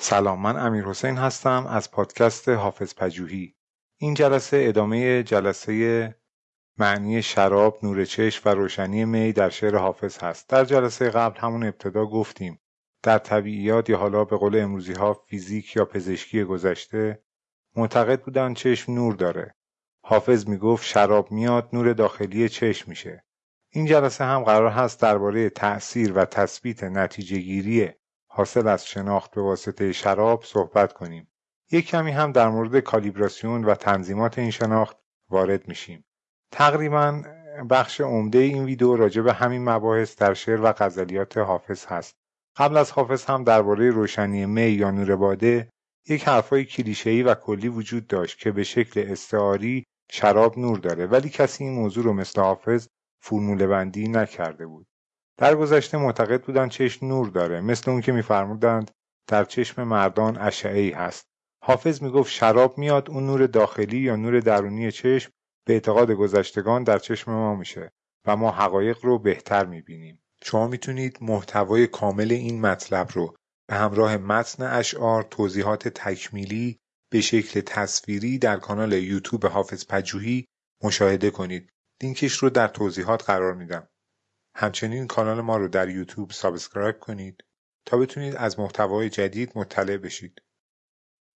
سلام من امیر حسین هستم از پادکست حافظ پجوهی این جلسه ادامه جلسه معنی شراب، نور چشم و روشنی می در شعر حافظ هست. در جلسه قبل همون ابتدا گفتیم در طبیعیات یا حالا به قول امروزی ها فیزیک یا پزشکی گذشته معتقد بودن چشم نور داره. حافظ می‌گفت شراب میاد نور داخلی چشم میشه. این جلسه هم قرار هست درباره تأثیر و تثبیت نتیجه گیری حاصل از شناخت به واسطه شراب صحبت کنیم. یک کمی هم در مورد کالیبراسیون و تنظیمات این شناخت وارد میشیم. تقریبا بخش عمده این ویدیو راجع به همین مباحث در شعر و غزلیات حافظ هست. قبل از حافظ هم درباره روشنی می یا نور باده یک حرفای کلیشه‌ای و کلی وجود داشت که به شکل استعاری شراب نور داره ولی کسی این موضوع رو مثل حافظ فرموله بندی نکرده بود. در گذشته معتقد بودند چشم نور داره. مثل اون که میفرمودند در چشم مردان اشعه ای هست. حافظ می‌گفت شراب میاد اون نور داخلی یا نور درونی چشم به اعتقاد گذشتگان در چشم ما میشه و ما حقایق رو بهتر می‌بینیم. شما می‌تونید محتوای کامل این مطلب رو به همراه متن اشعار توضیحات تکمیلی به شکل تصویری در کانال یوتیوب حافظ پجوهی مشاهده کنید. لینکش رو در توضیحات قرار میدم. همچنین کانال ما رو در یوتیوب subscribe کنید تا بتونید از محتوای جدید مطلع بشید.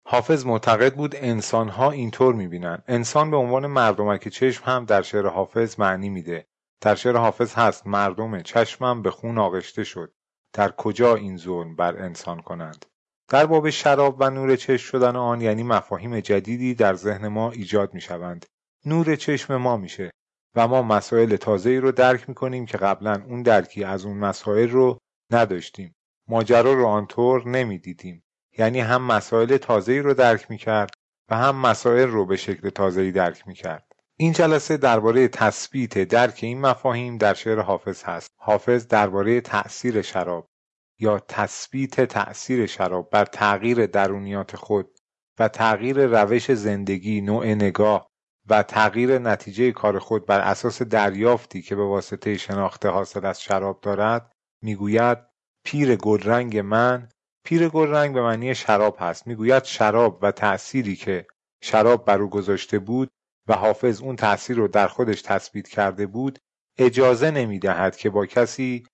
حافظ معتقد بود انسانها اینطور می‌بینن. انسان به عنوان مردمک چشم هم در شعر حافظ معنی میده. در شعر حافظ هست مردم چشمم به خون آغشته شد. در کجا این ظلم بر انسان کنند؟ در باب شراب و نور چشم شدن آن یعنی مفاهیم جدیدی در ذهن ما ایجاد می‌شوند. نور چشم ما میشه. و ما مسائل تازه‌ای رو درک می‌کنیم که قبلا اون درکی از اون مسائل رو نداشتیم. ماجرا رو آنطور نمی‌دیدیم. یعنی هم مسائل تازه‌ای رو درک می‌کرد و هم مسائل رو به شکل تازه‌ای درک می‌کرد. این جلسه درباره تثبیت درک این مفاهیم در شعر حافظ هست. حافظ درباره تأثیر شراب یا تثبیت تأثیر شراب بر تغییر درونیات خود و تغییر روش زندگی نوع نگاه و تغییر نتیجه کار خود بر اساس دریافتی که به واسطه شناخته حاصل از شراب دارد می‌گوید پیر گلرنگ من پیر گلرنگ به معنی شراب هست. می‌گوید شراب و تأثیری که شراب بر او گذاشته بود و حافظ اون تأثیر رو در خودش تثبیت کرده بود اجازه نمی‌دهد که با کسی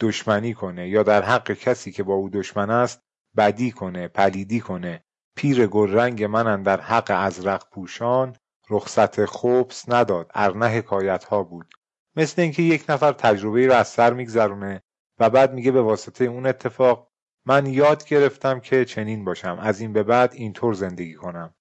دشمنی کنه یا در حق کسی که با او دشمن است بدی کنه پلیدی کنه. پیر گلرنگ من در حق ازرق پوشان رخصت خبس نداد. ارنه حکایت ها بود. مثل اینکه یک نفر تجربه رو از سر میگذرونه و بعد میگه به واسطه اون اتفاق من یاد گرفتم که چنین باشم. از این به بعد اینطور زندگی کنم.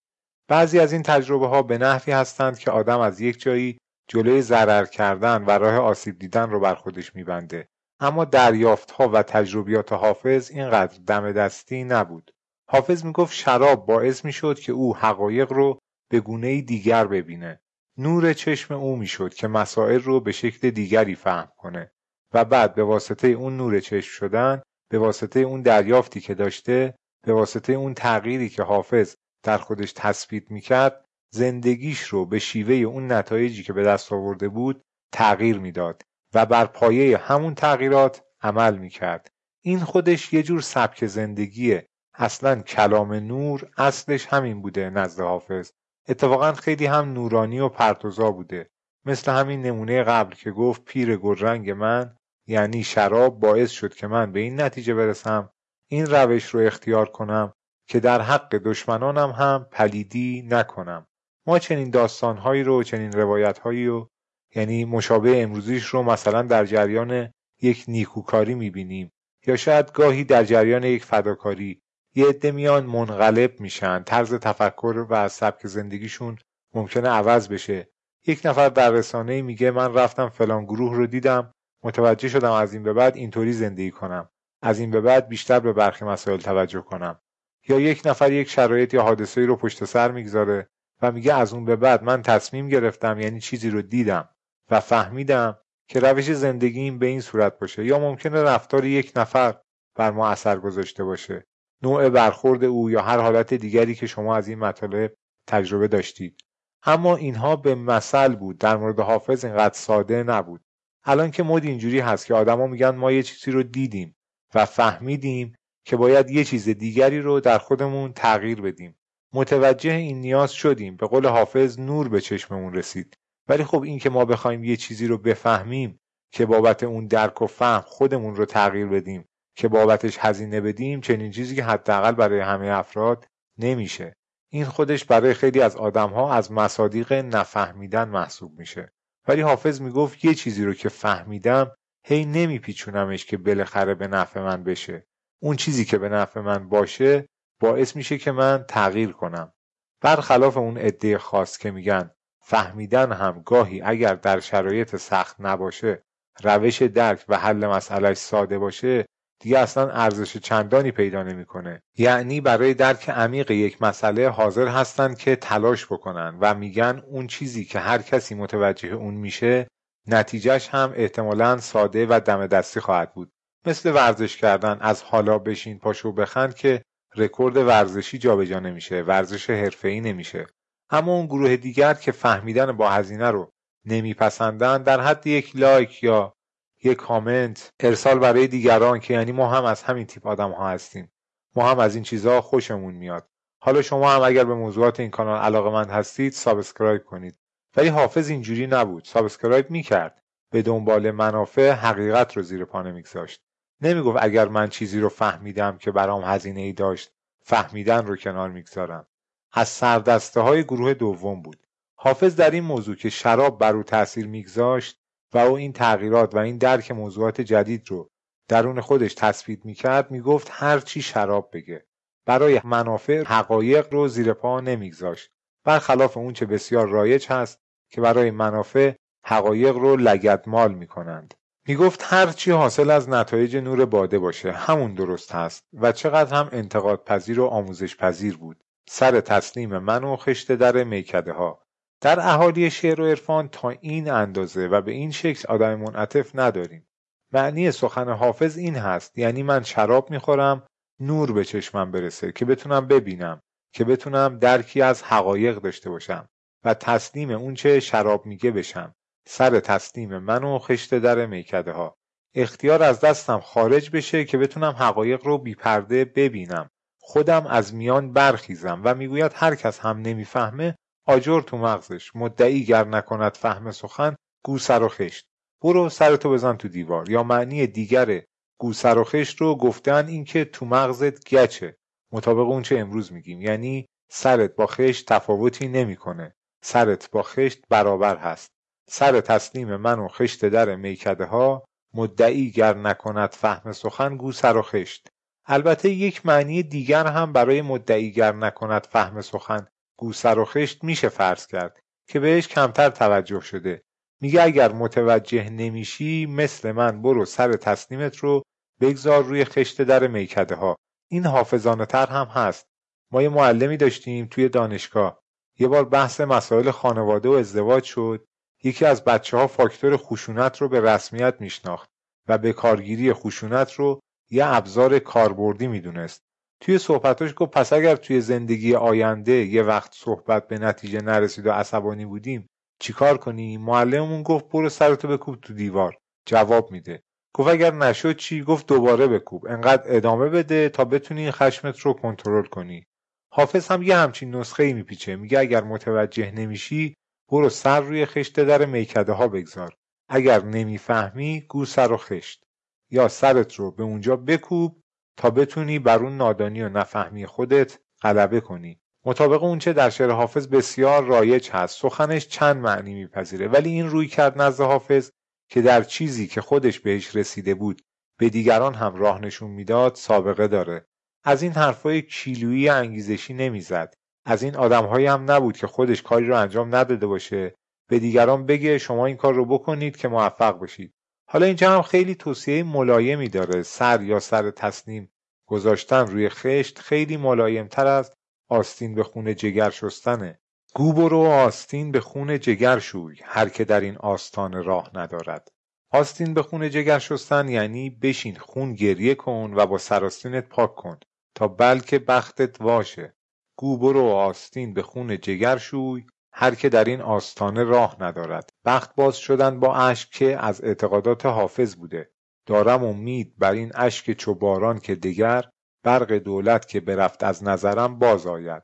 بعضی از این تجربه ها به نحوی هستند که آدم از یک جایی جلوی ضرر کردن و راه آسیب دیدن رو بر خودش میبنده. اما دریافت ها و تجربیات حافظ اینقدر دم دستی نبود. حافظ می‌گفت شراب باعث می‌شد که او حقایق رو به گونه دیگر ببینه. نور چشم او می‌شد که مسائل رو به شکل دیگری فهم کنه و بعد به واسطه اون نور چشم شدن به واسطه اون دریافتی که داشته به واسطه اون تغییری که حافظ در خودش تثبیت می‌کرد زندگیش رو به شیوه اون نتایجی که به دست آورده بود تغییر می‌داد و بر پایه همون تغییرات عمل می‌کرد. این خودش یه جور سبک زندگیه. اصلا کلام نور اصلش همین بوده نزد حافظ. اتفاقا خیلی هم نورانی و پرتوزا بوده. مثل همین نمونه قبل که گفت پیر گلرنگ من یعنی شراب باعث شد که من به این نتیجه برسم. این روش رو اختیار کنم که در حق دشمنانم هم پلیدی نکنم. ما چنین داستانهایی رو چنین روایتهایی رو یعنی مشابه امروزیش رو مثلا در جریان یک نیکوکاری می‌بینیم. یا شاید گاهی در جریان یک فداکاری. یه عده میان منقلب میشن. طرز تفکر و سبک زندگیشون ممکنه عوض بشه. یک نفر در رسانه میگه من رفتم فلان گروه رو دیدم متوجه شدم از این به بعد اینطوری زندگی کنم. از این به بعد بیشتر به برخی مسائل توجه کنم. یا یک نفر یک شرایط یا حادثه رو پشت سر می‌گذاره و میگه از اون به بعد من تصمیم گرفتم یعنی چیزی رو دیدم و فهمیدم که روش زندگیم به این صورت باشه. یا ممکنه رفتار یک نفر بر ما اثر گذاشته باشه. نوع برخورد او یا هر حالت دیگری که شما از این مطالب تجربه داشتید. اما اینها به مثل بود. در مورد حافظ اینقدر ساده نبود. الان که مد اینجوری هست که آدما میگن ما یه چیزی رو دیدیم و فهمیدیم که باید یه چیز دیگری رو در خودمون تغییر بدیم. متوجه این نیاز شدیم. به قول حافظ نور به چشممون رسید. ولی خب این که ما بخوایم یه چیزی رو بفهمیم که بابت اون درک و فهم خودمون رو تغییر بدیم که بابتش هزینه بدیم چنین چیزی که حداقل برای همه افراد نمیشه. این خودش برای خیلی از آدمها از مصادیق نفهمیدن محسوب میشه. ولی حافظ می‌گفت یه چیزی رو که فهمیدم هی نمیپیچونمش که بالاخره به نفع من بشه. اون چیزی که به نفع من باشه باعث میشه که من تغییر کنم. برخلاف اون عده خاص که میگن فهمیدن هم گاهی اگر در شرایط سخت نباشه روش درک و حل مسئله ساده باشه دیگه اصلا ارزش چندانی پیدا نمی‌کنه. یعنی برای درک عمیق یک مسئله حاضر هستن که تلاش بکنن و میگن اون چیزی که هر کسی متوجه اون میشه نتیجهش هم احتمالا ساده و دم دستی خواهد بود. مثل ورزش کردن از حالا بشین پاشو بخند که رکورد ورزشی جابجا نمیشه ورزش حرفه‌ای نمیشه. اما اون گروه دیگر که فهمیدن با هزینه رو نمیپسندن در حد یک like یا یک کامنت. ارسال برای دیگران که یعنی ما هم از همین تیپ آدم ها هستیم. ما هم از این چیزها خوشمون میاد. حالا شما هم اگر به موضوعات این کانال علاقه مند هستید subscribe کنید. ولی حافظ اینجوری نبود. subscribe می‌کرد. به دنبال منافع حقیقت رو زیر پا نمیگذاشت. نمی‌گفت اگر من چیزی رو فهمیدم که برام هزینه ای داشت فهمیدن رو کنار می‌گذارم. از سردسته های گروه دوم بود. حافظ در این موضوع که شراب بر او تاثیر میگذاشت و او این تغییرات و این درک موضوعات جدید رو درون خودش تثبیت می‌کرد می‌گفت هر چی شراب بگه. برای منافع حقایق رو زیر پا نمیگذاشت. برخلاف اون چه بسیار رایج هست که برای منافع حقایق رو لگدمال می‌کنند. می‌گفت هر چی حاصل از نتایج نور باده باشه همون درست هست و چقدر هم انتقاد پذیر و آموزش پذیر بود. سر تسلیم من و خشت در میکده ها در اهالی شعر و عرفان تا این اندازه و به این شکل آدم منعطف نداریم. معنی سخن حافظ این هست یعنی من شراب می‌خورم نور به چشمم برسه که بتونم ببینم که بتونم درکی از حقایق داشته باشم و تسلیم اون چه شراب میگه بشم. سر تسلیم من و خشت در میکده ها اختیار از دستم خارج بشه که بتونم حقایق رو بیپرده ببینم. خودم از میان برخیزم و می‌گوید هر کس هم نمی‌فهمه آجر تو مغزش مدعی گر نکند فهم سخن گو سر و خشت. برو سرتو بزن تو دیوار. یا معنی دیگر گو سر و خشت رو گفتن اینکه تو مغزت گچه. مطابق اون چه امروز میگیم. یعنی سرت با خشت تفاوتی نمی‌کنه. سرت با خشت برابر هست. سر تسلیم من و خشت در میکده ها مدعی گر نکند فهم سخن گو سر و خشت. البته یک معنی دیگر هم برای مدعی گر نکند فهم سخن گو سر و خشت میشه فرض کرد که بهش کمتر توجه شده. میگه اگر متوجه نمیشی مثل من برو سر تسلیمت رو بگذار روی خشت در میکده ها این حافظانه تر هم هست. ما یه معلمی داشتیم توی دانشگاه. یه بار بحث مسائل خانواده و ازدواج شد. یکی از بچه ها فاکتور خشونت رو به رسمیت میشناخت و به کارگیری خشونت رو یه ابزار کاربردی می‌دونست. توی صحبتاش گفت پس اگر توی زندگی آینده یه وقت صحبت به نتیجه نرسید و عصبانی بودیم چیکار کنیم؟ معلممون گفت برو سرتو بکوب تو دیوار. جواب میده. گفت اگر نشد چی؟ گفت دوباره بکوب. انقدر ادامه بده تا بتونی خشمت رو کنترل کنی. حافظ هم یه همچین نسخه ای میپیچه. میگه اگر متوجه نمیشی برو سر روی خشت در میکده ها بگذار. اگر نمی‌فهمی گو سر و خشت. یا سرت رو به اونجا بکوب تا بتونی بر اون نادانی و نفهمی خودت غلبه کنی. مطابق اونچه در شعر حافظ بسیار رایج هست سخنش چند معنی میپذیره ولی این روی کرد نزد حافظ که در چیزی که خودش بهش رسیده بود به دیگران هم راه نشون می‌داد سابقه داره. از این حرفای کیلویی انگیزشی نمی‌زد. از این آدمهایی هم نبود که خودش کاری رو انجام نداده باشه. به دیگران بگه شما این کار رو بکنید که موفق بشید. حالا اینجا هم خیلی توصیه ملایمی داره سر یا سر تسلیم گذاشتن روی خشت خیلی ملایم تر از آستین به خون جگر شستنه. گو برو آستین به خون جگر شوی هر که در این آستان راه ندارد. آستین به خون جگر شستن یعنی بشین خون گریه کن و با سراستینت پاک کن تا بلکه بختت واشه. گو برو آستین به خون جگر شوی هر که در این آستانه راه ندارد. بخت باز شدن با اشک که از اعتقادات حافظ بوده. دارم امید بر این اشک چو باران که دگر برق دولت که برفت از نظرم باز آید.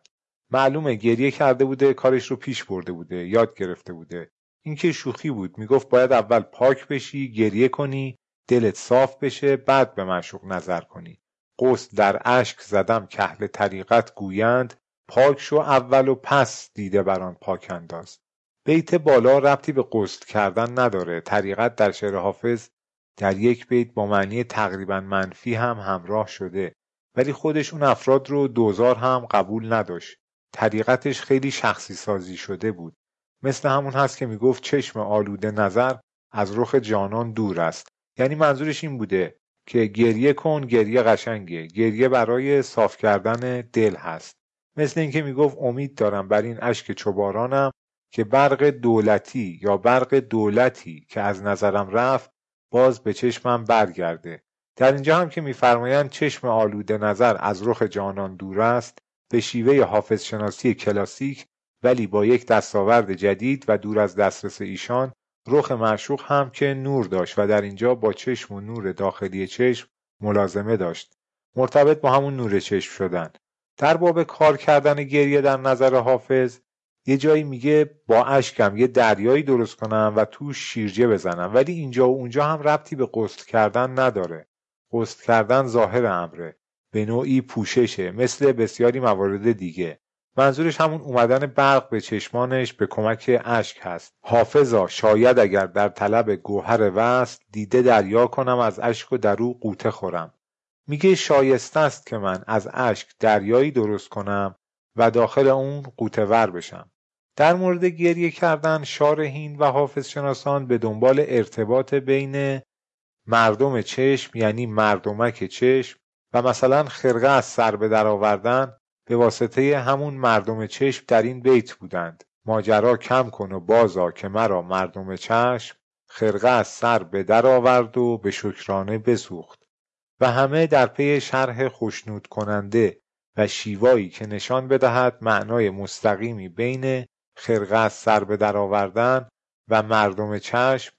معلومه گریه کرده بوده کارش رو پیش برده بوده یاد گرفته بوده. این که شوخی بود می‌گفت باید اول پاک بشی گریه کنی دلت صاف بشه بعد به معشوق نظر کنی. قصد در اشک زدم کهل طریقت گویند پاک شو اول و پس دیده بران پاک انداز. بیت بالا ربطی به قصد کردن نداره طریقت در شعر حافظ در یک بیت با معنی تقریبا منفی هم همراه شده ولی خودش اون افراد رو دوزار هم قبول نداشت. طریقتش خیلی شخصی سازی شده بود. مثل همون هست که می‌گفت چشم آلوده نظر از رخ جانان دور است. یعنی منظورش این بوده که گریه کن گریه قشنگه. گریه برای صاف کردن دل هست. مثل اینکه می‌گفت امید دارم بر این اشک چوبارانم که برق دولتی یا برق دولتی که از نظرم رفت باز به چشمم برگرده. در اینجا هم که میفرمایند چشم آلوده نظر از رخ جانان دور است به شیوه حافظ شناسی کلاسیک ولی با یک دستاورد جدید و دور از دسترس ایشان رخ معشوق هم که نور داشت و در اینجا با چشم و نور داخلی چشم ملازمه داشت. مرتبط با همون نور چشم شدن. در باب کار کردن گریه در نظر حافظ یه جایی میگه با اشکم یه دریایی درست کنم و تو شیرجه بزنم. ولی اینجا و اونجا هم ربطی به قصد کردن نداره. قصد کردن ظاهر امره. به نوعی پوششه. مثل بسیاری موارد دیگه. منظورش همون اومدن برق به چشمانش به کمک اشک هست. حافظا شاید اگر در طلب گوهر وست دیده دریا کنم از اشک و در او قوطه خورم. میگه شایسته است که من از اشک دریایی درست کنم و داخل اون قوطه ور بشم. در مورد گریه کردن شارحین و حافظ شناسان به دنبال ارتباط بین مردم چشم یعنی مردمک چشم و مثلا خرقه از سر به در آوردن به واسطه همون مردم چشم در این بیت بودند. ماجرا کم کن و بازا که مرا مردم چشم خرقه از سر به در آورد و به شکرانه بسوخت و همه در پی شرح خوشنود کننده و شیوایی که نشان بدهد معنای مستقیمی بین خرقه از سر به در آوردن و مردم چشم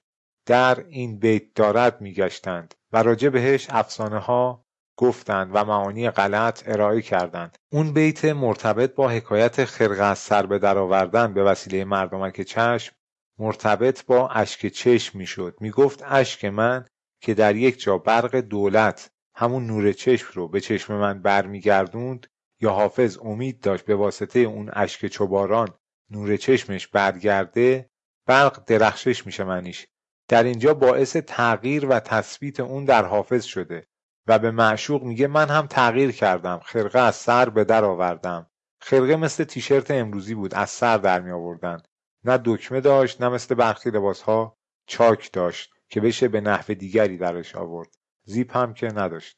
در این بیت دارد میگشتند و راجع بهش افسانه ها گفتند و معانی غلط ارائه کردند. اون بیت مرتبط با حکایت خرقه از سر به در آوردن به وسیله مردمک چشم مرتبط با اشک چشم می‌شد. می‌گفت اشک من که در یک جا برق دولت همون نور چشم رو به چشم من برمیگردوند یا حافظ امید داشت به واسطه اون اشک چوباران نور چشمش برگرده برق درخشش میشه منیش در اینجا باعث تغییر و تثبیت اون در حافظ شده و به معشوق میگه من هم تغییر کردم خرقه از سر به در آوردم. خرقه مثل تیشرت امروزی بود از سر در می آوردن. نه دکمه داشت نه مثل برخی لباس ها چاک داشت که بشه به نحو دیگری درش آورد. زیپ هم که نداشت.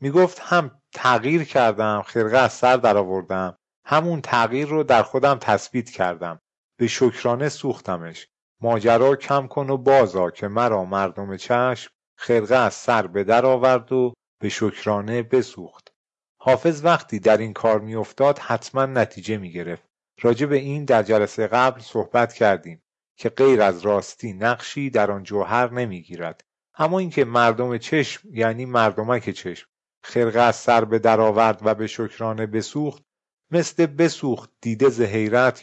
می‌گفت هم تغییر کردم خرقه از سر در آوردم. همون تغییر رو در خودم تثبیت کردم. به شکرانه سوختمش. ماجرا کم کن و بازا که مرا مردم چشم خرقه از سر به در آورد و به شکرانه بسوخت. حافظ وقتی در این کار میافتاد حتما نتیجه می‌گرفت. راجع به این در جلسه قبل صحبت کردیم که غیر از راستی نقشی در آن جوهر نمی‌گیرد. اما اینکه مردم چشم یعنی مردمک چشم خرقه از سر به در آورد و به شکرانه بسوخت مثل بسوخت دیده ز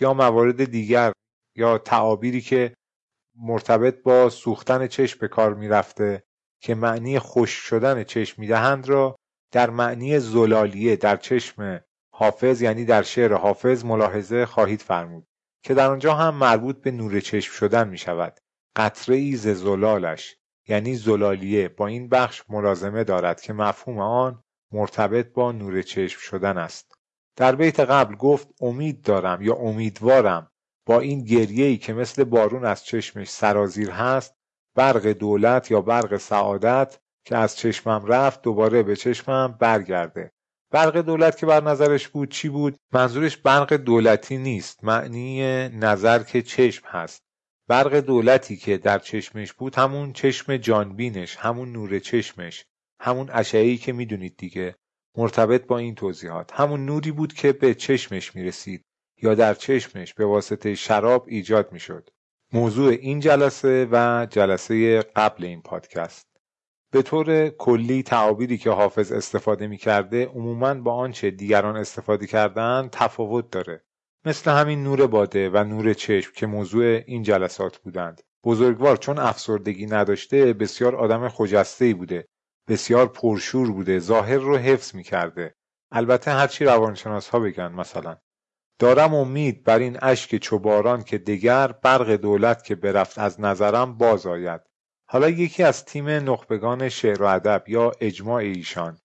یا موارد دیگر یا تعابیری که مرتبط با سوختن چشم به کار می‌رفته که معنی خوش شدن چشم می‌دهند را در معنی زلالیه در چشم حافظ یعنی در شعر حافظ ملاحظه خواهید فرمود که در آنجا هم مربوط به نور چشم شدن می شود قطره ای ز زلالش یعنی زلالیه با این بخش ملازمه دارد که مفهوم آن مرتبط با نور چشم شدن است. در بیت قبل گفت امید دارم یا امیدوارم با این گریه‌ای که مثل بارون از چشمش سرازیر هست برق دولت یا برق سعادت که از چشمم رفت دوباره به چشمم برگرده. برق دولت که بر نظرش بود چی بود؟ منظورش برق دولتی نیست معنی نظر که چشم هست. برق دولتی که در چشمش بود همون چشم جانبینش همون نور چشمش همون اشعه‌ای که می‌دونید دیگه. مرتبط با این توضیحات. همون نوری بود که به چشمش می‌رسید یا در چشمش به واسطه شراب ایجاد می‌شد. موضوع این جلسه و جلسه قبل این پادکست. به طور کلی تعابیری که حافظ استفاده می کرده عموما با آنچه دیگران استفاده کردن تفاوت داره. مثل همین نور باده و نور چشم که موضوع این جلسات بودند. بزرگوار چون افسردگی نداشته بسیار آدم خجسته بوده. بسیار پرشور بوده ظاهر رو حفظ می کرده البته هرچی روانشناس ها بگن مثلا. دارم امید بر این اشک چوباران که دگر برق دولت که برفت از نظرم باز آید. حالا یکی از تیم نخبگان شعر و ادب یا اجماع ایشان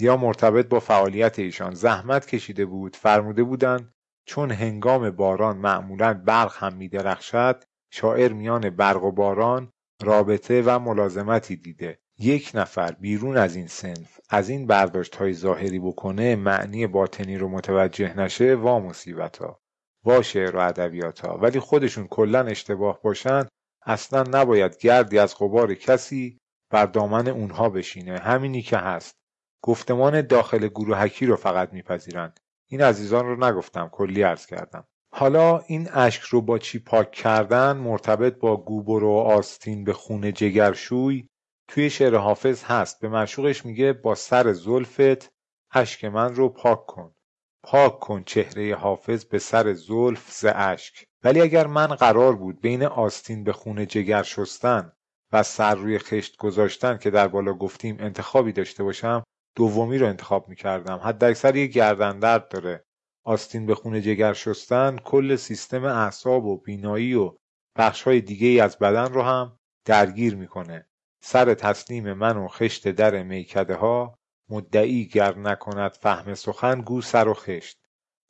یا مرتبط با فعالیت ایشان زحمت کشیده بود فرموده بودند چون هنگام باران معمولا برق هم میدرخشد شاعر میان برق و باران رابطه و ملازمتی دیده. یک نفر بیرون از این سنف از این برداشت های ظاهری بکنه معنی باطنی رو متوجه نشه وا مصیبت ها وا شعر و ادبیات ها ولی خودشون کلا اشتباه باشن اصلا نباید گردی از غبار کسی بر دامن اونها بشینه. همینی که هست. گفتمان داخل گروهکی رو فقط میپذیرند این عزیزان رو نگفتم کلی عرض کردم. حالا این اشک رو با چی پاک کردن؟ مرتبط با گوبر و آستین به خون جگرشوی توی شعر حافظ هست. به معشوقش میگه با سر زلفت اشک من رو پاک کن. پاک کن چهره حافظ به سر زلف ز اشک. ولی اگر من قرار بود بین آستین به خون جگر شستن و سر روی خشت گذاشتن که در بالا گفتیم انتخابی داشته باشم دومی رو انتخاب می‌کردم. حد اکثر یه گردن درد داره. آستین به خون جگر شستن کل سیستم اعصاب و بینایی و بخش های دیگه ای از بدن رو هم درگیر می‌کنه. سر تسلیم من و خشت در میکده ها مدعی گر نکند فهم سخن گو سر و خشت.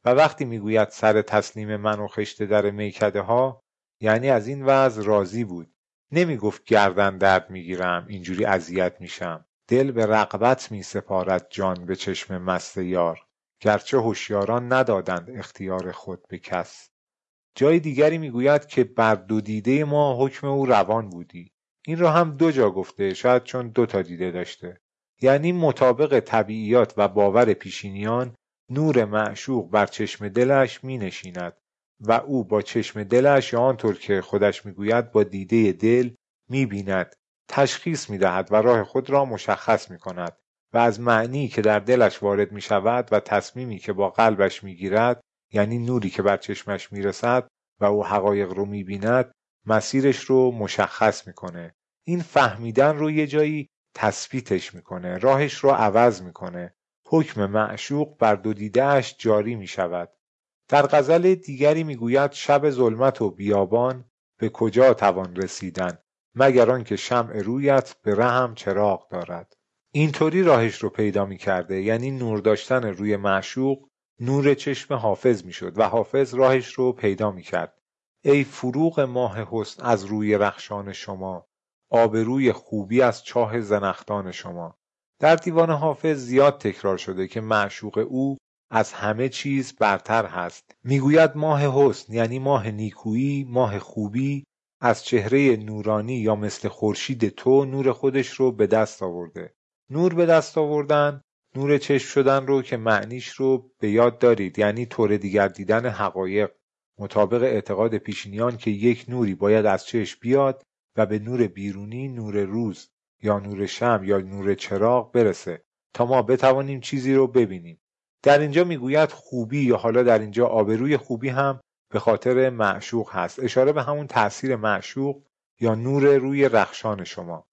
و وقتی می‌گوید سر تسلیم من و خشت در میکده ها یعنی از این وضع راضی بود. نمی‌گفت گردن درد می‌گیرم اینجوری اذیت میشم. دل به رقبت می سپارد جان به چشم مست یار. گرچه هوشیاران ندادند اختیار خود به کس. جای دیگری می‌گوید که بر دو دیده ما حکم او روان بودی. این را هم دو جا گفته شاید چون دو تا دیده داشته. یعنی مطابق طبیعیات و باور پیشینیان نور معشوق بر چشم دلش می نشیند و او با چشم دلش یا آنطور که خودش می‌گوید با دیده دل می بیند تشخیص می دهد و راه خود را مشخص می کند و از معنی که در دلش وارد می شود و تصمیمی که با قلبش می گیرد یعنی نوری که بر چشمش می رسد و او حقایق رو می بیند مسیرش رو مشخص می‌کنه. این فهمیدن رو یه جایی تثبیتش می‌کنه راهش رو عوض می‌کنه. حکم معشوق بر دو دیدهش جاری می شود در غزل دیگری می‌گوید شب ظلمت و بیابان به کجا توان رسیدن مگر آنکه شمع رویت به رحم چراغ دارد. اینطوری راهش رو پیدا می کرده یعنی نور داشتن روی معشوق نور چشم حافظ می‌شد و حافظ راهش رو پیدا می کرد ای فروغ ماه حسن از روی رخشان شما آبروی خوبی از چاه زنختان شما. در دیوان حافظ زیاد تکرار شده که معشوق او از همه چیز برتر هست. می‌گوید ماه حسن یعنی ماه نیکویی ماه خوبی از چهره نورانی یا مثل خورشید تو نور خودش رو به دست آورده. نور به دست آوردن نور چشم شدن رو که معنیش رو به یاد دارید یعنی طور دیگر دیدن حقایق. مطابق اعتقاد پیشینیان که یک نوری باید از چشم بیاد و به نور بیرونی نور روز یا نور شم یا نور چراغ برسه تا ما بتوانیم چیزی رو ببینیم. در اینجا می‌گوید خوبی یا حالا در اینجا آبروی خوبی هم به خاطر معشوق هست. اشاره به همون تاثیر معشوق یا نور روی رخشان شما.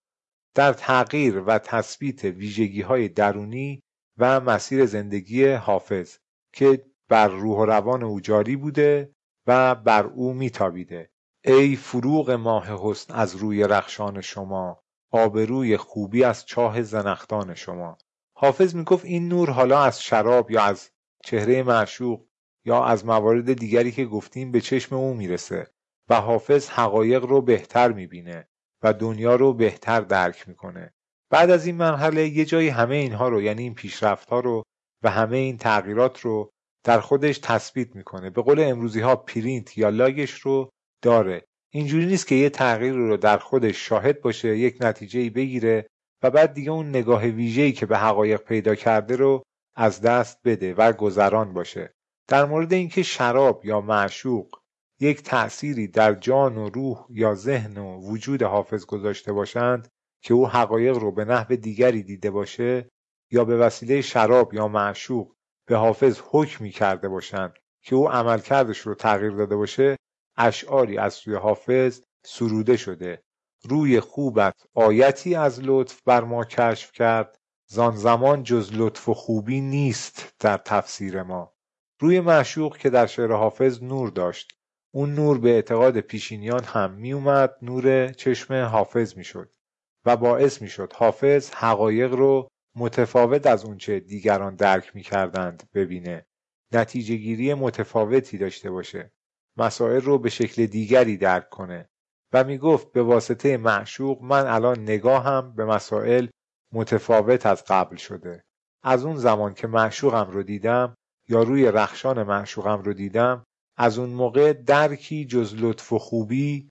در تغییر و تثبیت ویژگی های درونی و مسیر زندگی حافظ که بر روح و روان او جاری بوده و بر او میتابیده. ای فروغ ماه حسن از روی رخشان شما آبروی خوبی از چاه زنختان شما. حافظ می‌گفت این نور حالا از شراب یا از چهره معشوق یا از موارد دیگری که گفتیم به چشم او می‌رسه و حافظ حقایق رو بهتر می‌بینه و دنیا رو بهتر درک می‌کنه. بعد از این مرحله یه جایی همه اینها رو یعنی این پیشرفت ها رو و همه این تغییرات رو در خودش تثبیت می‌کنه. به قول امروزی ها پرینت یا لاگش رو داره. اینجوری نیست که یه تغییر رو در خودش شاهد باشه یک نتیجه بگیره و بعد دیگه اون نگاه ویژه‌ای که به حقایق پیدا کرده رو از دست بده و گذران باشه. در مورد اینکه شراب یا معشوق یک تأثیری در جان و روح یا ذهن و وجود حافظ گذاشته باشند که او حقایق رو به نحو دیگری دیده باشه یا به وسیله شراب یا معشوق به حافظ حکمی کرده باشند که او عملکردش رو تغییر داده باشه اشعاری از سوی حافظ سروده شده. روی خوبت آیتی از لطف بر ما کشف کرد. زان زمان جز لطف و خوبی نیست در تفسیر ما. روی معشوق که در شعر حافظ نور داشت. اون نور به اعتقاد پیشینیان هم میومد نور چشم حافظ می‌شد و باعث می‌شد حافظ حقایق رو متفاوت از اونچه دیگران درک می‌کردند ببینه. نتیجه گیری متفاوتی داشته باشه. مسائل رو به شکل دیگری درک کنه. و می‌گفت به واسطه معشوق من الان نگاهم به مسائل متفاوت از قبل شده. از اون زمان که معشوقم رو دیدم یا روی رخشان معشوقم رو دیدم از اون موقع درکی جز لطف و خوبی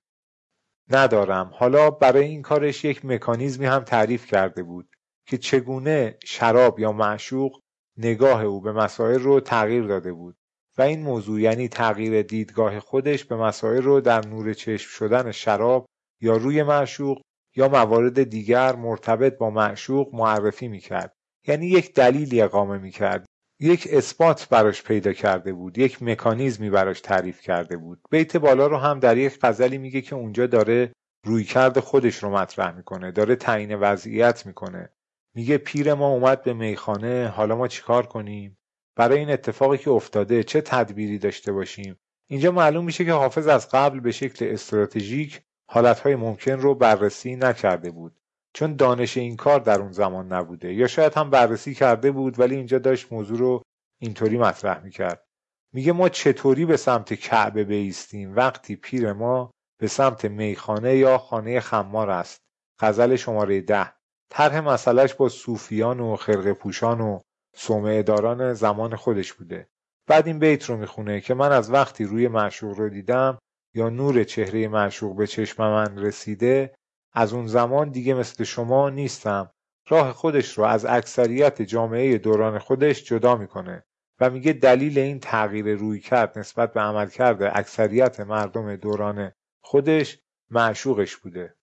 ندارم. حالا برای این کارش یک مکانیزمی هم تعریف کرده بود که چگونه شراب یا معشوق نگاه او به مسائل رو تغییر داده بود. و این موضوع یعنی تغییر دیدگاه خودش به مسائل رو در نور چشم شدن شراب یا روی معشوق یا موارد دیگر مرتبط با معشوق معرفی می‌کرد. یعنی یک دلیلی اقامه می‌کرد. یک اثبات براش پیدا کرده بود. یک مکانیزمی براش تعریف کرده بود. بیت بالا رو هم در یک غزلی میگه که اونجا داره رویکرد خودش رو مطرح می‌کنه. داره تعیین وضعیت می‌کنه. میگه پیر ما اومد به میخانه حالا ما چیکار کنیم؟ برای این اتفاقی که افتاده چه تدبیری داشته باشیم. اینجا معلوم میشه که حافظ از قبل به شکل استراتژیک حالتهای ممکن رو بررسی نکرده بود. چون دانش این کار در اون زمان نبوده. یا شاید هم بررسی کرده بود ولی اینجا داشت موضوع رو اینطوری مطرح می‌کرد. میگه ما چطوری به سمت کعبه بیستیم؟ وقتی پیر ما به سمت میخانه یا خانه خمار است. غزل شماره ده. طرح مسئلهش با صوفیان و خرق پوشان و صومعه داران زمان خودش بوده. بعد این بیت رو می‌خونه که من از وقتی روی معشوق رو دیدم یا نور چهره معشوق به چشم من رسیده از اون زمان دیگه مثل شما نیستم. راه خودش رو از اکثریت جامعه دوران خودش جدا می‌کنه و میگه دلیل این تغییر روی کرد نسبت به عملکرد اکثریت مردم دوران خودش معشوقش بوده.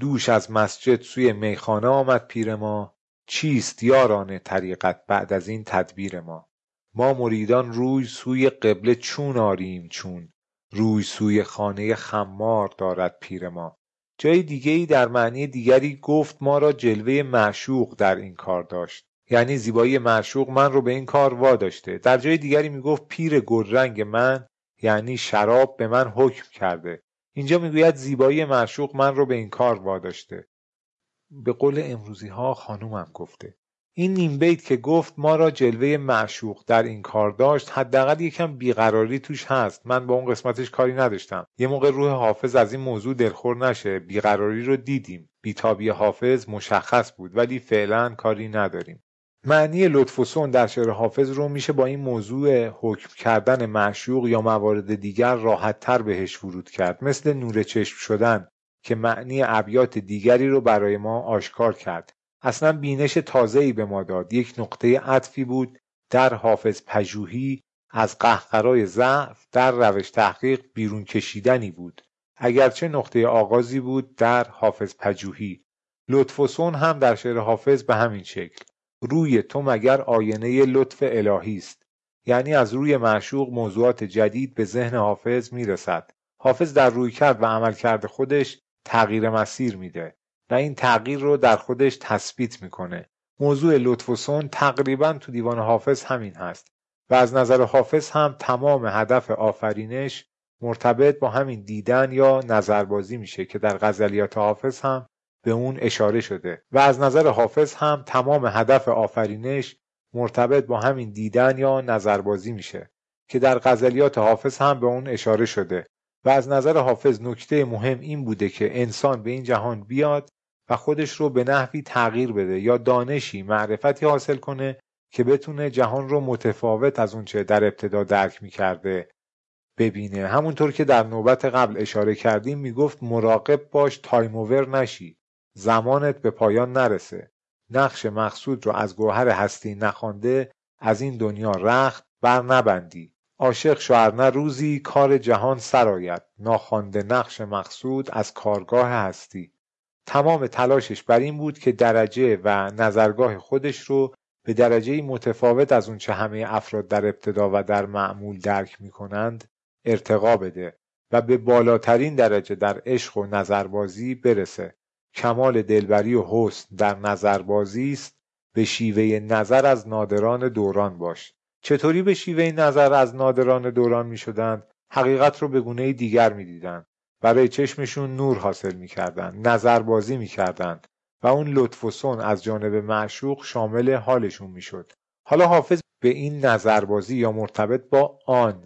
دوش از مسجد سوی میخانه آمد پیر ما. چیست یاران طریقت بعد از این تدبیر ما؟ ما مریدان روی سوی قبله چون آریم چون؟ روی سوی خانه خمار دارد پیر ما. جای دیگه ای در معنی دیگری گفت ما را جلوه معشوق در این کار داشت. یعنی زیبایی معشوق من رو به این کار واداشته. در جای دیگری می‌گفت پیر گلرنگ من یعنی شراب به من حکم کرده. اینجا می‌گوید زیبایی معشوق من رو به این کار واداشته. به قول امروزی ها خانومم گفته. این نیم بیت که گفت ما را جلوه معشوق در این کار داشت حداقل یکم بیقراری توش هست. من با اون قسمتش کاری نداشتم. یه موقع روح حافظ از این موضوع دلخور نشه. بیقراری رو دیدیم. بیتابی حافظ مشخص بود ولی فعلا کاری نداریم. معنی لطف و سون در شعر حافظ رو میشه با این موضوع حکم کردن معشوق یا موارد دیگر راحت تر بهش ورود کرد. مثل نور چشم شدن. که معنی ابیات دیگری رو برای ما آشکار کرد. اصلا بینش تازه‌ای به ما داد. یک نقطه عطفی بود در حافظ پژوهی از قهقرای ضعف در روش تحقیق بیرون کشیدنی بود. اگرچه نقطه آغازی بود در حافظ پژوهی. لطف و سون هم در شعر حافظ به همین شکل. روی تو مگر آینه لطف الهی است. یعنی از روی معشوق موضوعات جدید به ذهن حافظ می‌رسد. حافظ در روی کرد و عمل کرده خودش تغییر مسیر میده و این تغییر رو در خودش تثبیت می‌کنه. موضوع لطف و سون تقریبا تو دیوان حافظ همین هست و از نظر حافظ هم تمام هدف آفرینش مرتبط با همین دیدن یا نظربازی میشه که در غزلیات حافظ هم به اون اشاره شده و از نظر حافظ هم تمام هدف آفرینش مرتبط با همین دیدن یا نظربازی میشه که در غزلیات حافظ هم به اون اشاره شده. و از نظر حافظ نکته مهم این بوده که انسان به این جهان بیاد و خودش رو به نحوی تغییر بده یا دانشی معرفتی حاصل کنه که بتونه جهان رو متفاوت از اونچه در ابتدا درک می‌کرده ببینه. همونطور که در نوبت قبل اشاره کردیم می‌گفت مراقب باش تایم اوور نشی. زمانت به پایان نرسه. نقش مقصود رو از گوهر هستی نخوانده از این دنیا رخت بر نبندی. عاشق شوهر روزی کار جهان سرآید ناخوانده نقش مقصود از کارگاه هستی. تمام تلاشش بر این بود که درجه و نظرگاه خودش رو به درجه متفاوت از اونچه همه افراد در ابتدا و در معمول درک می کنند ارتقا بده و به بالاترین درجه در عشق و نظربازی برسه. کمال دلبری و حسن در نظربازی است. به شیوه نظر از نادران دوران باش. چطوری به شیوه نظر از نادران دوران می شدند حقیقت رو به گونه دیگر می دیدند برای چشمشون نور حاصل می کردند نظربازی می کردند و اون لطف و سن از جانب معشوق شامل حالشون می شد حالا حافظ به این نظربازی یا مرتبط با آن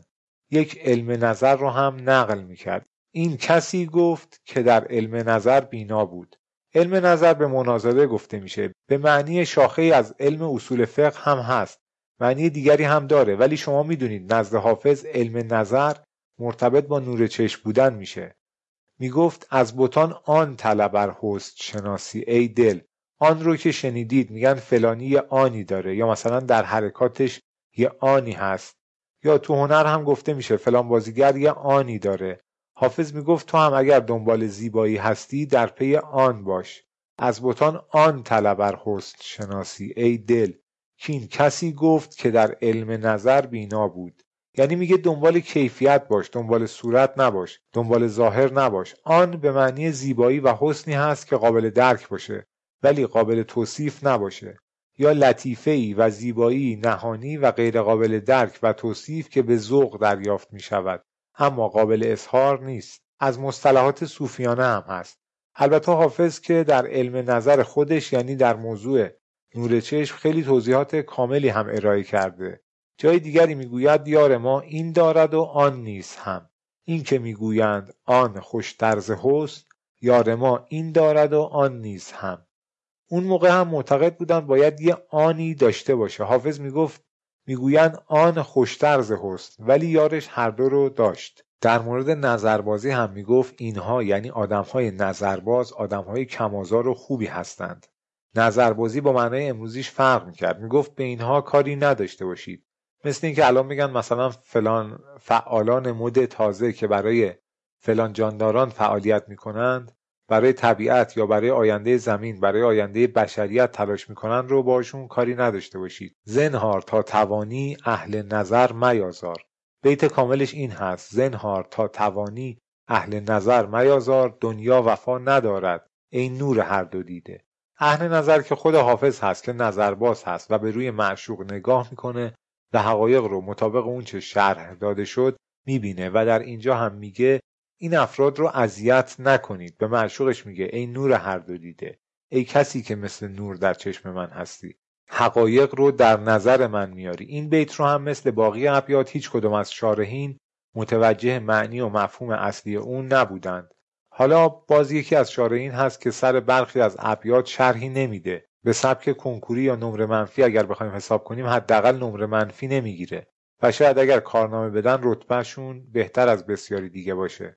یک علم نظر رو هم نقل می کرد این کسی گفت که در علم نظر بینا بود. علم نظر به مناظره گفته میشه. به معنی شاخه از علم اصول فقه هم هست. معنی دیگری هم داره. ولی شما می‌دونید نزد حافظ علم نظر مرتبط با نور چشم بودن میشه. می‌گفت از بوتان آن طلبر هست شناسی ای دل. آن رو که شنیدید میگن فلانی یه آنی داره. یا مثلا در حرکاتش یه آنی هست. یا تو هنر هم گفته میشه فلان بازیگر یه آنی داره. حافظ می‌گفت تو هم اگر دنبال زیبایی هستی در پی آن باش. از بوتان آن طلبر هست شناسی ای دل. کین کسی گفت که در علم نظر بینا بود. یعنی میگه دنبال کیفیت باش دنبال صورت نباش دنبال ظاهر نباش. آن به معنی زیبایی و حسنی هست که قابل درک باشه ولی قابل توصیف نباشه. یا لطیفه ای و زیبایی نهانی و غیر قابل درک و توصیف که به ذوق دریافت می شود اما قابل اظهار نیست. از مصطلحات صوفیانه هم هست. البته حافظ که در علم نظر خودش یعنی در موضوع نور چشم خیلی توضیحات کاملی هم ارائه کرده. جای دیگری می‌گوید یار ما این دارد و آن نیست هم. این که می‌گویند آن خوش طرز حسن یار ما این دارد و آن نیست هم. اون موقع هم معتقد بودن باید یه آنی داشته باشه. حافظ می‌گفت می‌گویند آن خوشترز حسن ولی یارش هر دو رو داشت. در مورد نظربازی هم می‌گفت اینها یعنی آدمهای نظرباز آدمهای کمازار و خوبی هستند. نظربازی با معنای امروزیش فرق می‌کرد. می‌گفت به اینها کاری نداشته باشید. مثل اینکه الان میگن مثلا فلان فعالان مد تازه که برای فلان جانداران فعالیت می‌کنند برای طبیعت یا برای آینده زمین برای آینده بشریت تلاش می‌کنن رو باشون کاری نداشته باشید. زنهار تا توانی اهل نظر میازار بیت کاملش این هست. زنهار تا توانی اهل نظر میازار دنیا وفا ندارد. این نور هر دو دیده. اهل نظر که خود حافظ هست که نظرباز هست و به روی معشوق نگاه می‌کنه و حقایق رو مطابق اون چه شرح داده شد می‌بینه و در اینجا هم میگه این افراد رو اذیت نکنید. به معشوقش میگه ای نور هر دو دیده ای کسی که مثل نور در چشم من هستی. حقایق رو در نظر من میاری. این بیت رو هم مثل باقی ابیات هیچ کدوم از شارحین متوجه معنی و مفهوم اصلی اون نبودند. حالا باز یکی از شارحین هست که سر برخی از ابیات شرحی نمیده. به سبک کنکوری یا نمره منفی اگر بخوایم حساب کنیم حداقل نمره منفی نمی‌گیره. و شاید اگر کارنامه بدن رتبهشون بهتر از بسیاری دیگه باشه.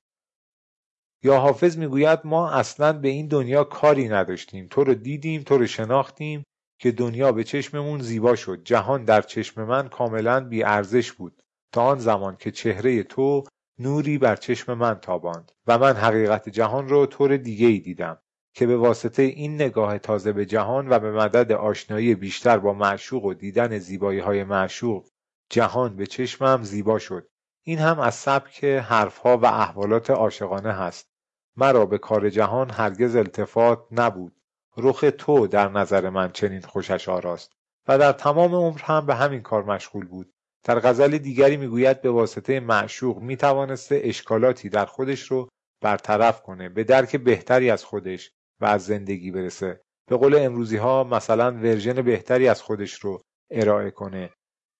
یا حافظ می‌گوید ما اصلا به این دنیا کاری نداشتیم. تو رو دیدیم تو رو شناختیم که دنیا به چشممون زیبا شد. جهان در چشم من کاملا بی ارزش بود. تا آن زمان که چهره تو نوری بر چشم من تاباند و من حقیقت جهان رو طور دیگه ای دیدم که به واسطه این نگاه تازه به جهان و به مدد آشنایی بیشتر با معشوق و دیدن زیبایی های معشوق جهان به چشمم زیبا شد. این هم از سبک حرفها و احوالات عاشقانه هست. مرا به کار جهان هرگز التفات نبود. رخ تو در نظر من چنین خوشش آراست و در تمام عمر هم به همین کار مشغول بود. در غزل دیگری می‌گوید به واسطه معشوق می‌توانسته اشکالاتی در خودش رو برطرف کنه به درک بهتری از خودش و از زندگی برسه. به قول امروزی ها مثلا ورژن بهتری از خودش رو ارائه کنه.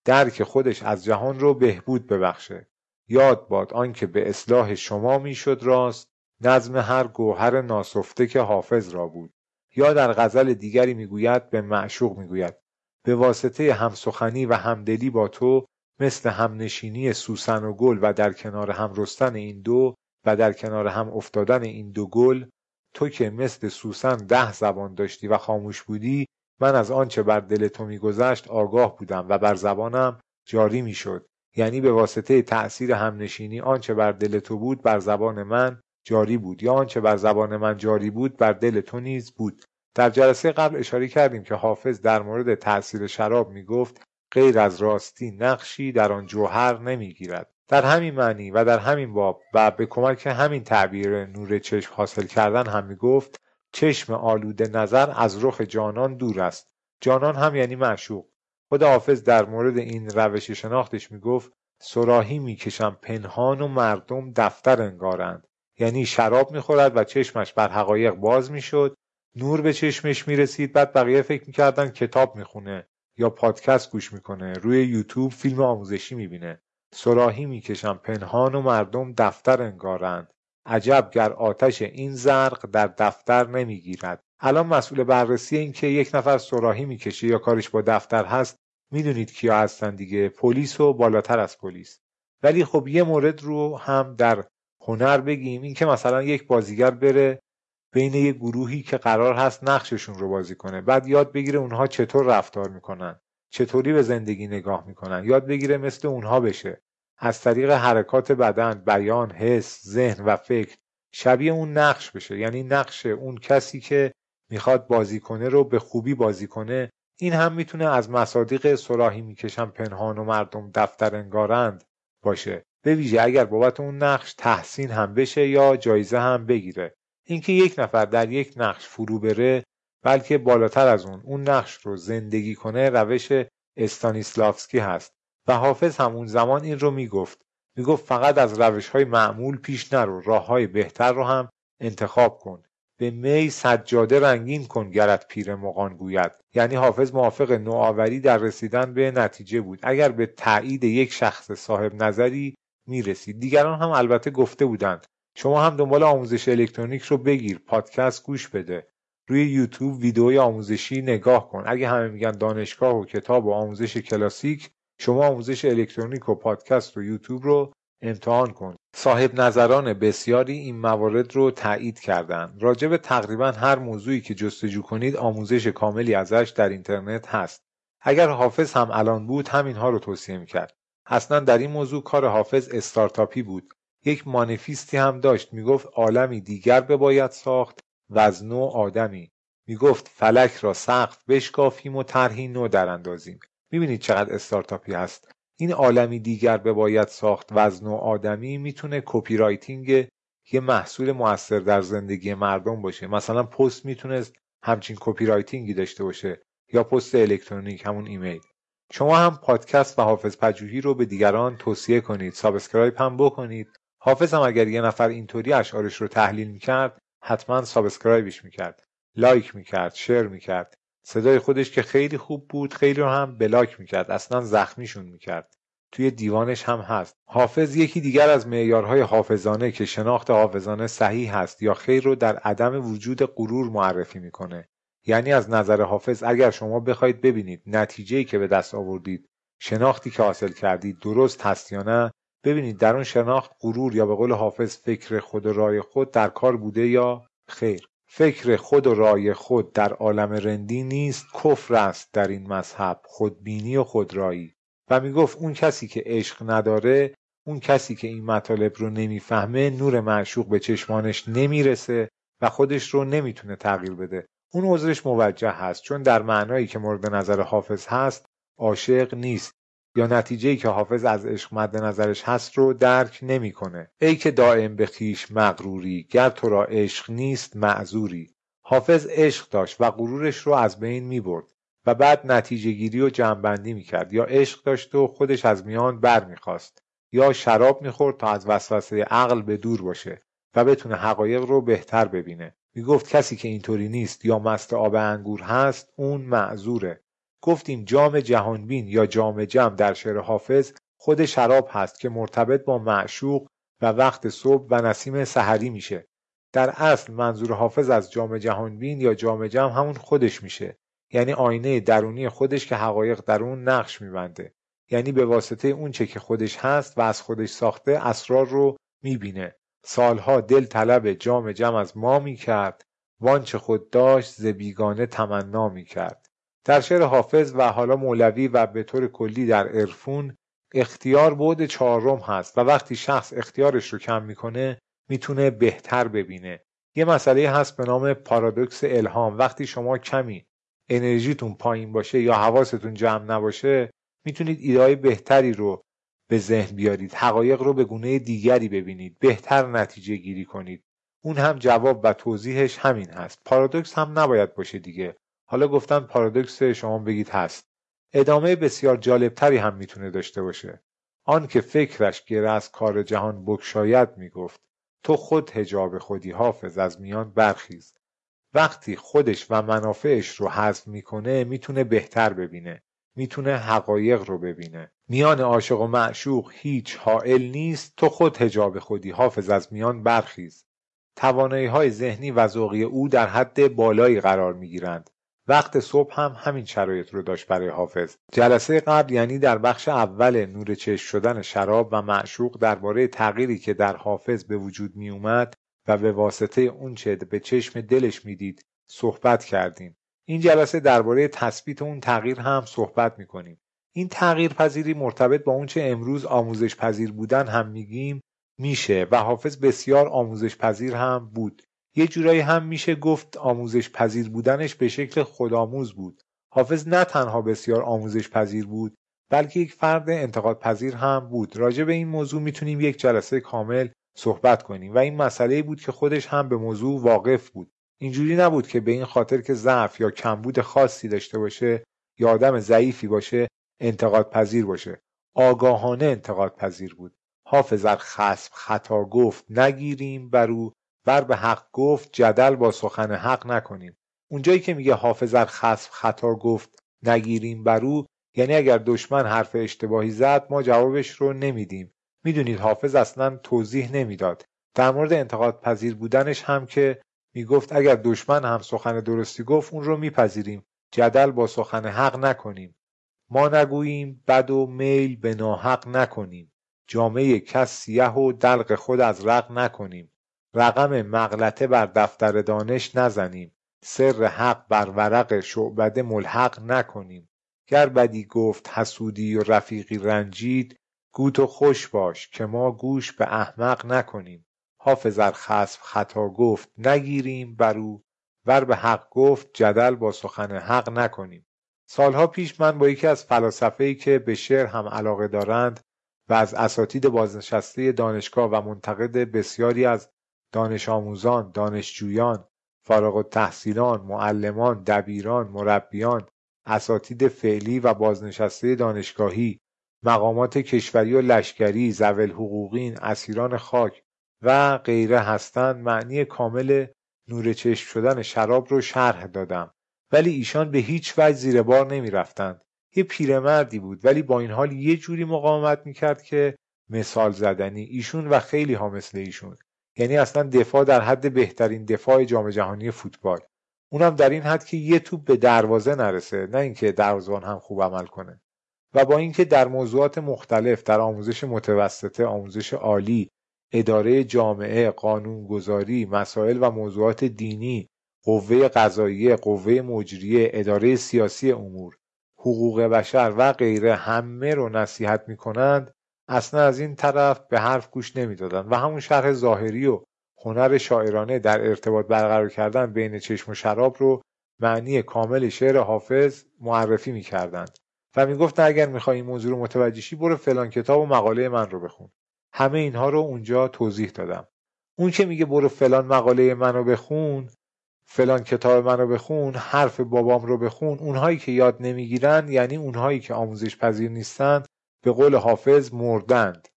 درک خودش از جهان رو بهبود ببخشه. یاد باد آنکه به اصلاح شما می‌شد راست نظم هر گوهر ناسفته که حافظ را بود. یا در غزل دیگری می‌گوید به معشوق می‌گوید. به واسطه همسخنی و همدلی با تو مثل همنشینی سوسن و گل و در کنار هم رستن این دو و در کنار هم افتادن این دو گل تو که مثل سوسن ده زبان داشتی و خاموش بودی من از آنچه بر دل تو میگذشت آگاه بودم و بر زبانم جاری می‌شد. یعنی به واسطه تأثیر همنشینی آنچه بر دل تو بود بر زبان من جاری بود یا آنچه بر زبان من جاری بود بر دل تو نیز بود. در جلسه قبل اشاره کردیم که حافظ در مورد تاثیر شراب می گفت غیر از راستی نقشی در آن جوهر نمی‌گیرد. در همین معنی و در همین باب و به کمک همین تعبیر نور چشم حاصل کردن هم می گفت چشم آلوده نظر از رخ جانان دور است. جانان هم یعنی معشوق. خود حافظ در مورد این روش شناختش می گفت سراحی می‌کشم پنهان و مردم دفتر انگارند. یعنی شراب می‌خورد و چشمش بر حقایق باز می‌شد نور به چشمش می‌رسید بعد بقیه فکر می‌کردن کتاب می‌خونه یا پادکست گوش می‌کنه روی یوتیوب فیلم آموزشی می‌بینه. سراحی می‌کشم پنهان و مردم دفتر انگارند. عجب گر آتش این زرق در دفتر نمی‌گیرد. الان مسئول بررسی این که یک نفر سراحی می‌کشه یا کارش با دفتر هست می‌دونید کیا هستن دیگه پلیس و بالاتر از پلیس. ولی خب یه مورد رو هم در هنر بگیم این که مثلا یک بازیگر بره بین یه گروهی که قرار هست نقششون رو بازی کنه. بعد یاد بگیره اونها چطور رفتار می‌کنن. چطوری به زندگی نگاه می‌کنن. یاد بگیره مثل اونها بشه. از طریق حرکات بدن بیان حس ذهن و فکر شبیه اون نقش بشه. یعنی نقش اون کسی که می‌خواد بازی کنه رو به خوبی بازی کنه. این هم می‌تونه از مصادیق سراحی می‌کشن پنهان و مردم دفتر انگارند باشه. به ویژه اگر بابت اون نقش تحسین هم بشه یا جایزه هم بگیره. اینکه یک نفر در یک نقش فرو بره بلکه بالاتر از اون اون نقش رو زندگی کنه روش استانیسلافسکی هست. و حافظ هم اون زمان این رو می‌گفت. می‌گفت فقط از روش های معمول پیش نرو راه های بهتر رو هم انتخاب کن. به می سجاده رنگین کن گرت پیر مغان گوید. یعنی حافظ موافق نوآوری در رسیدن به نتیجه بود. اگر به تایید یک شخص صاحب نظری می‌رسید. دیگران هم البته گفته بودند. شما هم دنبال آموزش الکترونیک رو بگیر پادکست گوش بده. روی یوتیوب ویدئوی آموزشی نگاه کن. اگه همه میگن دانشگاه و کتاب و آموزش کلاسیک شما آموزش الکترونیک و پادکست و یوتیوب رو امتحان کن. صاحب نظران بسیاری این موارد رو تایید کردند. راجع به تقریبا هر موضوعی که جستجو کنید آموزش کاملی ازش در اینترنت هست. اگر حافظ هم الان بود همینها رو توصیه می‌کرد. اصلا در این موضوع کار حافظ استارتاپی بود. یک مانیفیستی هم داشت. می‌گفت عالمی دیگر بباید ساخت و از نو آدمی. می‌گفت فلک را سقف بشکافیم و طرحی نو اندازیم می‌بینید چقدر استارتاپی هست. این عالمی دیگر باید ساخت و آدمی می‌تونه copywriting یه محصول موثر در زندگی مردم باشه. مثلا پست می‌تونست همچین copywriting ی داشته باشه یا پست الکترونیک همون ایمیل. شما هم پادکست حافظ پژوهی رو به دیگران توصیه کنید. subscribe هم بکنید. حافظ هم اگر یه نفر اینطوری اشعارش رو تحلیل می‌کرد حتما subscribe ش می‌کرد لایک می‌کرد شیر می‌کرد. صدای خودش که خیلی خوب بود خیلی رو هم بلاک می‌کرد اصلا زخمیشون می‌کرد. توی دیوانش هم هست. حافظ یکی دیگر از معیارهای حافظانه که شناخت حافظانه صحیح هست یا خیر رو در عدم وجود غرور معرفی می‌کنه. یعنی از نظر حافظ اگر شما بخواید ببینید نتیجه‌ای که به دست آوردید شناختی که حاصل کردید درست هست یا نه ببینید در اون شناخت غرور یا به قول حافظ فکر خود و رای خود در کار بوده یا خیر؟ فکر خود و رای خود در عالم رندی نیست کفر است در این مذهب خودبینی و خودرایی. و می‌گفت اون کسی که عشق نداره اون کسی که این مطالب رو نمی‌فهمه نور معشوق به چشمانش نمی‌رسه و خودش رو نمی‌تونه تغییر بده. اون عذرش موجه هست چون در معنایی که مورد نظر حافظ هست عاشق نیست. یا نتیجه‌ای که حافظ از عشق مد نظرش هست رو درک نمی‌کنه. ای که دائم به خیش مغروری گر تو را عشق نیست معذوری. حافظ عشق داشت و غرورش رو از بین می‌برد و بعد نتیجه گیری و جمعبندی می‌کرد. یا عشق داشت و خودش از میان بر می‌خواست یا شراب می‌خورد تا از وسوسه عقل به دور باشه و بتونه حقایق رو بهتر ببینه. می‌گفت کسی که اینطوری نیست یا مست آب انگور هست اون معذوره. گفتیم جام جهانبین یا جام جم در شعر حافظ خود شراب هست که مرتبط با معشوق و وقت صبح و نسیم سحری میشه. در اصل منظور حافظ از جام جهانبین یا جام جم همون خودش میشه. یعنی آینه درونی خودش که حقایق در اون نقش میبنده. یعنی به واسطه اون چه که خودش هست و از خودش ساخته اسرار رو می‌بینه. سالها دل طلب جام جم از ما می‌کرد. وانچه خود داشت ز بیگانه تمنا می‌کرد. در شعر حافظ و حالا مولوی و به طور کلی در عرفون اختیار بود چهارم هست و وقتی شخص اختیارش رو کم می‌کنه می‌تونه بهتر ببینه. یه مسئله هست به نام پارادوکس الهام. وقتی شما کمی انرژیتون پایین باشه یا حواستون جمع نباشه می‌تونید ایدهای بهتری رو به ذهن بیارید. حقایق رو به گونه دیگری ببینید. بهتر نتیجه گیری کنید. اون هم جواب و توضیحش همین هست. پارادوکس هم نباید باشه دیگه. حالا گفتن پارادوکس شما بگید هست. ادامه بسیار جالبتری هم می‌تونه داشته باشه. آن که فکرش گره از کار جهان بکشاید می‌گفت تو خود هجاب خودی حافظ از میان برخیز. وقتی خودش و منافعش رو حذف می‌کنه می‌تونه بهتر ببینه می‌تونه حقایق رو ببینه. میان عاشق و معشوق هیچ حائل نیست تو خود هجاب خودی حافظ از میان برخیز. توانایی های ذهنی و ذوقی او در حد بالایی قرار می‌گیرند. وقت صبح هم همین شرایط رو داشت برای حافظ. جلسه قبل یعنی در بخش اول نور چشم شدن شراب و معشوق درباره تغییری که در حافظ به وجود می اومد و به واسطه اونچه به چشم دلش می‌دید صحبت کردیم. این جلسه درباره تثبیت اون تغییر هم صحبت می‌کنیم. این تغییر پذیری مرتبط با اونچه امروز آموزش پذیر بودن هم میگیم میشه و حافظ بسیار آموزش پذیر هم بود. یه جورایی هم میشه گفت آموزش پذیر بودنش به شکل خودآموز بود. حافظ نه تنها بسیار آموزش پذیر بود بلکه یک فرد انتقاد پذیر هم بود. راجع به این موضوع می‌تونیم یک جلسه کامل صحبت کنیم و این مسئله بود که خودش هم به موضوع واقف بود. اینجوری نبود که به این خاطر که ضعف یا کمبود خاصی داشته باشه یا آدم ضعیفی باشه انتقاد پذیر باشه. آگاهانه انتقاد پذیر بود. حافظ ار خصم خطا گفت نگیریم بر او. بر به حق گفت جدل با سخن حق نکنیم. اونجایی که میگه حافظ ار خصم خطا گفت نگیریم بر او یعنی اگر دشمن حرف اشتباهی زد ما جوابش رو نمیدیم. می‌دونید حافظ اصلا توضیح نمی‌داد. در مورد انتقاد پذیر بودنش هم که می‌گفت اگر دشمن هم سخن درستی گفت اون رو میپذیریم. جدل با سخن حق نکنیم. ما نگوییم بد و میل به ناحق نکنیم. جامعه کس سیه و دلق خود از رق نکنیم. رقم مغلطه بر دفتر دانش نزنیم. سر حق بر ورق شعبده ملحق نکنیم. گر بدی گفت حسودی و رفیقی رنجید گو تو خوش باش که ما گوش به احمق نکنیم. حافظ ار خطا گفت نگیریم بر او ور به حق گفت جدل با سخن حق نکنیم. سالها پیش من با یکی از فلاسفه‌ای که به شعر هم علاقه دارند و از اساتید بازنشسته دانشگاه و منتقد بسیاری از دانش آموزان، دانشجویان، فارغ التحصیلان، معلمان، دبیران، مربیان، اساتید فعلی و بازنشسته دانشگاهی، مقامات کشوری و لشکری، زول حقوقین، اسیران خاک و غیره هستند. معنی کامل نور چشم شدن شراب رو شرح دادم. ولی ایشان به هیچ وجه زیر بار نمی رفتند. یه پیرمردی بود ولی با این حال یه جوری مقاومت می‌کرد که مثال زدنی ایشون و خیلی ها مثل ایشون. یعنی اصلا دفاع در حد بهترین دفاع جام جهانی فوتبال. اونم در این حد که یه توپ به دروازه نرسه نه اینکه دروازه‌بان هم خوب عمل کنه. و با اینکه در موضوعات مختلف در آموزش متوسطه آموزش عالی اداره جامعه قانونگذاری مسائل و موضوعات دینی قوه قضاییه قوه مجریه اداره سیاسی امور حقوق بشر و غیره همه رو نصیحت می‌کنند اصلا از این طرف به حرف گوش نمی‌دادند و همون شرح ظاهری و هنر شاعرانه در ارتباط برقرار کردن بین چشم و شراب رو معنی کامل شعر حافظ معرفی می‌کردند و می‌گفتن اگر می‌خوای این موضوع رو متوجه شی برو فلان کتاب و مقاله من رو بخون. همه اینها رو اونجا توضیح دادم. اون که میگه برو فلان مقاله منو بخون فلان کتاب منو بخون حرف بابام رو بخون اونهایی که یاد نمی‌گیرن یعنی اونهایی که آموزش پذیر نیستند به قول حافظ مردند.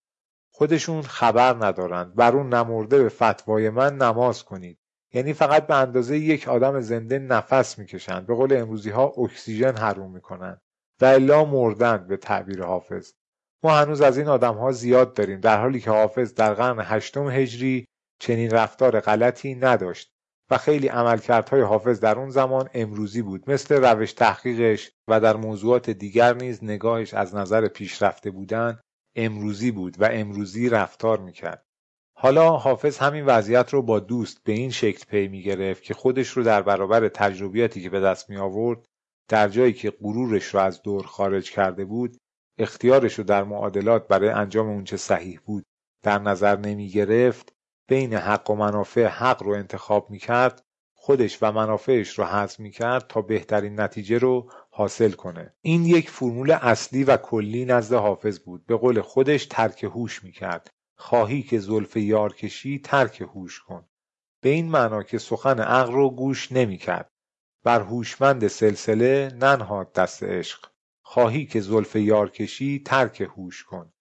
خودشون خبر ندارند. بر اون نمرده به فتوای من نماز کنید. یعنی فقط به اندازه یک آدم زنده نفس می‌کشند. به قول امروزی ها اکسیژن حروم می‌کنند. و الا مردند به تعبیر حافظ. ما هنوز از این آدم ها زیاد داریم. در حالی که حافظ در قرن هشتم هجری چنین رفتار غلطی نداشت. و خیلی عملکردهای حافظ در اون زمان امروزی بود. مثل روش تحقیقش و در موضوعات دیگر نیز نگاهش از نظر پیشرفته بودن امروزی بود و امروزی رفتار می‌کرد. حالا حافظ همین وضعیت رو با دوست به این شکل پی می گرفت که خودش رو در برابر تجربیاتی که به دست می آورد در جایی که غرورش رو از دور خارج کرده بود اختیارش رو در معادلات برای انجام اونچه صحیح بود در نظر نمی گرفت بین حق و منافع حق رو انتخاب می‌کرد خودش و منافعش رو حذف می‌کرد تا بهترین نتیجه رو حاصل کنه. این یک فرمول اصلی و کلی نزد حافظ بود. به قول خودش ترک هوش می‌کرد. خواهی که زلف یار کشی ترک هوش کن. به این معنا که سخن عقل رو گوش نمی‌کرد. بر هوشمند سلسله ننهاد دست عشق. خواهی که زلف یار کشی ترک هوش کن.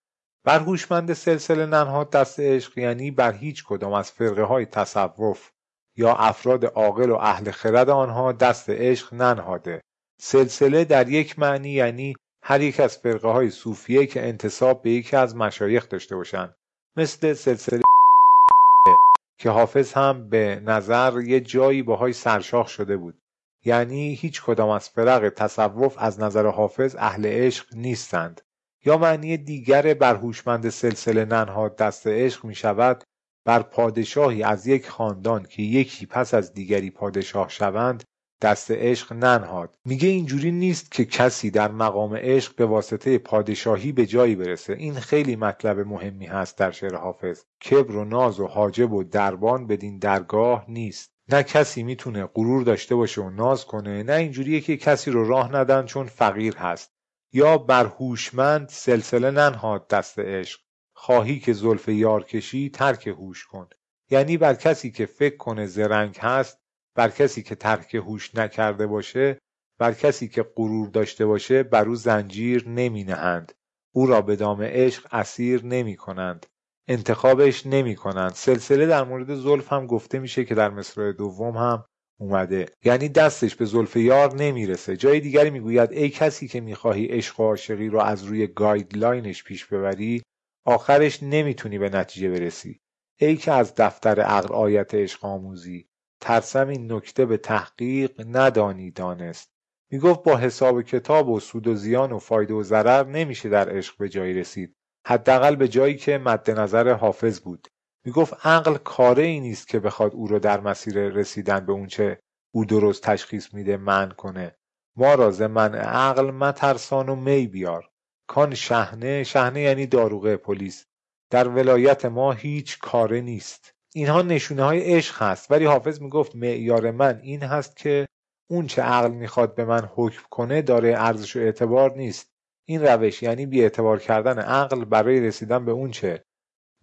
بر هوشمند سلسله ننهاد دست عشق یعنی بر هیچ کدام از فرقه های تصوف یا افراد عاقل و اهل خرد آنها دست عشق ننهاده. سلسله در یک معنی یعنی هر یک از فرقه های صوفیه که انتصاب به یکی از مشایخ داشته باشند. مثل سلسله که حافظ هم به نظر یه جایی باهای سرشاخ شده بود. یعنی هیچ کدام از فرق تصوف از نظر حافظ اهل عشق نیستند. یا معنی دیگر بر هوشمند سلسله ننهاد دست عشق می شود بر پادشاهی از یک خاندان که یکی پس از دیگری پادشاه شوند دست عشق ننهاد. میگه اینجوری نیست که کسی در مقام عشق به واسطه پادشاهی به جایی برسه. این خیلی مطلب مهمی هست در شعر حافظ. کبر و ناز و حاجب و دربان بدین درگاه نیست. نه کسی می‌تونه غرور داشته باشه و ناز کنه نه اینجوریه که کسی رو راه ندن چون فقیر هست. یا بر هوشمند سلسله ننهاد دست عشق. خواهی که زلف یار کشی ترک هوش کن. یعنی بر کسی که فکر کنه زرنگ هست بر کسی که ترک هوش نکرده باشه بر کسی که غرور داشته باشه بر او زنجیر نمی نهند. او را به دام عشق اسیر نمی کنند. انتخابش نمی کنند. سلسله در مورد زلف هم گفته میشه که در مصرع دوم هم اومده. یعنی دستش به زلف یار نمی‌رسه. جای دیگری می‌گوید ای کسی که می‌خواهی عشق و عاشقی رو از روی guideline ش پیش ببری آخرش نمی‌تونی به نتیجه برسی. ای که از دفتر عقل آیت عشق آموزی ترسم این نکته به تحقیق ندانی دانست. می‌گفت با حساب کتاب و سود و زیان و فایده و ضرر نمیشه در عشق به جایی رسید. حداقل به جایی که مد نظر حافظ بود. می‌گفت عقل کاره ای نیست که بخواد او رو در مسیر رسیدن به اونچه او درست تشخیص میده من کنه. ما را من عقل مترسان و می بیار. کان شهنه شهنه یعنی داروغه پلیس. در ولایت ما هیچ کاره نیست. اینها نشونه های عشق هست. ولی حافظ می‌گفت معیار من این هست که اون چه عقل می‌خواد به من حکم کنه داره ارزش و اعتبار نیست. این روش یعنی بی اعتبار کردن عقل برای رسیدن به اون چه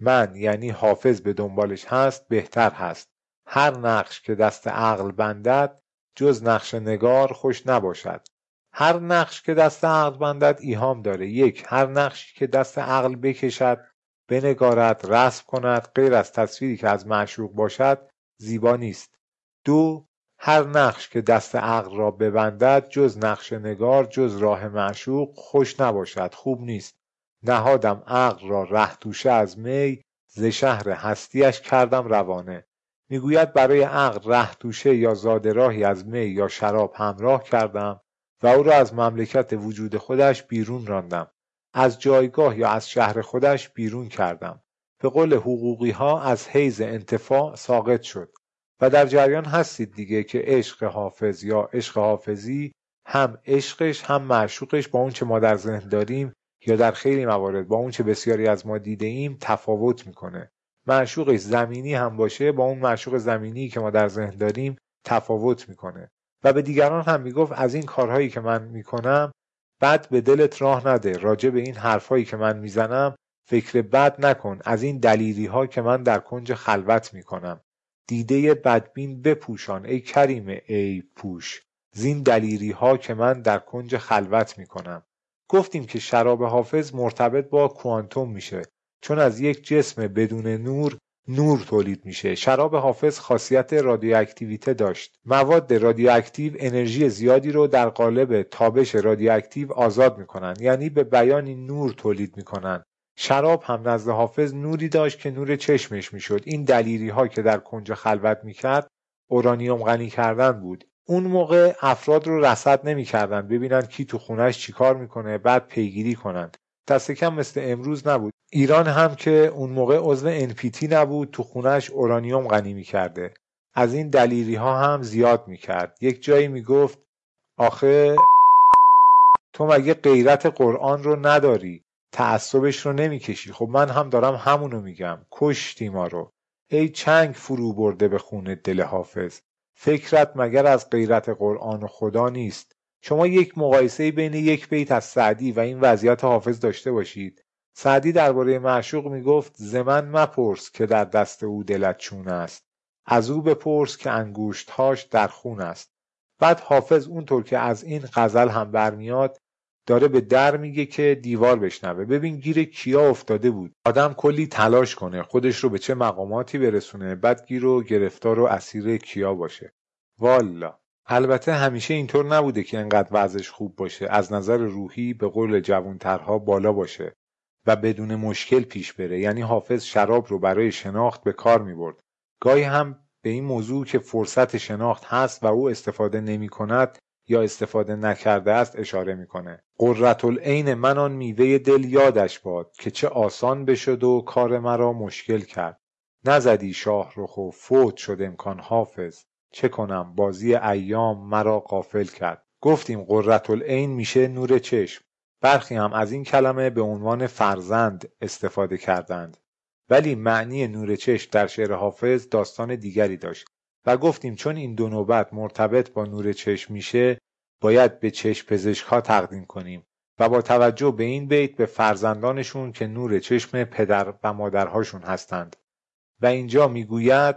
من یعنی حافظ به دنبالش هست بهتر هست. هر نقش که دست عقل بندد جز نقش نگار خوش نباشد. هر نقش که دست عقل بندد ایهام داره. یک هر نقشی که دست عقل بکشد بنگارد رسم کند غیر از تصویری که از معشوق باشد زیبا نیست. دو هر نقش که دست عقل را ببندد جز نقش نگار جز راه معشوق خوش نباشد خوب نیست. نهادم عقل را ره از می ز شهر هستیش کردم روانه. می‌گوید برای عقل ره یا زاده راهی از می یا شراب همراه کردم و او را از مملکت وجود خودش بیرون راندم. از جایگاه یا از شهر خودش بیرون کردم. به قول حقوقی ها از حیز انتفاع ساقط شد. و در جریان هستید دیگه که عشق حافظ یا عشق حافظی هم عشقش هم معشوقش با اون چه ما در ذهن داریم یا در خیلی موارد با اون چه بسیاری از ما دیده ایم تفاوت می‌کنه. معشوقش زمینی هم باشه با اون معشوق زمینی که ما در ذهن داریم تفاوت می‌کنه. و به دیگران هم می‌گفت از این کارهایی که من می‌کنم بد به دلت راه نده. راجع به این حرفهایی که من می‌زنم فکر بد نکن. از این دلیری ها که من در کنج خلوت می‌کنم. دیده بدبین بپوشان. ای کریم ای پوش. زین دلیری ها که من در کنج خلوت می‌کنم. گفتیم که شراب حافظ مرتبط با کوانتوم میشه چون از یک جسم بدون نور نور تولید میشه. شراب حافظ خاصیت رادیواکتیویته داشت. مواد رادیواکتیو انرژی زیادی رو در قالب تابش رادیواکتیو آزاد می‌کنن یعنی به بیانی نور تولید می‌کنن. شراب هم نزد حافظ نوری داشت که نور چشمش می‌شد. این دلیری ها که در کنج خلوت می‌کرد اورانیوم غنی کردن بود. اون موقع افراد رو رصد نمی‌کردن ببینن کی تو خونش چیکار می‌کنه بعد پیگیری کنند دست کم مثل امروز نبود. ایران هم که اون موقع عضو NPT نبود تو خونش اورانیوم غنی می‌کرده. از این دلیری ها هم زیاد می‌کرد. یک جایی می‌گفت آخه تو مگه غیرت قرآن رو نداری؟ تعصبش رو نمی‌کشی. خب من هم دارم همونو میگم. کشتی ما رو. ای چنگ فرو برده به خون دل حافظ. فکرت مگر از غیرت قرآن و خدا نیست؟ شما یک مقایسه بین یک بیت از سعدی و این وضعیت حافظ داشته باشید. سعدی درباره معشوق می‌گفت زمن مپرس که در دست او دلت چون است. از او بپرس که انگوشتهاش در خون است. بعد حافظ اونطور که از این غزل هم برمیاد داره به در میگه که دیوار بشنوه. ببین گیر کیا افتاده بود. آدم کلی تلاش کنه. خودش رو به چه مقاماتی برسونه. بعد گیر و گرفتار و اسیر کیا باشه. والا. البته همیشه اینطور نبوده که انقدر وضعش خوب باشه. از نظر روحی به قول جوانترها بالا باشه. و بدون مشکل پیش بره. یعنی حافظ شراب رو برای شناخت به کار می برد گاهی هم به این موضوع که فرصت شناخت هست و او استفاده نمی کند یا استفاده نکرده است اشاره می‌کنه. قررت العین من آن میوه دل یادش باد که چه آسان بشد و کار مرا مشکل کرد. نزدی شاه رخ و فوت شد امکان حافظ. چه کنم؟ بازی ایام مرا قافل کرد. گفتیم قررت العین میشه نور چشم. برخی هم از این کلمه به عنوان فرزند استفاده کردند. ولی معنی نور چشم در شعر حافظ داستان دیگری داشت. و گفتیم چون این دو نوبت مرتبط با نور چشم میشه باید به چشم پزشک ها تقدیم کنیم و با توجه به این بیت به فرزندانشون که نور چشم پدر و مادرهاشون هستند. و اینجا می‌گوید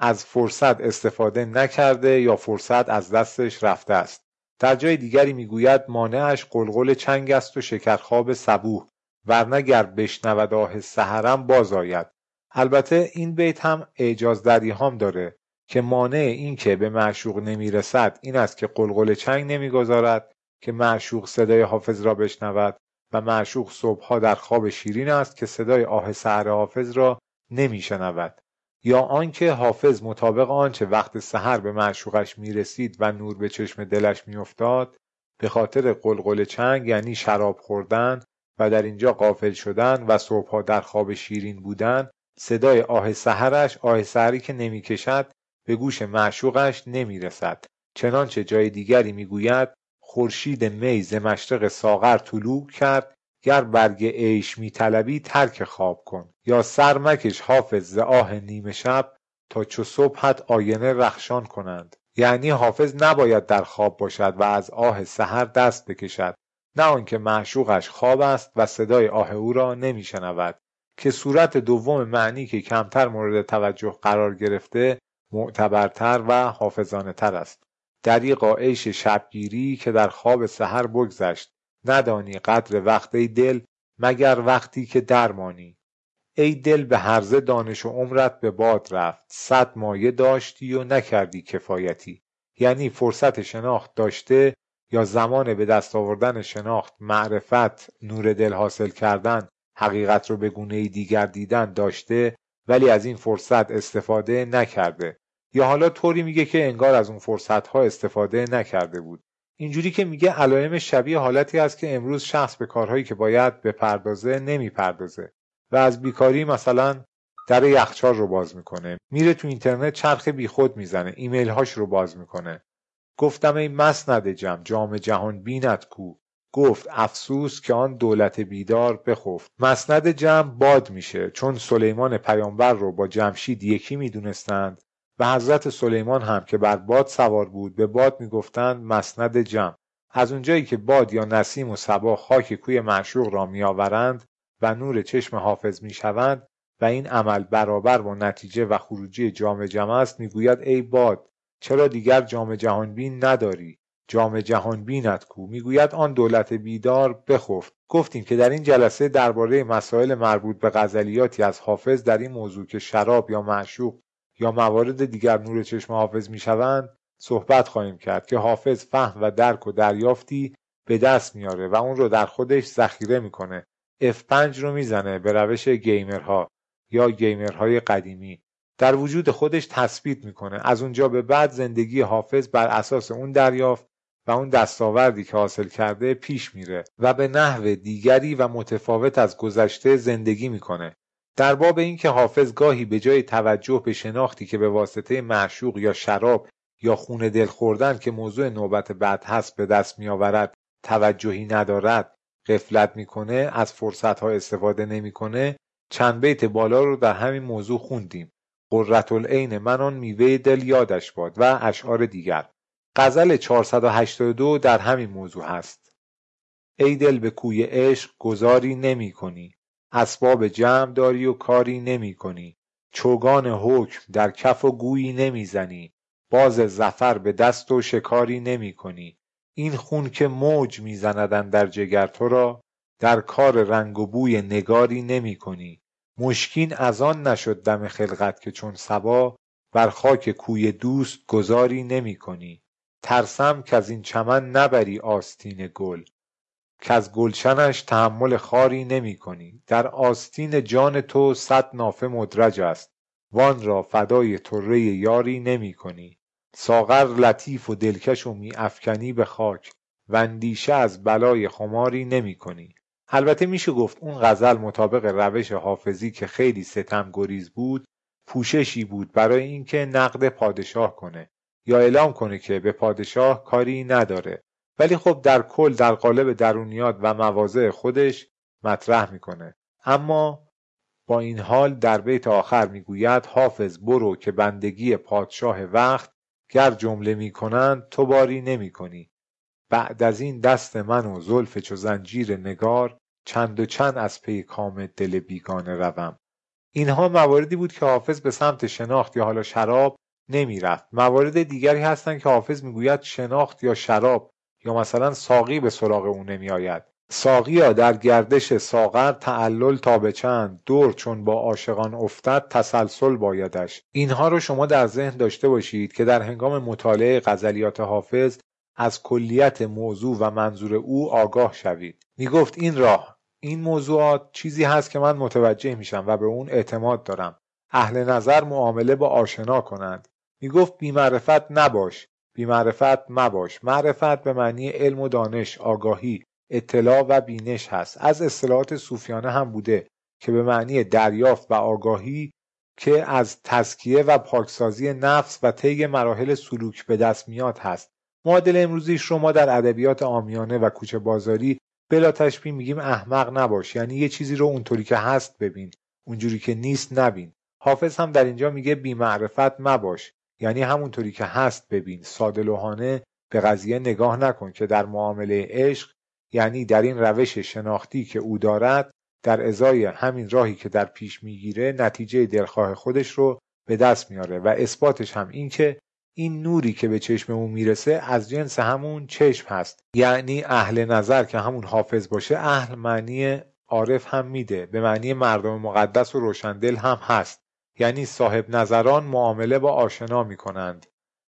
از فرصت استفاده نکرده یا فرصت از دستش رفته است. در جای دیگری می‌گوید مانعش قلقل چنگ است و شکرخواب صبوح ورنه گر بشنود آه سحرم باز آید. البته این بیت هم اعجاز دریهام داره. که مانع این که به معشوق نمی‌رسد این است که قلقل چنگ نمی‌گذارد که معشوق صدای حافظ را بشنود و معشوق صبحها در خواب شیرین است که صدای آه سحر حافظ را نمیشنود. یا آنکه حافظ مطابق آنچه وقت سحر به معشوقش می‌رسید و نور به چشم دلش میافتاد به خاطر قلقل چنگ یعنی شراب خوردن و در اینجا قافل شدن و صبحها در خواب شیرین بودن صدای آه سحرش آه سحری که نمی‌کشد به گوش معشوقش نمی‌رسد. چنانچه جای دیگری می‌گوید خورشید می ز مشرق ساغر طلوع کرد. گر برگ عیش میطلبی ترک خواب کن. یا سر مکش حافظ ز آه نیمه شب تا چو صبحت آینه رخشان کنند. یعنی حافظ نباید در خواب باشد و از آه سحر دست بکشد. نه آنکه معشوقش خواب است و صدای آه او را نمیشنود. که صورت دوم معنی که کمتر مورد توجه قرار گرفته معتبرتر و حافظانه تر است. دریغا عیش شبگیری که در خواب سحر بگذشت. ندانی قدر وقت ای دل مگر وقتی که درمانی. ای دل به هرزه دانش و عمرت به باد رفت. صد مایه داشتی و نکردی کفایتی. یعنی فرصت شناخت داشته یا زمان به دست آوردن شناخت معرفت نور دل حاصل کردن حقیقت رو به گونه دیگر دیدن داشته ولی از این فرصت استفاده نکرده. یا حالا طوری میگه که انگار از اون فرصت ها استفاده نکرده بود. اینجوری که میگه علائم شبیه حالتی است که امروز شخص به کارهایی که باید بپردازه نمی‌پردازه و از بیکاری مثلا در یخچال رو باز می‌کنه. میره تو اینترنت چرخ بیخود می‌زنه. ایمیل هاش رو باز می‌کنه. گفتم ای مسند جم. جام جهان بینت کو. گفت افسوس که آن دولت بیدار بخفت. مسند جمع باد میشه. چون سلیمان پیامبر رو با جمشید یکی می‌دونستند. و حضرت سلیمان هم که بر باد سوار بود به باد می‌گفتند مسند جمع. از اونجایی که باد یا نسیم و سبا خاک کوی معشوق را میآورند و نور چشم حافظ می‌شوند و این عمل برابر با نتیجه و خروجی جام جمع است می‌گوید ای باد چرا دیگر جام جهانبین نداری؟ جام جهان بینت کو؟ می‌گوید آن دولت بیدار بخفت. گفتیم که در این جلسه درباره مسائل مربوط به غزلیاتی از حافظ در این موضوع که شراب یا معشوق یا موارد دیگر نور چشم حافظ می‌شوند صحبت خواهیم کرد که حافظ فهم و درک و دریافتی به دست میاره و اون رو در خودش ذخیره می‌کنه. F5 رو می‌زنه به روش گیمرها یا گیمرهای قدیمی. در وجود خودش تثبیت می‌کنه. از اونجا به بعد زندگی حافظ بر اساس اون دریافت و اون دستاوردی که حاصل کرده پیش میره و به نحو دیگری و متفاوت از گذشته زندگی می‌کنه. در باب اینکه حافظ گاهی به جای توجه به شناختی که به واسطه معشوق یا شراب یا خون دل خوردن که موضوع نوبت بعد هست به دست میآورد توجهی ندارد غفلت می‌کنه از فرصت ها استفاده نمی‌کنه چند بیت بالا رو در همین موضوع خوندیم. قررت العین من آن میوه دل یادش باد و اشعار دیگر. غزل 482 در همین موضوع هست. ای دل به کوی عشق گذاری نمی کنی اسباب جمع داری و کاری نمی کنی. چوگان حکم در کف و گویی نمی‌زنی باز زفر به دست و شکاری نمی کنی. این خون که موج میزندن در جگر تو را در کار رنگ و بوی نگاری نمی کنی. مشکین از آن نشد دم خلقت که چون سبا بر خاک کوی دوست گذاری نمی کنی. ترسم از این چمن نبری آستین گل. که از گلشنش تحمل خاری نمی کنی. در آستین جان تو صد نافه مدرج است. وان را فدای طره یاری نمی کنی. ساغر لطیف و دلکش و می افکنی به خاک. و اندیشه از بلای خماری نمی کنی. البته میشه گفت اون غزل مطابق روش حافظی که خیلی ستم گریز بود پوششی بود برای اینکه نقد پادشاه کنه. یا اعلام کنه که به پادشاه کاری نداره. ولی خب در کل در قالب درونیات و مواضع خودش مطرح می‌کنه. اما با این حال در بیت آخر می‌گوید حافظ برو که بندگی پادشاه وقت گر جمله می‌کنند تو باری نمی‌کنی. بعد از این دست من و زلف چو زنجیر نگار چند و چند از پی کام دل بیگانه روم. اینها مواردی بود که حافظ به سمت شناخت یا حالا شراب نمی‌رفت. موارد دیگری هستند که حافظ می‌گوید شناخت یا شراب یا مثلا ساقی به سراغ او نمیآید؟ ساقیا در گردش ساغر تعلل تا به چند دور چون با عاشقان افتد تسلسل بایدش. اینها رو شما در ذهن داشته باشید که در هنگام مطالعه غزلیات حافظ از کلیت موضوع و منظور او آگاه شوید. می‌گفت این راه این موضوعات چیزی هست که من متوجه میشم و به اون اعتماد دارم. اهل نظر معامله با آشنا کنند. می‌گفت بیمعرفت نباش. بیمعرفت مباش. معرفت به معنی علم و دانش آگاهی اطلاع و بینش هست. از اصطلاحات صوفیانه هم بوده که به معنی دریافت و آگاهی که از تزکیه و پاکسازی نفس و طی مراحل سلوک به دست میاد هست. معادل امروزیش رو ما در ادبیات آمیانه و کوچه بازاری بلا تشبیه میگیم احمق نباش. یعنی یه چیزی رو اونطوری که هست ببین. اونجوری که نیست نبین. حافظ هم در اینجا میگه بیمعرفت مباش. یعنی همونطوری که هست ببین ساده به قضیه نگاه نکن که در معامله عشق یعنی در این روش شناختی که او دارد در ازای همین راهی که در پیش می‌گیره نتیجه دلخواه خودش رو به دست میاره و اثباتش هم این که این نوری که به چشم او می‌رسه از جنس همون چشم هست. یعنی اهل نظر که همون حافظ باشه اهل معنی عارف هم میده. به معنی مردم مقدس و روشندل هم هست. یعنی صاحب نظران معامله با آشنا می‌کنند.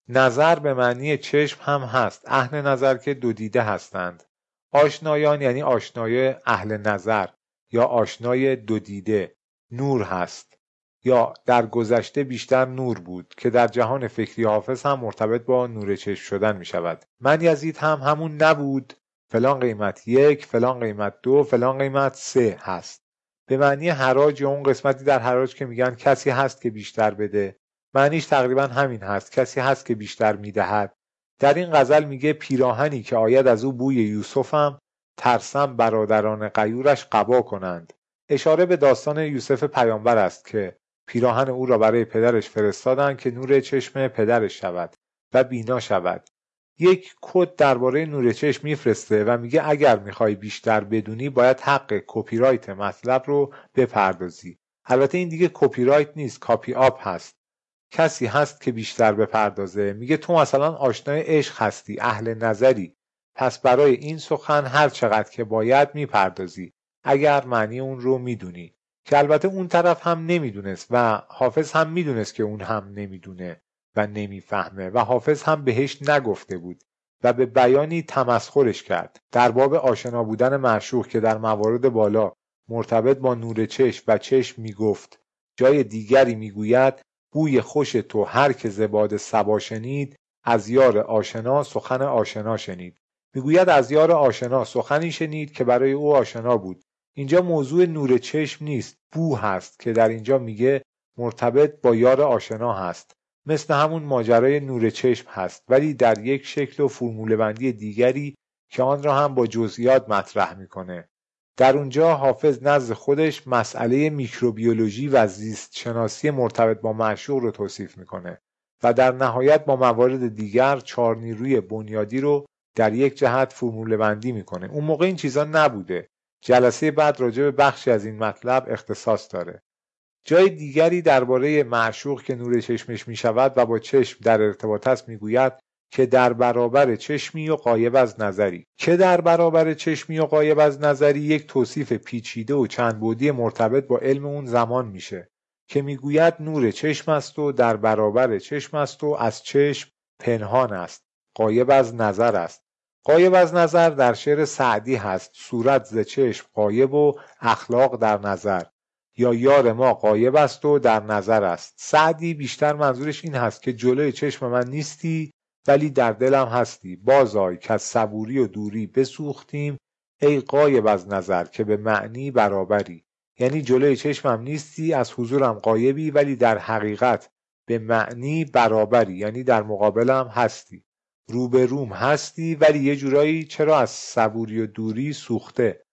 نظر به معنی چشم هم هست. اهل نظر که دو دیده هستند. آشنایان یعنی آشنای اهل نظر یا آشنای دو دیده نور هست. یا در گذشته بیشتر نور بود که در جهان فکری حافظ هم مرتبط با نور چشم شدن می شود من یزید هم همون نبود. فلان قیمت یک فلان قیمت دو فلان قیمت سه هست. به معنی حراج یا اون قسمتی در حراج که میگن کسی هست که بیشتر بده. معنیش تقریبا همین هست. کسی هست که بیشتر می‌دهد. در این غزل میگه پیراهنی که آید از او بوی یوسفم ترسم برادران غیورش قبا کنند. اشاره به داستان یوسف پیامبر است که پیراهن او را برای پدرش فرستادند که نور چشم پدرش شود و بینا شود. یک کد درباره نور چشم میفرسته و میگه اگر می‌خوای بیشتر بدونی باید حق کپی رایت مطلب رو بپردازی. البته این دیگه کپی رایت نیست copy up هست. کسی هست که بیشتر بپردازه. میگه تو مثلا آشنای عشق هستی اهل نظری. پس برای این سخن هر چقدر که باید می‌پردازی. اگر معنی اون رو می‌دونی. که البته اون طرف هم نمی‌دونست و حافظ هم می‌دونست که اون هم نمی‌دونه. و نمی‌فهمه و حافظ هم بهش نگفته بود و به بیانی تمسخرش کرد. در باب آشنا بودن معشوق که در موارد بالا مرتبط با نور چشم و چشم می‌گفت جای دیگری می‌گوید بوی خوش تو هر که زباد سبا شنید از یار آشنا سخن آشنا شنید. می‌گوید از یار آشنا سخنی شنید که برای او آشنا بود. اینجا موضوع نور چشم نیست بو هست که در اینجا میگه مرتبط با یار آشنا هست. مثل همون ماجرای نور چشم هست ولی در یک شکل و فرمول بندی دیگری که آن را هم با جزئیات مطرح می‌کنه. در اونجا حافظ نزد خودش مسئله میکروبیولوژی و زیست شناسی مرتبط با معشوق رو توصیف می‌کنه و در نهایت با موارد دیگر چهار نیروی بنیادی رو در یک جهت فرموله بندی می‌کنه. اون موقع این چیزا نبوده. جلسه بعد راجع به بخشی از این مطلب اختصاص داره. جای دیگری درباره معشوق که نور چشمش می شود و با چشم در ارتباط است می‌گوید که در برابر چشمی و قایب از نظری. که در برابر چشمی و قایب از نظری یک توصیف پیچیده و چند بودی مرتبط با علم اون زمان میشه که می‌گوید نور چشم است و در برابر چشم است و از چشم پنهان است. قایب از نظر است. قایب از نظر در شعر سعدی هست. صورت ز چشم قایب و اخلاق در نظر. یا یار ما قایب است و در نظر است. سعدی بیشتر منظورش این هست که جلوی چشم من نیستی ولی در دلم هستی. بازای که از صبوری و دوری بسوختیم. ای قایب از نظر که به معنی برابری. یعنی جلوی چشمم نیستی از حضورم قایبی ولی در حقیقت به معنی برابری. یعنی در مقابلم هستی. روم هستی ولی یه جورایی چرا از صبوری و دوری سوخته؟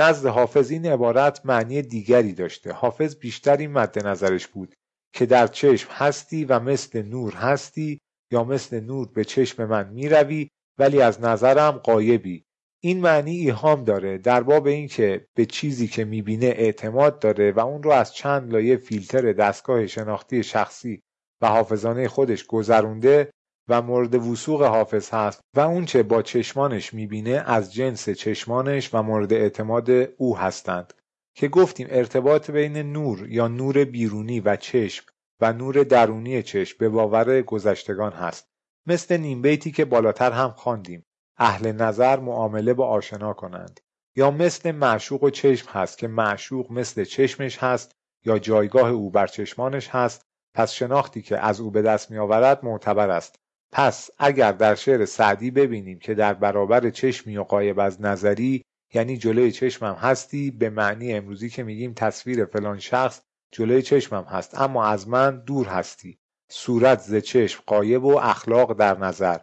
نزد حافظ این عبارت معنی دیگری داشته. حافظ بیشتر این مد نظرش بود که در چشم هستی و مثل نور هستی یا مثل نور به چشم من می‌روی ولی از نظرم قایبی این معنی ایهام داره در باب اینکه به چیزی که می‌بینه اعتماد داره و اون رو از چند لایه فیلتر دستگاه شناختی شخصی و حافظانه خودش گذرونده و مورد وسوق حافظ هست و اونچه با چشمانش می‌بینه از جنس چشمانش و مورد اعتماد او هستند که گفتیم ارتباط بین نور یا نور بیرونی و چشم و نور درونی چشم به باور گذشتگان هست. مثل نیمبیتی که بالاتر هم خواندیم. اهل نظر معامله با آشنا کنند. یا مثل معشوق و چشم هست که معشوق مثل چشمش هست یا جایگاه او بر چشمانش هست. پس شناختی که از او به دست می آورد معتبر است. پس اگر در شعر سعدی ببینیم که در برابر چشمی و قایب از نظری یعنی جلوی چشمم هستی به معنی امروزی که میگیم تصویر فلان شخص جلوی چشمم هست. اما از من دور هستی. صورت ز چشم قایب و اخلاق در نظر.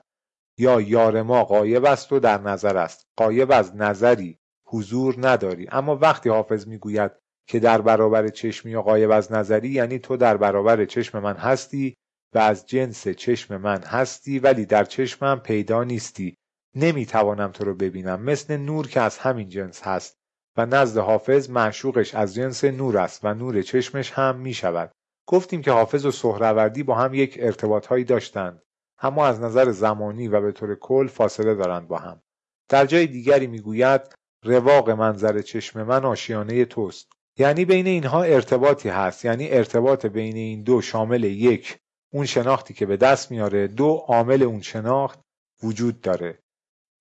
یا یار ما قایب است و در نظر است. قایب از نظری حضور نداری. اما وقتی حافظ می‌گوید که در برابر چشمی و قایب از نظری یعنی تو در برابر چشم من هستی از جنس چشم من هستی ولی در چشمم پیدا نیستی. نمی‌توانم تو رو ببینم. مثل نور که از همین جنس هست. و نزد حافظ معشوقش از جنس نور است و نور چشمش هم می شود. گفتیم که حافظ و سهروردی با هم یک ارتباط هایی داشتند. اما از نظر زمانی و به طور کل فاصله دارند با هم. در جای دیگری می‌گوید رواق منظر چشم من آشیانه توست. یعنی بین اینها ارتباطی هست. یعنی ارتباط بین این دو شامل یک. اون شناختی که به دست میاره دو عامل اون شناخت وجود داره.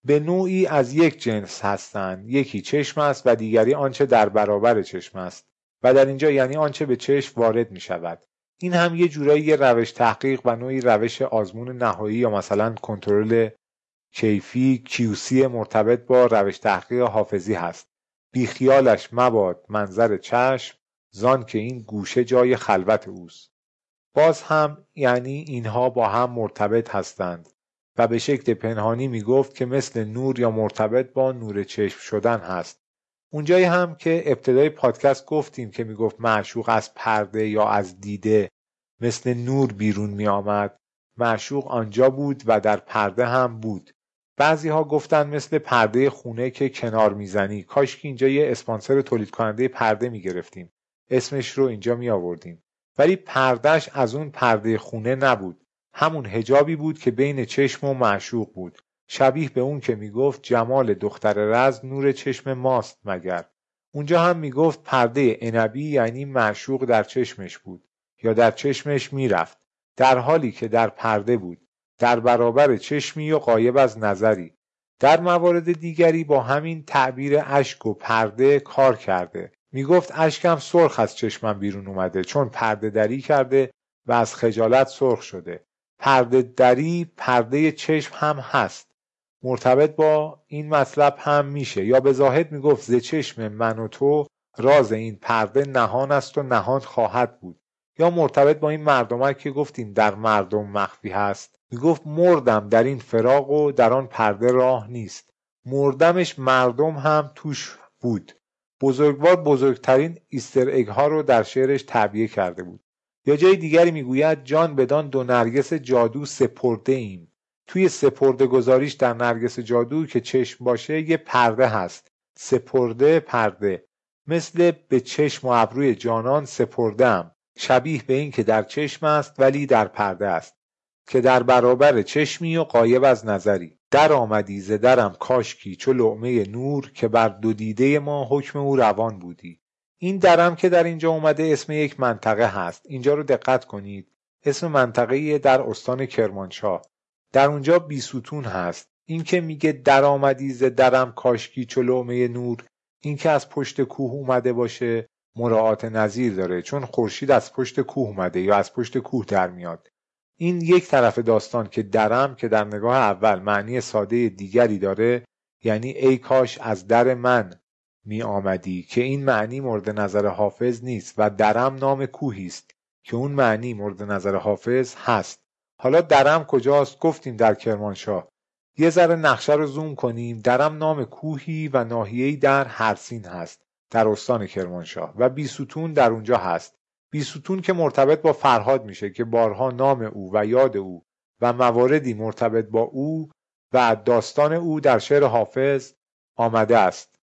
به نوعی از یک جنس هستند یکی چشم است و دیگری آنچه در برابر چشم است. و در اینجا یعنی آنچه به چشم وارد می شود این هم یه جورایی یه روش تحقیق و نوعی روش آزمون نهایی یا مثلا کنترل کیفی کیوسی مرتبط با روش تحقیق حافظی هست. بیخیالش مباد منظر چشم زان که این گوشه جای خلوت اوست. باز هم یعنی اینها با هم مرتبط هستند و به شکل پنهانی می گفت که مثل نور یا مرتبط با نور چشم شدن هست. اونجایی هم که ابتدای پادکست گفتیم که می‌گفت معشوق از پرده یا از دیده مثل نور بیرون می آمد معشوق آنجا بود و در پرده هم بود. بعضی ها گفتن مثل پرده خونه که کنار می‌زنی. کاش که اینجا یه اسپانسر تولید کننده پرده می گرفتیم اسمش رو اینجا می آوردیم ولی پردهش از اون پرده خونه نبود. همون هجابی بود که بین چشم و معشوق بود. شبیه به اون که می‌گفت جمال دختر رز نور چشم ماست مگر. اونجا هم می‌گفت پرده عنبی یعنی معشوق در چشمش بود یا در چشمش می‌رفت. در حالی که در پرده بود. در برابر چشمی و قایب از نظری. در موارد دیگری با همین تعبیر اشک و پرده کار کرده. می‌گفت اشکم سرخ از چشمم بیرون اومده چون پرده دری کرده و از خجالت سرخ شده. پرده دری پرده چشم هم هست. مرتبط با این مطلب هم میشه. یا به زاهد می‌گفت ز چشم من و تو راز این پرده نهان است و نهان خواهد بود. یا مرتبط با این مردمک که گفتیم در مردم مخفی هست. می‌گفت مردم در این فراغ و در آن پرده راه نیست. مردمش مردم هم توش بود. بزرگوار بزرگترین ایستر اگ ها رو در شعرش تعبیه کرده بود. یا جای دیگری می‌گوید جان بدان دو نرگس جادو سپرده ایم. توی سپرده گذاریش در نرگس جادو که چشم باشه یه پرده هست. سپرده پرده. مثل به چشم و ابروی جانان سپردم شبیه به این که در چشم است ولی در پرده است. که در برابر چشمی و قایب از نظری. در آمدی ز درم کاشکی چو لعمه نور که بر دو دیده ما حکم او روان بودی. این درم که در اینجا اومده اسم یک منطقه هست. اینجا رو دقت کنید. اسم منطقه در استان کرمانشاه. در اونجا بیستون هست. این که میگه در آمدی ز درم کاشکی چو لعمه نور این که از پشت کوه اومده باشه مراعات نظیر داره. چون خورشید از پشت کوه اومده یا از پشت کوه در میاد. این یک طرف داستان که درم که در نگاه اول معنی ساده دیگری داره یعنی ای کاش از در من می آمدی که این معنی مورد نظر حافظ نیست و درم نام کوهی است که اون معنی مورد نظر حافظ هست. حالا درم کجاست؟ گفتیم در کرمانشاه. یه ذره نقشه رو زوم کنیم. درم نام کوهی و ناحیه‌ای در هرسین هست در استان کرمانشاه و بیستون در اونجا هست. بیستون که مرتبط با فرهاد میشه که بارها نام او و یاد او و مواردی مرتبط با او و داستان او در شعر حافظ آمده است.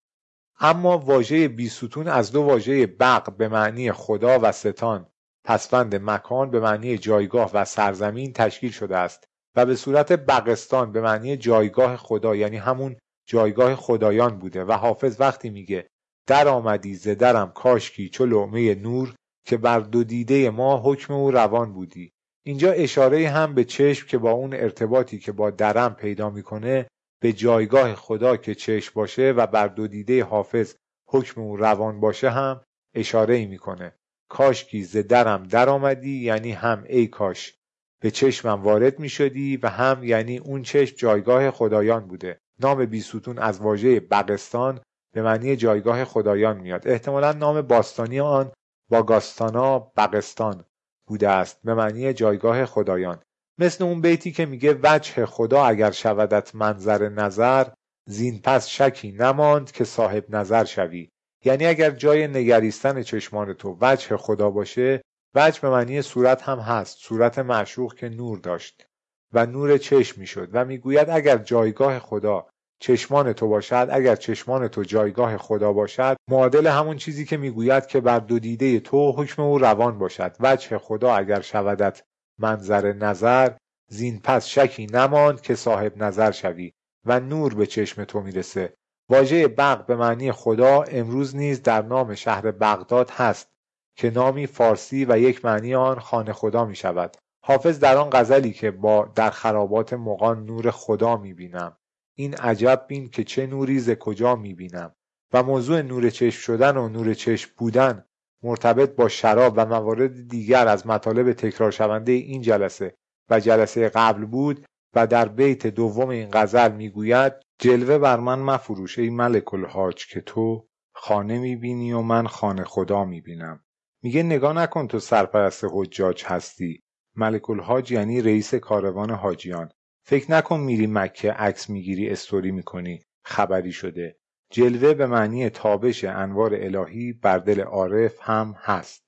اما واژه بیستون از دو واژه بق به معنی خدا و ستان پسفند مکان به معنی جایگاه و سرزمین تشکیل شده است و به صورت بقستان به معنی جایگاه خدا یعنی همون جایگاه خدایان بوده. و حافظ وقتی میگه در آمدی ز درم کاشکی چو لعمه نور که بر دو دیده ما حکم او روان بودی. اینجا اشاره هم به چشم که با اون ارتباطی که با درم پیدا می‌کنه به جایگاه خدا که چشم باشه و بر دو دیده حافظ حکم او روان باشه هم اشاره می‌کنه. کاشکی ز درم در آمدی یعنی هم ای کاش. به چشمم وارد می شدی و هم یعنی اون چشم جایگاه خدایان بوده. نام بیستون از واژه بقستان به معنی جایگاه خدایان میاد. احتمالا نام باستانی آن باگاستانا بقستان بوده است. به معنی جایگاه خدایان. مثل اون بیتی که میگه وجه خدا اگر شودت منظر نظر زین پس شکی نماند که صاحب نظر شوی. یعنی اگر جای نگریستن چشمان تو وجه خدا باشه وجه به معنی صورت هم هست. صورت معشوق که نور داشت و نور چشم می‌شد و می‌گوید اگر جایگاه خدا چشمان تو باشد اگر چشمان تو جایگاه خدا باشد معادل همون چیزی که می‌گوید که بر دو دیده تو حکم او روان باشد. وجه خدا اگر شودت منظر نظر زین پس شکی نماند که صاحب نظر شوی و نور به چشم تو می‌رسه. واژه بغ به معنی خدا امروز نیز در نام شهر بغداد هست که نامی فارسی و یک معنی آن خانه خدا می شود حافظ در آن غزلی که با در خرابات مغان نور خدا می بینم این عجب بین که چه نوری ز کجا می بینم و موضوع نور چشم شدن و نور چشم بودن مرتبط با شراب و موارد دیگر از مطالب تکرار شونده این جلسه و جلسه قبل بود و در بیت دوم این غزل می‌گوید جلوه بر من مفروش ای ملک الحاج که تو خانه می‌بینی و من خانه خدا می‌بینم. میگه نگاه نکن تو سرپرست حجاج هستی. ملک الحاج یعنی رئیس کاروان حاجیان. فکر نکن میری مکه عکس می‌گیری استوری می‌کنی. خبری شده. جلوه به معنی تابش انوار الهی بر دل عارف هم هست.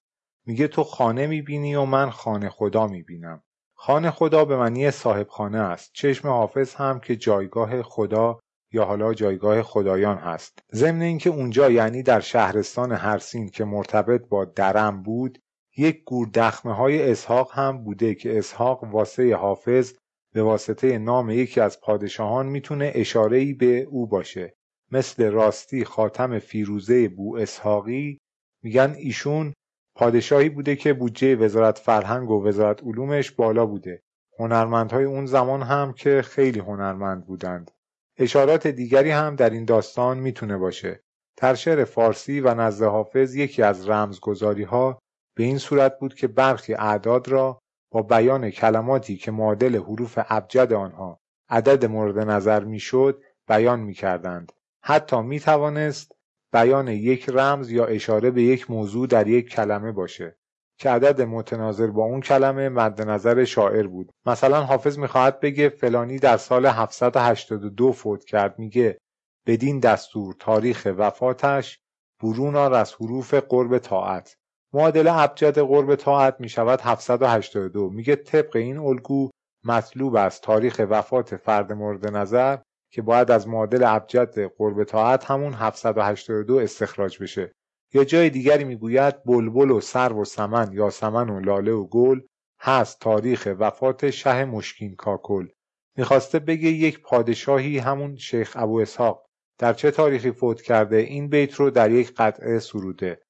میگه تو خانه می‌بینی و من خانه خدا می‌بینم. خانه خدا به معنی صاحب خانه است. چشم حافظ هم که جایگاه خدا یا حالا جایگاه خدایان هست. ضمن اینکه اونجا یعنی در شهرستان هرسین که مرتبط با درم بود یک گور دخمه های اسحاق هم بوده که اسحاق واسه حافظ به واسطه نام یکی از پادشاهان می‌تونه اشاره به او باشه. مثل راستی خاتم فیروزه بو اسحاقی میگن ایشون پادشاهی بوده که بودجه وزارت فرهنگ و وزارت علومش بالا بوده. هنرمندهای اون زمان هم که خیلی هنرمند بودند. اشارات دیگری هم در این داستان می‌تونه باشه. در فارسی و نزد حافظ یکی از رمزگذاری ها به این صورت بود که برخی اعداد را با بیان کلماتی که معادل حروف ابجد آنها عدد مورد نظر می‌شد بیان می‌کردند. حتی می توانست بیان یک رمز یا اشاره به یک موضوع در یک کلمه باشه که عدد متناظر با اون کلمه مد نظر شاعر بود. مثلا حافظ می‌خواهد بگه فلانی در سال 782 فوت کرد. میگه بدین دستور تاریخ وفاتش برون از حروف قرب طاعت. معادل ابجد قرب طاعت می شود 782 میگه طبق این الگو مطلوب است تاریخ وفات فرد مورد نظر که باید از معادل ابجد قرب طاعت همون 782 استخراج بشه. یا جای دیگری می‌گوید بلبل و سرو و سمن یا سمن و لاله و گل هست تاریخ وفات شه مشکین کاکل. می‌خواسته بگه یک پادشاهی همون شیخ ابو اسحاق در چه تاریخی فوت کرده؟ این بیت رو در یک قطعه سروده.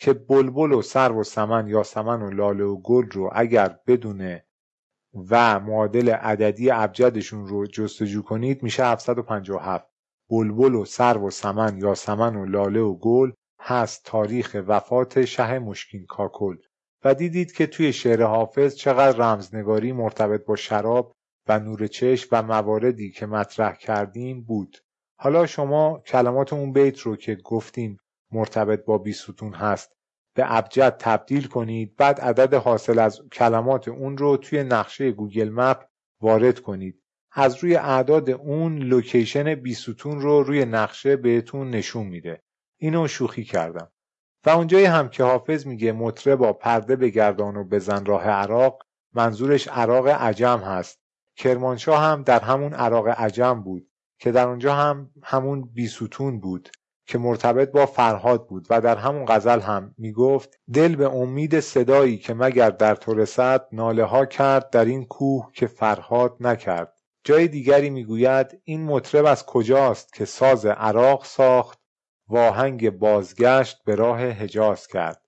که بلبل و سرو و سمن یا سمن و لاله و گل رو اگر بدونه و معادل عددی ابجدشون رو جستجو کنید میشه 757 بلبل و سرو و سمن یا سمن و لاله و گل هست تاریخ وفات شه مشکین کاکل. و دیدید که توی شعر حافظ چقدر رمزنگاری مرتبط با شراب و نور چشم و مواردی که مطرح کردیم بود. حالا شما کلمات اون بیت رو که گفتیم مرتبط با بیستون هست. به ابجد تبدیل کنید بعد عدد حاصل از کلمات اون رو توی نقشه Google Map وارد کنید. از روی اعداد اون location بیستون رو روی نقشه بهتون نشون میده. اینو شوخی کردم. و اونجایی هم که حافظ میگه مطربا پرده بگردان و بزن راه عراق منظورش عراق عجم هست. کرمانشاه هم در همون عراق عجم بود که در اونجا هم همون بیستون بود. که مرتبط با فرهاد بود و در همون غزل هم می‌گفت دل به امید صدایی که مگر در تو رسد ناله ها کرد در این کوه که فرهاد نکرد. جای دیگری می‌گوید این مطرب از کجاست که ساز عراق ساخت واهنگ بازگشت به راه حجاز کرد؟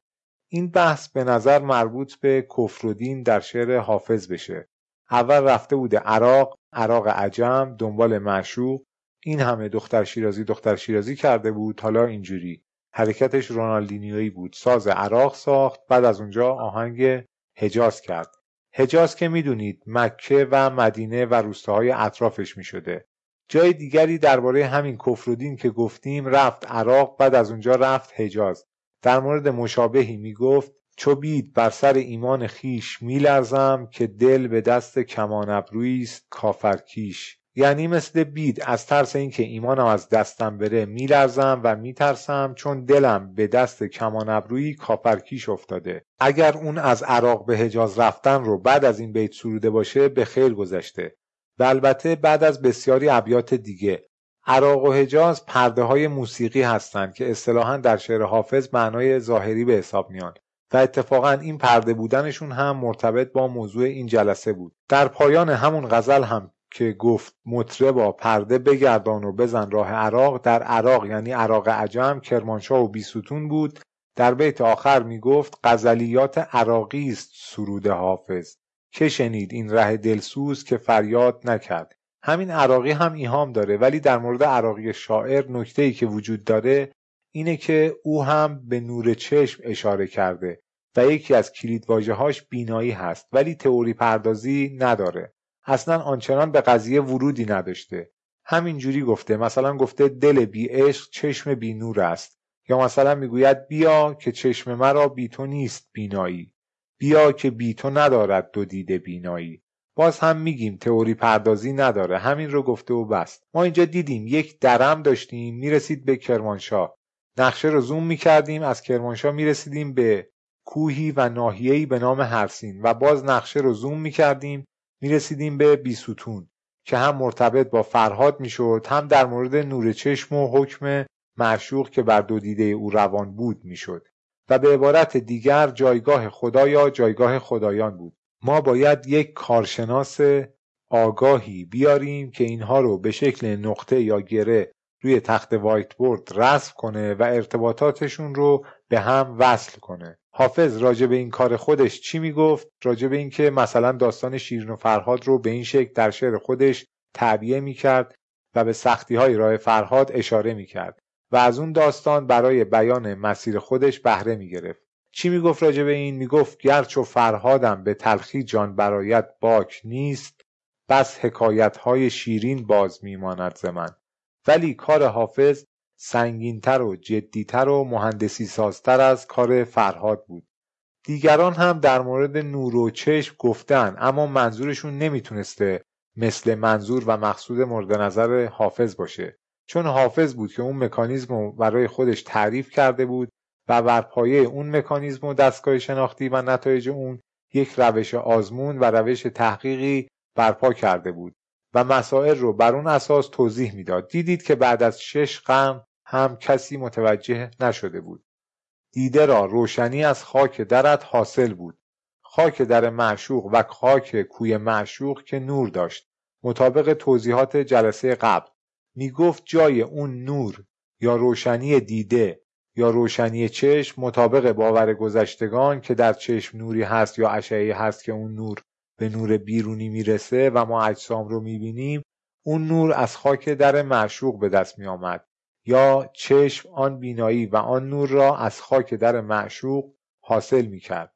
این بحث به نظر مربوط به کفر در شعر حافظ بشه. اول رفته بوده عراق عراق عجم دنبال معشوق. این همه دختر شیرازی دختر شیرازی کرده بود. حالا اینجوری. حرکتش رونالدینیویی بود. ساز عراق ساخت. بعد از اونجا آهنگ حجاز کرد. حجاز که می‌دونید مکه و مدینه و روستاهای اطرافش می‌شده. جای دیگری درباره همین کفرودین که گفتیم رفت عراق بعد از اونجا رفت حجاز. در مورد مشابهی می‌گفت چو بید بر سر ایمان خیش میلرزم که دل به دست کمان است کافرکیش. یعنی مثل بید از ترس اینکه ایمانم از دستم بره میلرزم و میترسم چون دلم به دست کمان ابرویی کافرکیش افتاده. اگر اون از عراق به حجاز رفتن رو بعد از این بیت سروده باشه به خیر گذشته. و البته بعد از بسیاری ابیات دیگه. عراق و حجاز پرده های موسیقی هستند که اصطلاحا در شعر حافظ معنای ظاهری به حساب میان. و اتفاقا این پرده بودنشون هم مرتبط با موضوع این جلسه بود. در پایان همون غزل هم که گفت مطره با پرده بگردان و بزن راه عراق. در عراق یعنی عراق عجم کرمانشاه و بیستون بود. در بیت آخر می گفت غزلیات عراقی است سرود حافظ. که شنید این ره دلسوز که فریاد نکرد. همین عراقی هم ایهام داره ولی در مورد عراقی شاعر نکته ای که وجود داره اینه که او هم به نور چشم اشاره کرده و یکی از هاش بینایی هست ولی تئوری پردازی نداره. اصلا آنچنان به قضیه ورودی نداشته. همینجوری گفته مثلا گفته دل بی عشق چشم بی نور است. یا مثلا می‌گوید بیا که چشم مرا بی تو نیست بینایی. بیا که بی تو ندارد دو دیده بینایی. باز هم میگیم تئوری پردازی نداره. همین رو گفته و بست ما اینجا دیدیم یک درم داشتیم. می‌رسید به کرمانشاه. نقشه رو زوم می‌کردیم. از کرمانشاه می‌رسیدیم به کوهی و ناحیه‌ای به نام هرسین. و باز نقشه رو زوم می‌کردیم می‌رسیدیم به بیستون که هم مرتبط با فرهاد می‌شد هم در مورد نور چشم و حکم معشوق که بر دو دیده او روان بود می‌شد. و به عبارت دیگر جایگاه خدا یا جایگاه خدایان بود. ما باید یک کارشناس آگاهی بیاریم که اینها رو به شکل نقطه یا گره روی تخت وایت بورد رسم کنه و ارتباطاتشون رو به هم وصل کنه. حافظ راجع به این کار خودش چی می‌گفت؟ راجع به اینکه مثلا داستان شیرین و فرهاد رو به این شکل در شعر خودش تعبیه می‌کرد و به سختی های راه فرهاد اشاره می‌کرد و از اون داستان برای بیان مسیر خودش بهره می‌گرفت. چی می‌گفت راجع به این؟ می‌گفت گرچ و فرهادم به تلخی جان برایت باک نیست بس حکایت های شیرین باز میماند ز من. ولی کار حافظ سنگینتر و جدیتر و مهندسی سازتر از کار فرهاد بود. دیگران هم در مورد نور و چشم گفتن اما منظورشون نمی‌تونسته مثل منظور و مقصود مورد نظر حافظ باشه. چون حافظ بود که اون مکانیزم رو برای خودش تعریف کرده بود و بر پایه اون مکانیزم و دستگاه شناختی و نتایج اون یک روش آزمون و روش تحقیقی برپا کرده بود و مسائل رو بر اون اساس توضیح می‌داد. دیدید که بعد از شش قرن هم کسی متوجه نشده بود. دیده را روشنی از خاک درت حاصل بود. خاک در معشوق و خاک کوی معشوق که نور داشت. مطابق توضیحات جلسه قبل. می گفت جای اون نور یا روشنی دیده یا روشنی چشم مطابق باور گذشتگان که در چشم نوری هست یا اشعه هست که اون نور به نور بیرونی می‌رسه و ما اجسام رو می‌بینیم اون نور از خاک در معشوق به دست می آمد یا چشم آن بینایی و آن نور را از خاک در معشوق حاصل می کرد.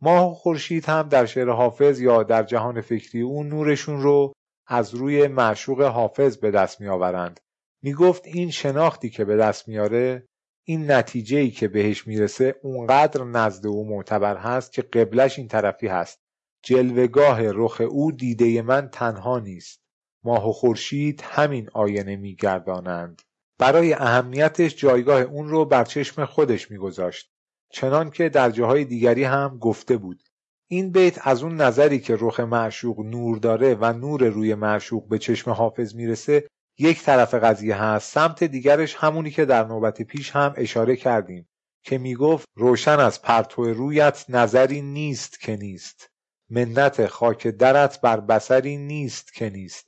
ماه و خورشید هم در شعر حافظ یا در جهان فکری اون نورشون رو از روی معشوق حافظ به دست می آورند. می گفت این شناختی که به دست میاره این نتیجه ای که بهش می‌رسه اونقدر نزد او معتبر هست که قبلش این طرفی هست جلوگاه رخ او دیده من تنها نیست ماه و خورشید همین آینه میگردانند برای اهمیتش جایگاه اون رو بر چشم خودش میگذاشت. چنان که در جاهای دیگری هم گفته بود. این بیت از اون نظری که رخ معشوق نور داره و نور روی معشوق به چشم حافظ می‌رسه یک طرف قضیه هست سمت دیگرش همونی که در نوبت پیش هم اشاره کردیم که می‌گفت روشن از پرتو رویت نظری نیست که نیست. منت خاک درت بر بسری نیست که نیست.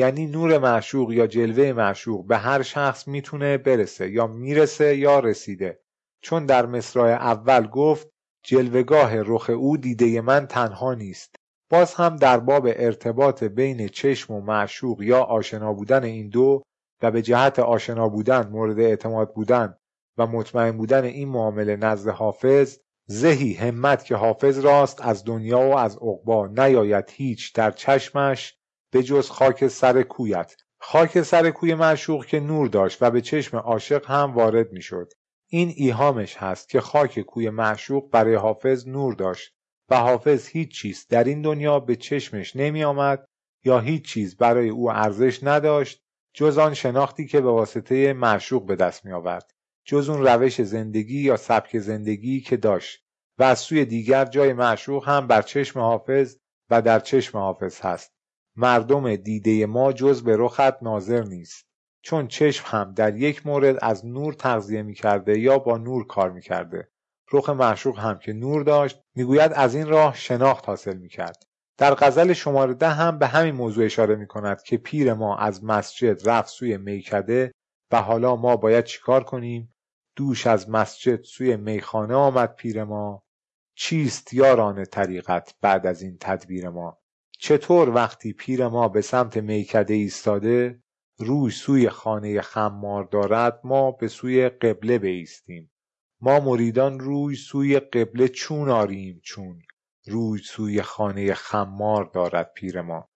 یعنی نور معشوق یا جلوه معشوق به هر شخص می‌تونه برسه یا می‌رسه یا رسیده. چون در مصرع اول گفت جلوگاه رخ او دیده من تنها نیست. باز هم در باب ارتباط بین چشم و معشوق یا آشنا بودن این دو و به جهت آشنا بودن مورد اعتماد بودن و مطمئن بودن این معامله نزد حافظ زهی همت که حافظ راست از دنیا و از عقبا نیاید هیچ در چشمش به جز خاک سر کویت. خاک سر کوی معشوق که نور داشت و به چشم عاشق هم وارد می‌شد. این ایهامش هست که خاک کوی معشوق برای حافظ نور داشت و حافظ هیچ چیز در این دنیا به چشمش نمی آمد یا هیچ چیز برای او ارزش نداشت جز آن شناختی که به واسطه معشوق به دست می آورد جز اون روش زندگی یا سبک زندگی که داشت و از سوی دیگر جای معشوق هم بر چشم حافظ و در چشم حافظ هست. مردم دیده ما جز به رخت ناظر نیست. چون چشم هم در یک مورد از نور تغذیه می کرده یا با نور کار می کرده رخ معشوق هم که نور داشت می‌گوید از این راه شناخت حاصل می کرد در غزل شماره ده هم به همین موضوع اشاره می کند که پیر ما از مسجد رفت سوی میکده و حالا ما باید چیکار کنیم؟ دوش از مسجد سوی میخانه آمد پیر ما. چیست یاران طریقت بعد از این تدبیر ما؟ چطور وقتی پیر ما به سمت میکده ایستاده روی سوی خانه خمار دارد ما به سوی قبله بیستیم. ما مریدان روی سوی قبله چون آریم چون؟ روی سوی خانه خمار دارد پیر ما.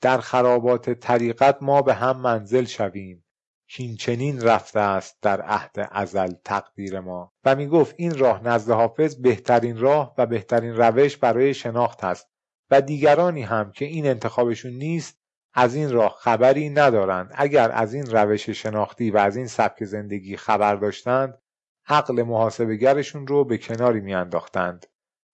در خرابات طریقت ما به هم منزل شویم. کین چنین رفته است در عهد ازل تقدیر ما. و می گفت این راه نزد حافظ بهترین راه و بهترین روش برای شناخت است. و دیگرانی هم که این انتخابشون نیست از این راه خبری ندارند. اگر از این روش شناختی و از این سبک زندگی خبر داشتند عقل محاسبگرشون رو به کناری میانداختند.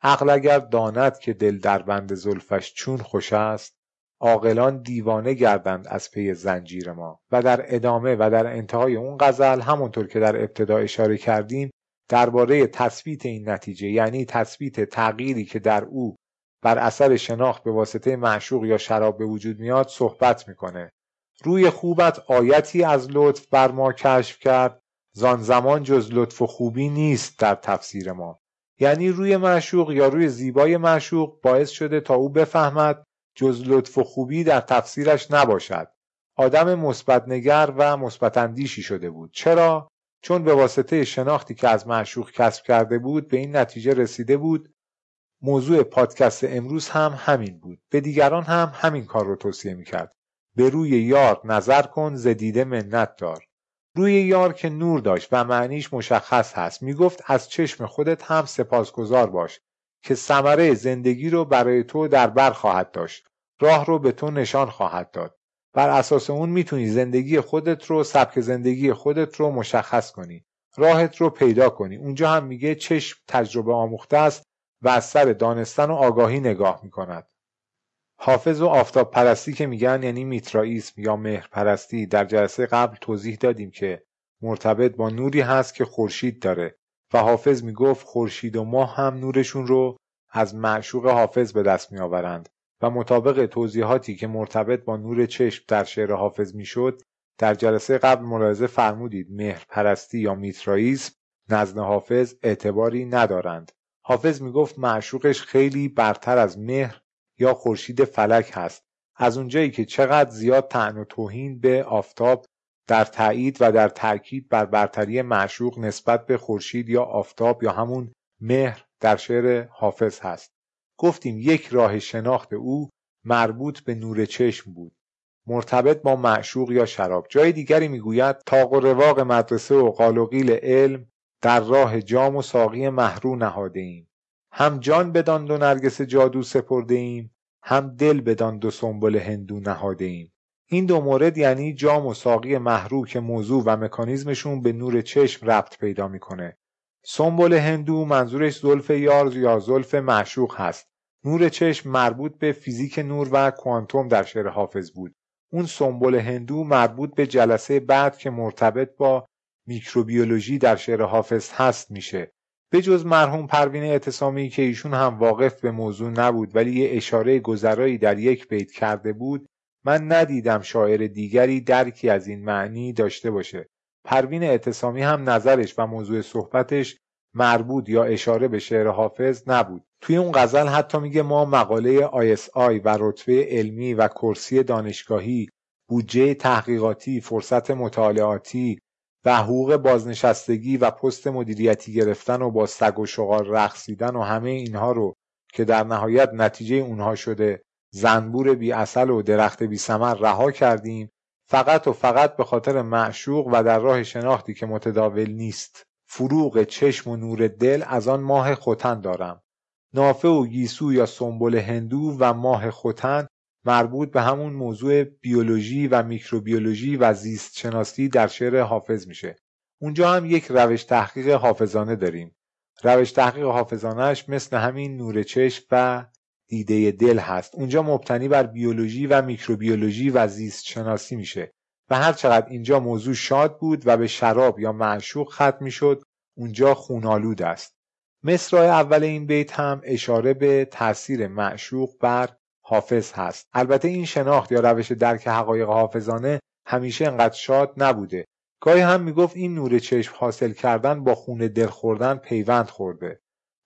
عقل اگر داند که دل در بند زلفش چون خوش است عاقلان دیوانه گردند از پی زنجیر ما. و در ادامه و در انتهای اون غزل همونطور که در ابتدا اشاره کردیم درباره تثبیت این نتیجه یعنی تثبیت تغییری که در او بر اثر شناخت به واسطه معشوق یا شراب به وجود میاد صحبت می‌کنه. روی خوبت آیتی از لطف بر ما کشف کرد. زان زمان جز لطف و خوبی نیست در تفسیر ما. یعنی روی معشوق یا روی زیبای معشوق باعث شده تا او بفهمد جز لطف و خوبی در تفسیرش نباشد. آدم مثبت نگر و مثبت اندیشی شده بود. چرا؟ چون به واسطه شناختی که از معشوق کسب کرده بود به این نتیجه رسیده بود موضوع پادکست امروز هم همین بود. به دیگران هم همین کار رو توصیه می‌کرد. به روی یار نظر کن زدیده منت دار. روی یار که نور داشت و معنیش مشخص هست. می‌گفت از چشم خودت هم سپاسگزار باش که ثمره زندگی رو برای تو در بر خواهد داشت. راه رو به تو نشان خواهد داد. بر اساس اون می‌تونی زندگی خودت رو سبک زندگی خودت رو مشخص کنی. راهت رو پیدا کنی. اونجا هم میگه چشم تجربه آموخته است. و از سر دانستن و آگاهی نگاه می‌کند. حافظ و آفتاب پرستی که میگن یعنی میترائیسم یا مهر پرستی در جلسه قبل توضیح دادیم که مرتبط با نوری هست که خورشید داره و حافظ می‌گفت خورشید و ماه هم نورشون رو از معشوق حافظ به دست میآورند و مطابق توضیحاتی که مرتبط با نور چشم در شعر حافظ می‌شد در جلسه قبل ملاحظه فرمودید مهر پرستی یا میترائیسم نزد حافظ اعتباری ندارند. حافظ می‌گفت معشوقش خیلی برتر از مهر یا خورشید فلک هست. از اونجایی که چقدر زیاد تعن و توهین به آفتاب در تایید و در تاکید بر برتری معشوق نسبت به خورشید یا آفتاب یا همون مهر در شعر حافظ هست. گفتیم یک راه شناخت او مربوط به نور چشم بود. مرتبط با معشوق یا شراب. جای دیگری می‌گوید تاق و رواق مدرسه و قالقیل علم در راه جام و ساقی محرو نهاده ایم هم جان بدان دو نرگس جادو سپرده ایم هم دل بدان دو سنبل هندو نهاده ایم این دو مورد یعنی جام و ساقی محرو که موضوع و مکانیزمشون به نور چشم ربط پیدا می‌کنه. سنبل هندو منظورش زلف یار یا زلف معشوق هست. نور چشم مربوط به فیزیک نور و کوانتوم در شعر حافظ بود. اون سنبل هندو مربوط به جلسه بعد که مرتبط با میکروبیولوژی در شعر حافظ هست میشه. به جز مرحوم پروین اعتصامی که ایشون هم واقف به موضوع نبود ولی یه اشاره گذرایی در یک بیت کرده بود من ندیدم شاعر دیگری درکی از این معنی داشته باشه. پروین اعتصامی هم نظرش و موضوع صحبتش مربوط یا اشاره به شعر حافظ نبود. توی اون غزل حتی میگه ما مقاله ISI و رتبه علمی و کرسی دانشگاهی بودجه تحقیقاتی فرصت مطالعاتی و حقوق بازنشستگی و پست مدیریتی گرفتن و با سگ و شغال رقصیدن و همه اینها رو که در نهایت نتیجه اونها شده زنبور بی اصل و درخت بی سمر رها کردیم. فقط و فقط به خاطر معشوق و در راه شناختی که متداول نیست. فروغ چشم و نور دل از آن ماه خوتن دارم. نافه و گیسو یا سنبل هندو و ماه خوتن مربوط به همون موضوع بیولوژی و میکروبیولوژی و زیست شناسی در شعر حافظ میشه. اونجا هم یک روش تحقیق حافظانه داریم. روش تحقیق حافظانهش مثل همین نور چشم و دیده دل هست. اونجا مبتنی بر بیولوژی و میکروبیولوژی و زیست شناسی میشه. و هر چقدر اینجا موضوع شاد بود و به شراب یا معشوق ختم می‌شد اونجا خونالود است. مصرع اول این بیت هم اشاره به تاثیر معشوق بر حافظ هست. البته این شناخت یا روش درک حقایق حافظانه همیشه انقدر شاد نبوده. گاهی هم می‌گفت این نور چشم حاصل کردن با خون دل خوردن پیوند خورده.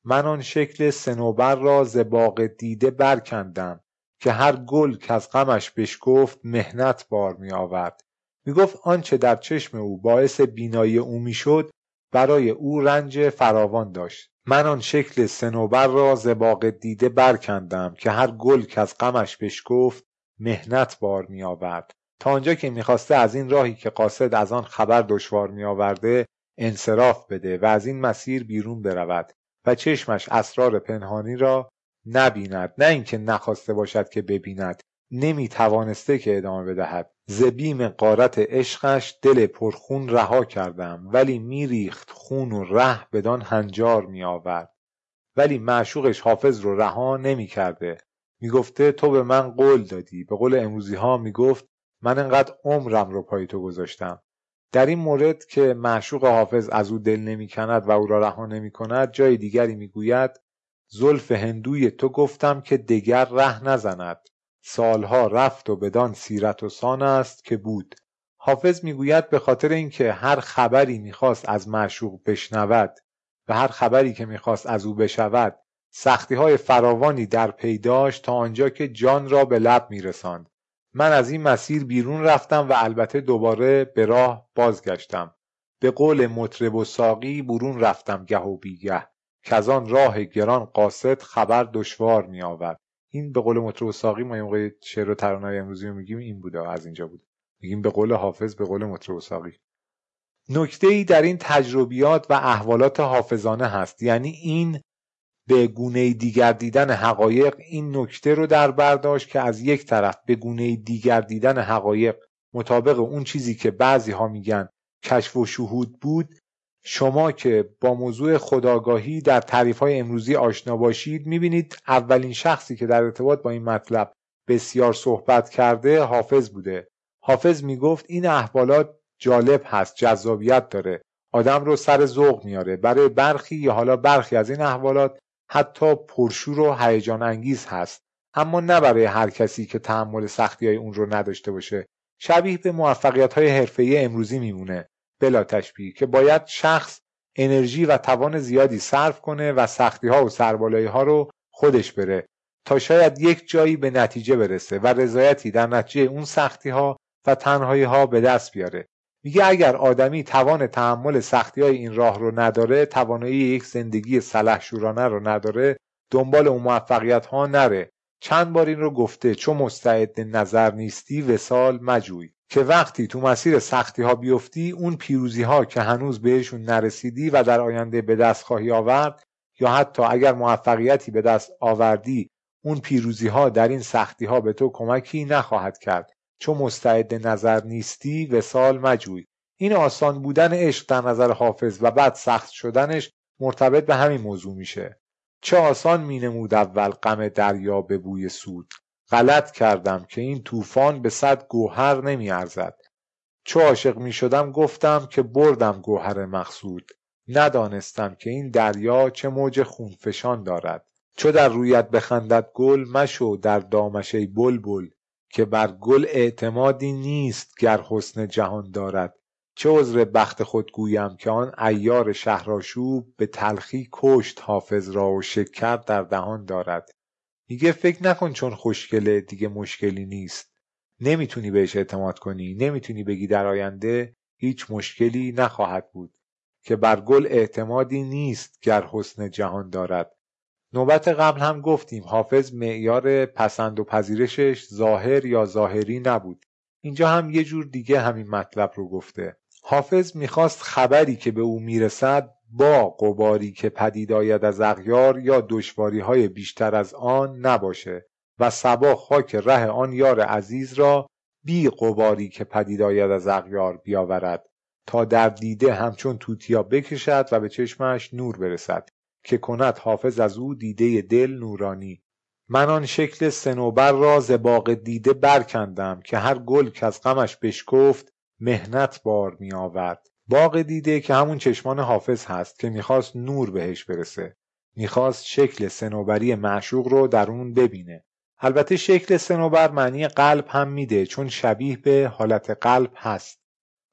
من آن شکل سنوبر را ز باغ دیده برکندم که هر گل که از غمش بشکفت مهنت بار می آورد می گفت آنچه در چشم او باعث بینایی او می شد برای او رنج فراوان داشت. من آن شکل سنوبر را ز باغ دیده برکندم که هر گل که از غمش بشکفت مهنت بار می آورد تا آنجا که می‌خواسته از این راهی که قاصد از آن خبر دشوار می آورده انصراف بده و از این مسیر بیرون برود و چشمش اسرار پنهانی را نبیند. نه اینکه نخواسته باشد که ببیند. نمی توانسته که ادامه بدهد. ز بیم قارت عشقش دل پرخون رها کردم ولی میریخت خون و ره بدان هنجار می آورد ولی معشوقش حافظ رو رها نمی کرده می‌گفته تو به من قول دادی. به قول امروزی ها می‌گفت من انقدر عمرم رو پای تو گذاشتم. در این مورد که معشوق حافظ از او دل نمی کند و او را رها نمی کند جای دیگری می‌گوید زلف هندوی تو گفتم که دگر ره نزند. سالها رفت و بدان سیرت و سان است که بود. حافظ می‌گوید به خاطر اینکه هر خبری می‌خواست از معشوق بشنود و هر خبری که می‌خواست از او بشود سختی های فراوانی در پیداش تا آنجا که جان را به لب میرساند. من از این مسیر بیرون رفتم و البته دوباره به راه بازگشتم. به قول مطرب و ساقی برون رفتم گه و بیگه. که از آن راه گران قاصد خبر دشوار می این به قول مطرب ساقی ما موقع شعر و ترانه امروزی رو میگیم این بوده از اینجا بود. میگیم به قول حافظ به قول مطرب ساقی. نکته ای در این تجربیات و احوالات حافظانه هست. یعنی این به گونه دیگر دیدن حقایق این نکته رو در برداشت که از یک طرف به گونه دیگر دیدن حقایق مطابق اون چیزی که بعضی ها میگن کشف و شهود بود شما که با موضوع خداگاهی در تعریف های امروزی آشنا باشید می‌بینید اولین شخصی که در ارتباط با این مطلب بسیار صحبت کرده حافظ بوده. حافظ می‌گفت این احوالات جالب هست جذابیت داره. آدم رو سر ذوق میاره برای برخی یا حالا برخی از این احوالات حتی پرشور و هیجان انگیز هست. اما نه برای هر کسی که تحمل سختی های اون رو نداشته باشه. شبیه به موفقیت های حرفه‌ای امروزی میمونه. بلا تشبیه که باید شخص انرژی و توان زیادی صرف کنه و سختی ها و سربالایی ها رو خودش بره تا شاید یک جایی به نتیجه برسه و رضایتی در نتیجه اون سختی ها و تنهایی ها به دست بیاره. میگه اگر آدمی توان تحمل سختی های این راه رو نداره توانایی یک زندگی سلحشورانه رو نداره دنبال اون موفقیت ها نره. چند بار این رو گفته چون مستعد نظر نیستی وسال مجوی. که وقتی تو مسیر سختی ها بیفتی اون پیروزی ها که هنوز بهشون نرسیدی و در آینده به دست خواهی آورد یا حتی اگر موفقیتی به دست آوردی اون پیروزی ها در این سختی ها به تو کمکی نخواهد کرد. چون مستعد نظر نیستی وسال مجوی. این آسان بودن عشق در نظر حافظ و بعد سخت شدنش مرتبط به همین موضوع میشه. چه آسان مینمود اول غم دریا به بوی سود. غلط کردم که این طوفان به صد گوهر نمیارزد. چو عاشق می شدم گفتم که بردم گوهر مقصود. ندانستم که این دریا چه موج خونفشان دارد. چو در رویت بخندد گل مشو در دامش ای بلبل که بر گل اعتمادی نیست گر حسن جهان دارد. چه عذر بخت خود گویم که آن ایار شهرآشوب به تلخی کشت حافظ را و شکر در دهان دارد. میگه فکر نکن چون خوشگله دیگه مشکلی نیست. نمی‌تونی بهش اعتماد کنی نمی‌تونی بگی در آینده هیچ مشکلی نخواهد بود. که بر گل اعتمادی نیست گر حسن جهان دارد. نوبت قبل هم گفتیم حافظ معیار پسند و پذیرشش ظاهر یا ظاهری نبود. اینجا هم یه جور دیگه همین مطلب رو گفته. حافظ می‌خواست خبری که به او می‌رسد با قباری که پدید آید از اغیار یا دشواری های بیشتر از آن نباشه و سبا خاک ره آن یار عزیز را بی قباری که پدید آید از اغیار بیاورد تا در دیده همچون توتیا بکشد و به چشمش نور برسد که کند حافظ از او دیده دل نورانی. من آن شکل سنوبر را ز باغ دیده برکندم که هر گل که از غمش بشکفت مهنت بار می آورد باغ دیده که همون چشمان حافظ هست که می‌خواست نور بهش برسه. می‌خواست شکل سنوبری معشوق رو در اون ببینه. البته شکل سنوبر معنی قلب هم میده چون شبیه به حالت قلب هست.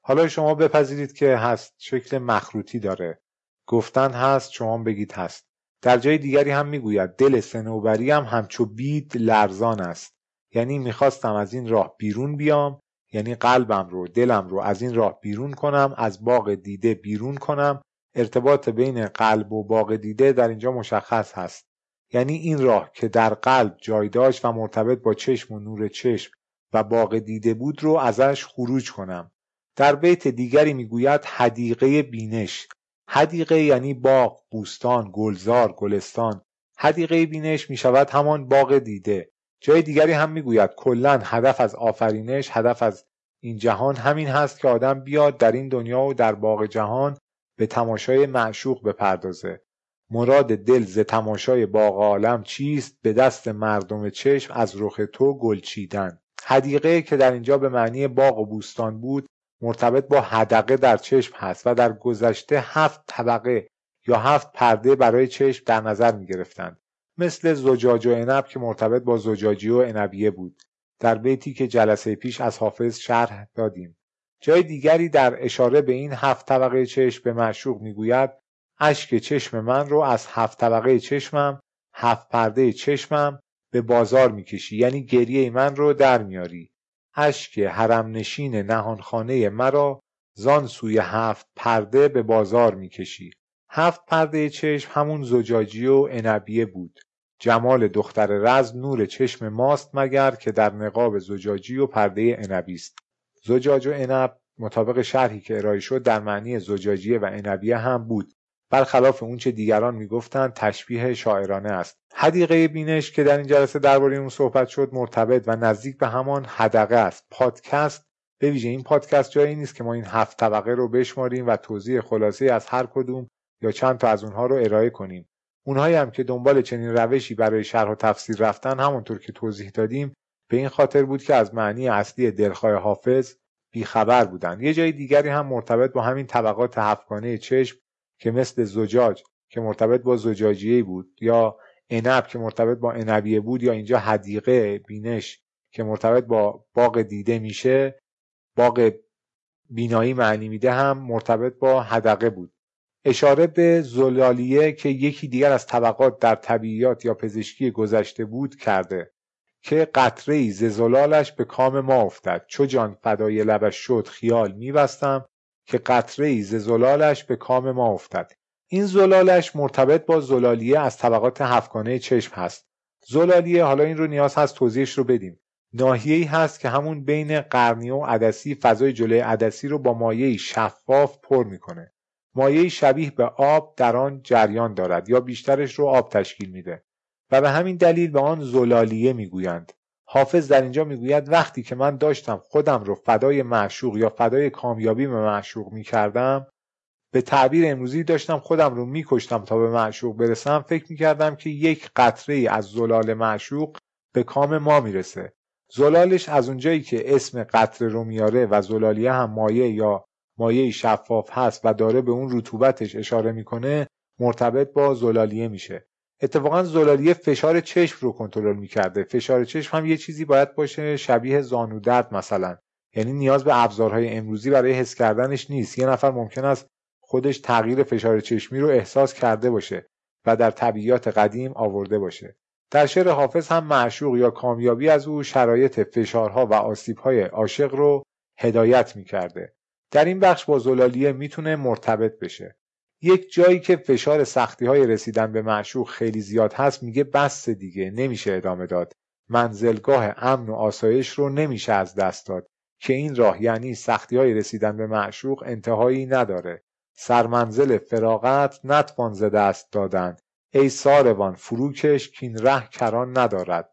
حالا شما بپذیرید که هست شکل مخروطی داره. گفتن هست شما بگید هست. در جای دیگری هم می‌گوید دل سنوبری هم همچو بید لرزان است. یعنی می‌خواستم از این راه بیرون بیام. یعنی قلبم رو دلم رو از این راه بیرون کنم از باغ دیده بیرون کنم. ارتباط بین قلب و باغ دیده در اینجا مشخص هست. یعنی این راه که در قلب جای داشت و مرتبط با چشم و نور چشم و باغ دیده بود رو ازش خروج کنم. در بیت دیگری می‌گوید حدیقه بینش حدیقه یعنی باغ بوستان گلزار گلستان. حدیقه بینش می شود همان باغ دیده. جای دیگری هم می‌گوید کلا هدف از آفرینش هدف از این جهان همین هست که آدم بیاد در این دنیا و در باغ جهان به تماشای معشوق بپردازه. مراد دل ز تماشای باغ عالم چیست؟ به دست مردم چشم از رخ تو گل چیدن. حدیقه که در اینجا به معنی باغ و بوستان بود مرتبط با حدقه در چشم هست و در گذشته هفت طبقه یا هفت پرده برای چشم در نظر می گرفتند. مثل زجاج و عنب که مرتبط با زجاجی و عنبیه بود. در بیتی که جلسه پیش از حافظ شرح دادیم. جای دیگری در اشاره به این هفت طبقه چشم به معشوق می‌گوید اشک چشم من رو از هفت طبقه چشمم هفت پرده چشمم به بازار می‌کشی. یعنی گریه من رو در میاری. اشک حرم نشین نهانخانه مرا زان سوی هفت پرده به بازار می‌کشی. هفت پرده چشم همون زجاجی و عنبیه بود. جمال دختر رز نور چشم ماست مگر که در نقاب زجاجی و پرده عنبی است. زجاج و عنب مطابق شرحی که ارائه شد در معنی زجاجیه و عنبیه هم بود. برخلاف اونچه دیگران می‌گفتند تشبیه شاعرانه است. حدیقه بینش که در این جلسه درباره اون صحبت شد مرتبط و نزدیک به همان حدقه است. پادکست به ویژه این پادکست جایی نیست که ما این هفت طبقه رو بشماریم و توضیح خلاصه از هر کدوم یا چند تا از اونها رو ارائه کنیم. اونهایی هم که دنبال چنین روشی برای شرح و تفسیر رفتن همونطور که توضیح دادیم به این خاطر بود که از معنی اصلی دلخواه حافظ بیخبر بودند. یه جای دیگری هم مرتبط با همین طبقات هفتگانه چشم که مثل زجاج که مرتبط با زجاجیه بود یا عنب که مرتبط با عنبیه بود یا اینجا حدیقه بینش که مرتبط با باغ دیده میشه باغ بینایی معنی میده هم مرتبط با حدقه بود. اشاره به زلالیه که یکی دیگر از طبقات در طبیعیات یا پزشکی گذشته بود کرده که قطره ای زلالش به کام ما افتد. چو جان فدای لبش شد خیال میبستم که قطره ای زلالش به کام ما افتد. این زلالش مرتبط با زلالیه از طبقات هفتگانه چشم هست. زلالیه حالا این رو نیاز هست توضیحش رو بدیم. ناحیه‌ای هست که همون بین قرنیه و عدسی فضای جلوی عدسی رو با مایعی شفاف پر می‌کنه. مایعی شبیه به آب در آن جریان دارد یا بیشترش رو آب تشکیل میده. و به همین دلیل به آن زلالیه می‌گویند. حافظ در اینجا می‌گوید وقتی که من داشتم خودم رو فدای معشوق یا فدای کامیابی به معشوق می‌کردم به تعبیر امروزی داشتم خودم رو میکشتم تا به معشوق برسم فکر می‌کردم که یک قطره از زلال معشوق به کام ما می‌رسه. زلالش از اونجایی که اسم قطره رو میاره و زلالیه هم مایه یا مایه شفاف هست و داره به اون رطوبتش اشاره می‌کنه مرتبط با زلالیه میشه. اتفاقا زلالیه فشار چشم رو کنترل می‌کرده. فشار چشم هم یه چیزی باید باشه شبیه زانو درد مثلا. یعنی نیاز به ابزارهای امروزی برای حس کردنش نیست. یه نفر ممکن است خودش تغییر فشار چشمی رو احساس کرده باشه و در طبیعیات قدیم آورده باشه. در شعر حافظ هم معشوق یا کامیابی از او شرایط فشارها و آسیبهای عاشق رو هدایت می‌کرده. در این بخش با زلالیه می‌تونه مرتبط بشه. یک جایی که فشار سختی های رسیدن به معشوق خیلی زیاد هست میگه بس دیگه نمیشه ادامه داد. منزلگاه امن و آسایش رو نمیشه از دست داد. که این راه یعنی سختی های رسیدن به معشوق انتهایی نداره. سرمنزل فراغت نتوان ز دست دادن. ای ساروان فروکش کین ره کران ندارد.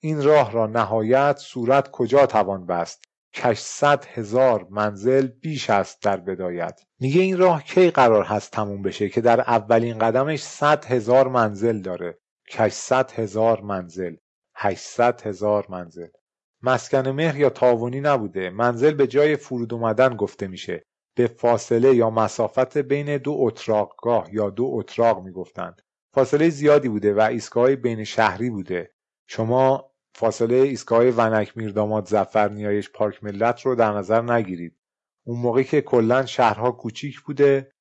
این راه را نهایت صورت کجا توان بست؟ کش صد هزار منزل بیش است در بدایت. میگه این راه کی قرار هست تموم بشه که در اولین قدمش صد هزار منزل داره. کش صد هزار منزل. هشتصد هزار منزل. مسکن مهر یا تاوانی نبوده. منزل به جای فرود اومدن گفته میشه. به فاصله یا مسافت بین دو اتراقگاه یا دو اتراق می‌گفتند. فاصله زیادی بوده و ایستگاه بین شهری بوده. شما فاصله ایستگاه ونک میرداماد زفر نیایش پارک ملت رو در نظر نگیرید. اون موقعی که کلا شهرها کوچیک بوده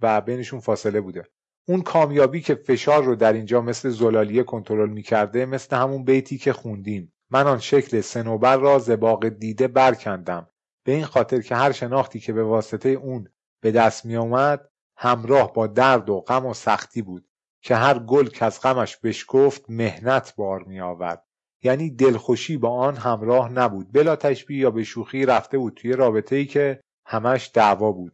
و بینشون فاصله بوده. اون کامیابی که فشار رو در اینجا مثل زلالیه کنترل می‌کرده مثل همون بیتی که خوندیم. من آن شکل سنوبر را زباق دیده برکندم. به این خاطر که هر شناختی که به واسطه اون به دست می آمد همراه با درد و غم و سختی بود که هر گل که از غمش بشکفت مهنت بار می آورد یعنی دلخوشی با آن همراه نبود. بلا تشبیه یا به شوخی رفته بود توی رابطه ای که همش دعوا بود.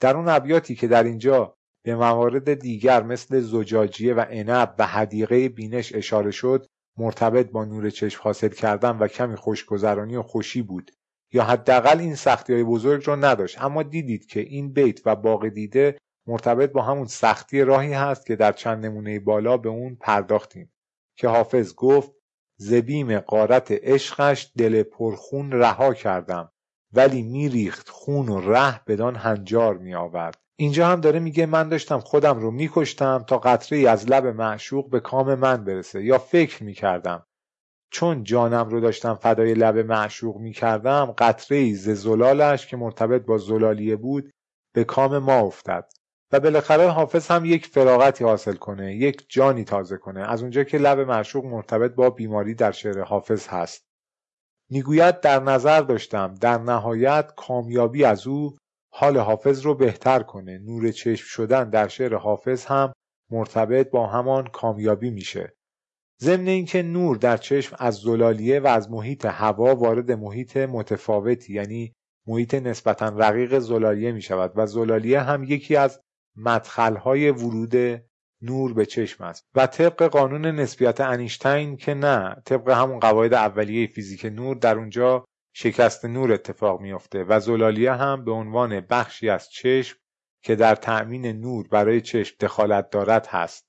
در اون ابیاتی که در اینجا به موارد دیگر مثل زجاجیه و عنب و حدیقه بینش اشاره شد مرتبط با نور چشم حاصل کردن و کمی خوشگذرانی و خوشی بود. یا حداقل این سختی های بزرگ رو نداشت. اما دیدید که این بیت و باغ دیده مرتبط با همون سختی راهی هست که در چند نمونه بالا به اون پرداختیم. که حافظ گفت زبیم قارت عشقش دل پرخون رها کردم ولی میریخت خون و ره بدان هنجار می آورد اینجا هم داره میگه من داشتم خودم رو میکشتم تا قطره ای از لب معشوق به کام من برسه. یا فکر می‌کردم چون جانم رو داشتم فدای لب معشوق می‌کردم قطره ای ز زلالش که مرتبط با زلالیه بود به کام ما افتد. و بالاخره حافظ هم یک فراغتی حاصل کنه یک جانی تازه کنه. از اونجا که لب معشوق مرتبط با بیماری در شعر حافظ هست. می‌گوید در نظر داشتم. در نهایت کامیابی از او حال حافظ رو بهتر کنه. نور چشم شدن در شعر حافظ هم مرتبط با همان کامیابی میشه. ضمن اینکه نور در چشم از زلالیه و از محیط هوا وارد محیط متفاوتی یعنی محیط نسبتا رقیق زلالیه می شود و زلالیه هم یکی از مدخلهای ورود نور به چشم است. و طبق قانون نسبیت انیشتین که نه طبق همون قواعد اولیه فیزیک نور در اونجا شکست نور اتفاق میافته و زلالیه هم به عنوان بخشی از چشم که در تأمین نور برای چشم دخالت دارد هست.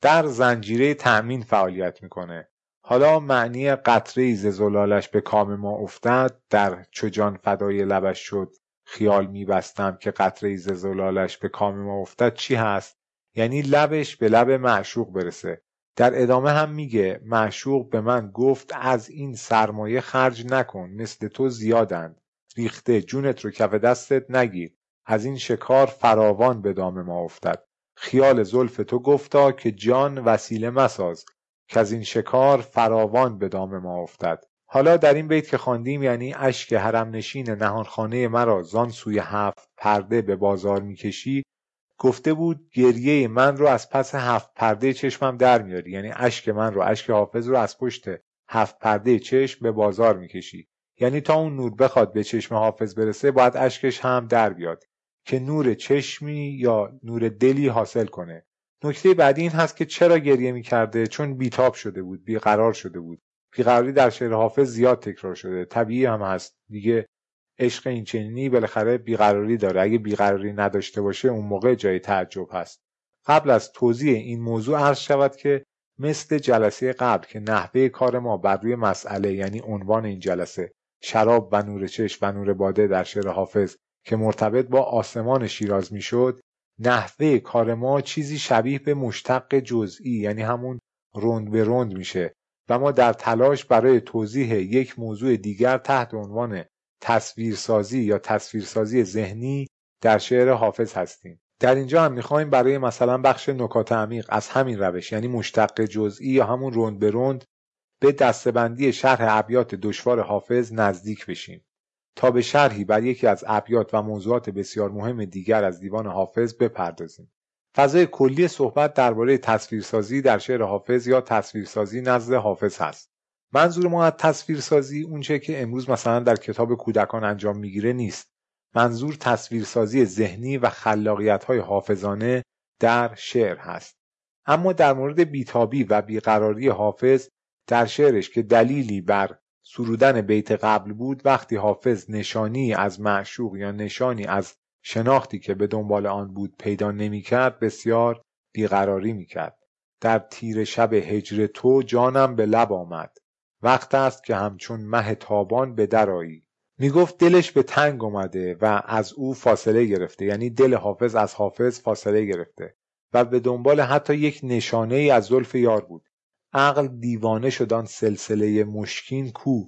در زنجیره تأمین فعالیت می‌کنه. حالا معنی قطره ز زلالش به کام ما افتد در چو جان فدای لبش شد؟ خیال میبستم که قطره ز زلالش به کام ما افتد چی هست؟ یعنی لبش به لب معشوق برسه. در ادامه هم میگه معشوق به من گفت از این سرمایه خرج نکن مثل تو زیادند. ریخته جونت رو کف دستت نگیر. از این شکار فراوان به دام ما افتد. خیال زلف تو گفتا که جان وسیله مساز. که از این شکار فراوان به دام ما افتد. حالا در این بیت که خواندیم یعنی اشک حرم نشین نهانخانه مرا زان سوی هفت پرده به بازار می‌کشی گفته بود گریه من رو از پس هفت پرده چشمم در میاری. یعنی اشک من رو اشک حافظ رو از پشت هفت پرده چشم به بازار می‌کشی. یعنی تا اون نور بخواد به چشم حافظ برسه باید اشکش هم در بیاد که نور چشمی یا نور دلی حاصل کنه. نکته بعدی این هست که چرا گریه می‌کرده؟ چون بیتاب شده بود بیقرار شده بود. بیقراری در شعر حافظ زیاد تکرار شده. طبیعی هم هست. دیگه عشق این چنینی بالاخره بیقراری داره. اگه بیقراری نداشته باشه اون موقع جای تعجب هست. قبل از توضیح این موضوع عرض شود که مثل جلسه قبل که نحوه کار ما بر روی مسئله یعنی عنوان این جلسه شراب و نور چشم و نور باده در شعر حافظ که مرتبط با آسمان شیراز می‌شد نحوه کار ما چیزی شبیه به مشتق جزئی یعنی همون رند به رند میشه. و ما در تلاش برای توضیح یک موضوع دیگر تحت عنوان تصویرسازی یا تصویرسازی ذهنی در شعر حافظ هستیم. در اینجا هم می‌خوایم برای مثلا بخش نکات عمیق از همین روش یعنی مشتق جزئی یا همون رند به رند به دستبندی شرح ابیات دشوار حافظ نزدیک بشیم. تا به شرحی بر یکی از ابیات و موضوعات بسیار مهم دیگر از دیوان حافظ بپردازیم. فضای کلی صحبت درباره تصویرسازی در شعر حافظ یا تصویرسازی نزد حافظ هست. منظور ما از تصویرسازی اونچه که امروز مثلا در کتاب کودکان انجام می‌گیره نیست. منظور تصویرسازی ذهنی و خلاقیت های حافظانه در شعر هست. اما در مورد بیتابی و بیقراری حافظ در شعرش که دلیلی بر سرودن بیت قبل بود وقتی حافظ نشانی از معشوق یا نشانی از شناختی که به دنبال آن بود پیدا نمی‌کرد بسیار بیقراری می‌کرد. در تیر شب هجر تو جانم به لب آمد. وقت است که همچون مه تابان به درایی می‌گفت دلش به تنگ اومده و از او فاصله گرفته. یعنی دل حافظ از حافظ فاصله گرفته و به دنبال حتی یک نشانه ای از زلف یار بود. عقل دیوانه شدان سلسله مشکین کو.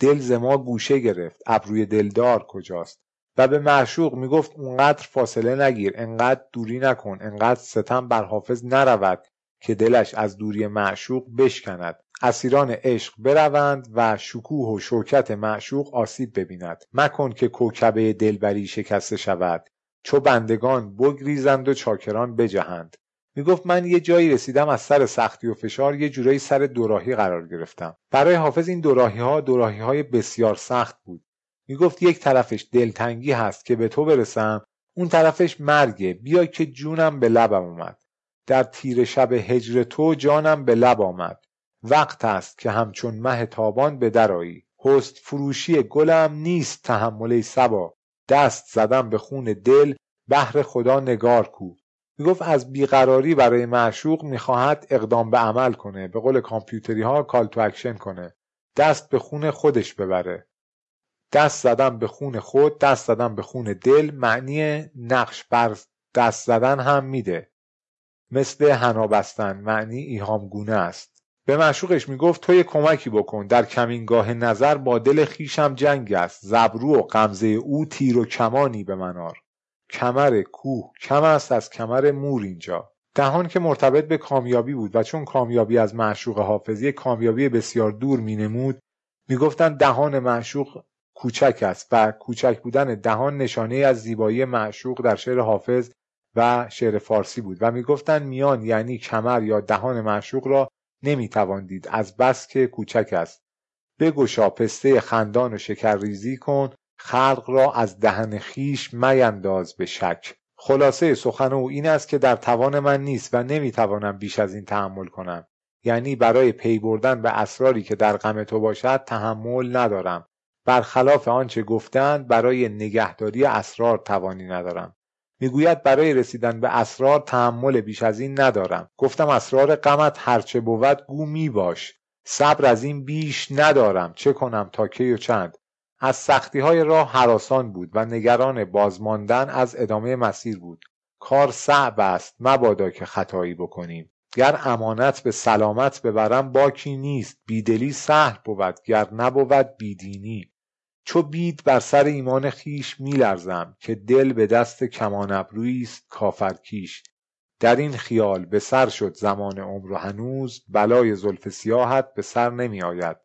دل ز ما گوشه گرفت. ابروی دلدار کجاست؟ و به معشوق می‌گفت اونقدر فاصله نگیر انقدر دوری نکن انقدر ستم بر حافظ نرود که دلش از دوری معشوق بشکند. اسیران عشق بروند و شکوه و شوکت معشوق آسیب ببیند. مکن که کوکبه دلبری شکسته شود. چو بندگان بگریزند و چاکران بجهند. می‌گفت من یه جایی رسیدم از سر سختی و فشار یه جورایی سر دوراهی قرار گرفتم. برای حافظ این دوراهی ها دوراهی های بسیار سخت بود. می‌گفت یک طرفش دلتنگی هست که به تو برسم اون طرفش مرگه. بیا که جونم به لبم اومد. در تیره شب هجر تو جانم به لب آمد. وقت است که همچون مه تابان به درآیی حسن فروشی گلم نیست تحمل ای صبا دست زدم به خون دل بهر خدا نگار کو. می‌گفت از بیقراری برای معشوق می‌خواهد اقدام به عمل کنه به قول کامپیوتری ها call to action کنه. دست به خون خودش ببره. دست زدم به خون خود دست زدم به خون دل معنی نقش بر دست زدن هم میده. مثل حنا بستن معنی ایهامگونه است. به معشوقش می‌گفت تو یه کمکی بکن در کمینگاه نظر با دل خیشم جنگ است. زبرو و غمزه او تیر و کمانی به منار کمر کوه کم است از کمر مور اینجا. دهان که مرتبط به کامیابی بود و چون کامیابی از معشوق حافظی کامیابی بسیار دور مینمود می‌گفتند دهان معشوق کوچک است و کوچک بودن دهان نشانه از زیبایی معشوق در شعر حافظ و شعر فارسی بود و می‌گفتند میان یعنی کمر یا دهان معشوق را نمی‌توان دید. از بس که کوچک است. بگشا پسته خندان و شکر ریزی کن خلق را از دهن خیش مینداز به شک. خلاصه سخن او این است که در توان من نیست و نمی‌توانم بیش از این تحمل کنم. یعنی برای پی بردن به اسراری که در غم تو باشد تحمل ندارم. برخلاف آنچه گفتند برای نگهداری اسرار توانی ندارم. می‌گوید برای رسیدن به اسرار تحمل بیش از این ندارم. گفتم اسرار غمت هرچه بود گو می باش صبر از این بیش ندارم. چه کنم تا کی و چند؟ از سختی های راه حراسان بود و نگران بازماندن از ادامه مسیر بود. کار صعب است. مبادا که خطایی بکنیم. گر امانت به سلامت ببرم باکی نیست. بیدلی سهل بود. گر نبود بیدینی. چو بید بر سر ایمان خویش میلرزم که دل به دست کمان ابرویی است کافرکیش. در این خیال به سر شد زمان عمر و هنوز بلای زلف سیاهت به سر نمی آید.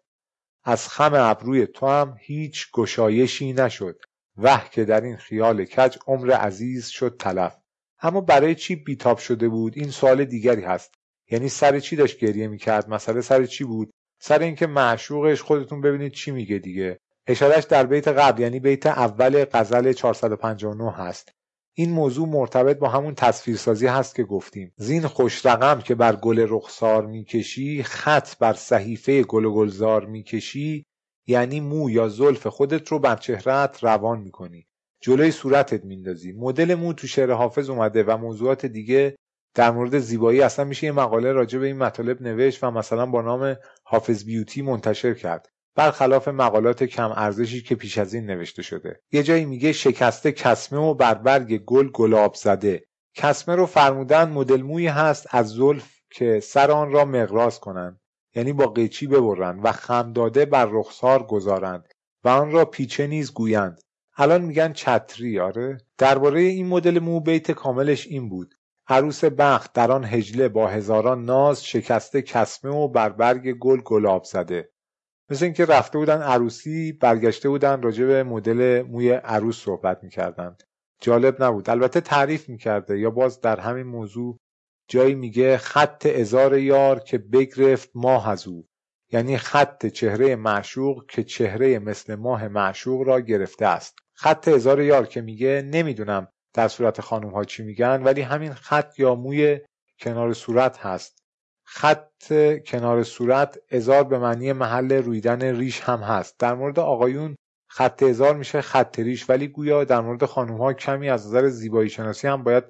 از خم ابروی تو هم هیچ گشایشی نشد. وه که در این خیال کج عمر عزیز شد تلف. اما برای چی بیتاب شده بود؟ این سوال دیگری هست. یعنی سر چی داشت گریه می‌کرد؟ مسئله سر چی بود؟ سر اینکه معشوقش خودتون ببینید چی میگه دیگه. اشارش در بیت قبل یعنی بیت اول غزل 459 هست. این موضوع مرتبط با همون تصویرسازی هست که گفتیم. زین خوش رقم که بر گل رخسار می‌کشی خط بر صحیفه گل و گلزار می‌کشی یعنی مو یا زلف خودت رو بر چهرت روان می‌کنی. جلوی صورتت میندازی. مدل مو تو شعر حافظ اومده و موضوعات دیگه در مورد زیبایی اصلا میشه یه مقاله راجع به این مطالب نوشت و مثلا با نام حافظ بیوتی منتشر کرد. برخلاف مقالات کم ارزشی که پیش از این نوشته شده. یه جایی میگه شکسته کسمه و بر برگ گل گلاب زده. کسمه رو فرمودن مدل موی هست از زلف که سر آن را مقراس کنند. یعنی با قیچی ببرند و خم داده بر رخسار گذارند و آن را پیچه نیز گویند. الان میگن چتری آره؟ درباره این مدل مو بیت کاملش این بود. عروس بخت در آن هجله با هزاران ناز شکسته کسمه و بر برگ گل گلاب زده. مثل اینکه رفته بودن عروسی برگشته بودن راجع به مدل موی عروس صحبت می‌کردن. جالب نبود. البته تعریف می‌کرده یا باز در همین موضوع جایی میگه خط ازار یار که بگرفت ماه از او. یعنی خط چهره معشوق که چهره مثل ماه معشوق را گرفته است. خط ازار یار که میگه نمی‌دونم در صورت خانم ها چی میگن ولی همین خط یا موی کنار صورت هست. خط کنار صورت ازار به معنی محل رویدن ریش هم هست. در مورد آقایون خط ازار میشه خط ریش ولی گویا در مورد خانوم ها کمی از نظر زیبایی شناسی هم باید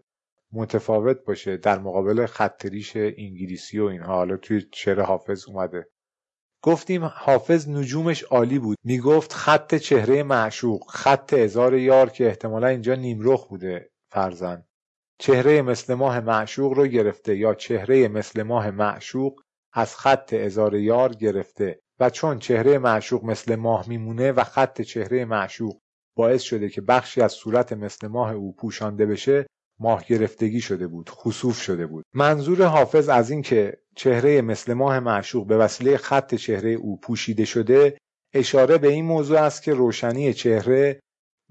متفاوت باشه در مقابل خط ریش انگلیسی و اینها. حالا توی شعر حافظ اومده. گفتیم حافظ نجومش عالی بود. می‌گفت خط چهره معشوق خط ازار یار که احتمالا اینجا نیمرخ بوده فرزن چهره مثل ماه معشوق رو گرفته یا چهره مثل ماه معشوق از خط ازار یار گرفته و چون چهره معشوق مثل ماه میمونه و خط چهره معشوق باعث شده که بخشی از صورت مثل ماه او پوشانده بشه ماه گرفتگی شده بود خصوف شده بود. منظور حافظ از این که چهره مثل ماه معشوق به وسیله خط چهره او پوشیده شده اشاره به این موضوع است که روشنی چهره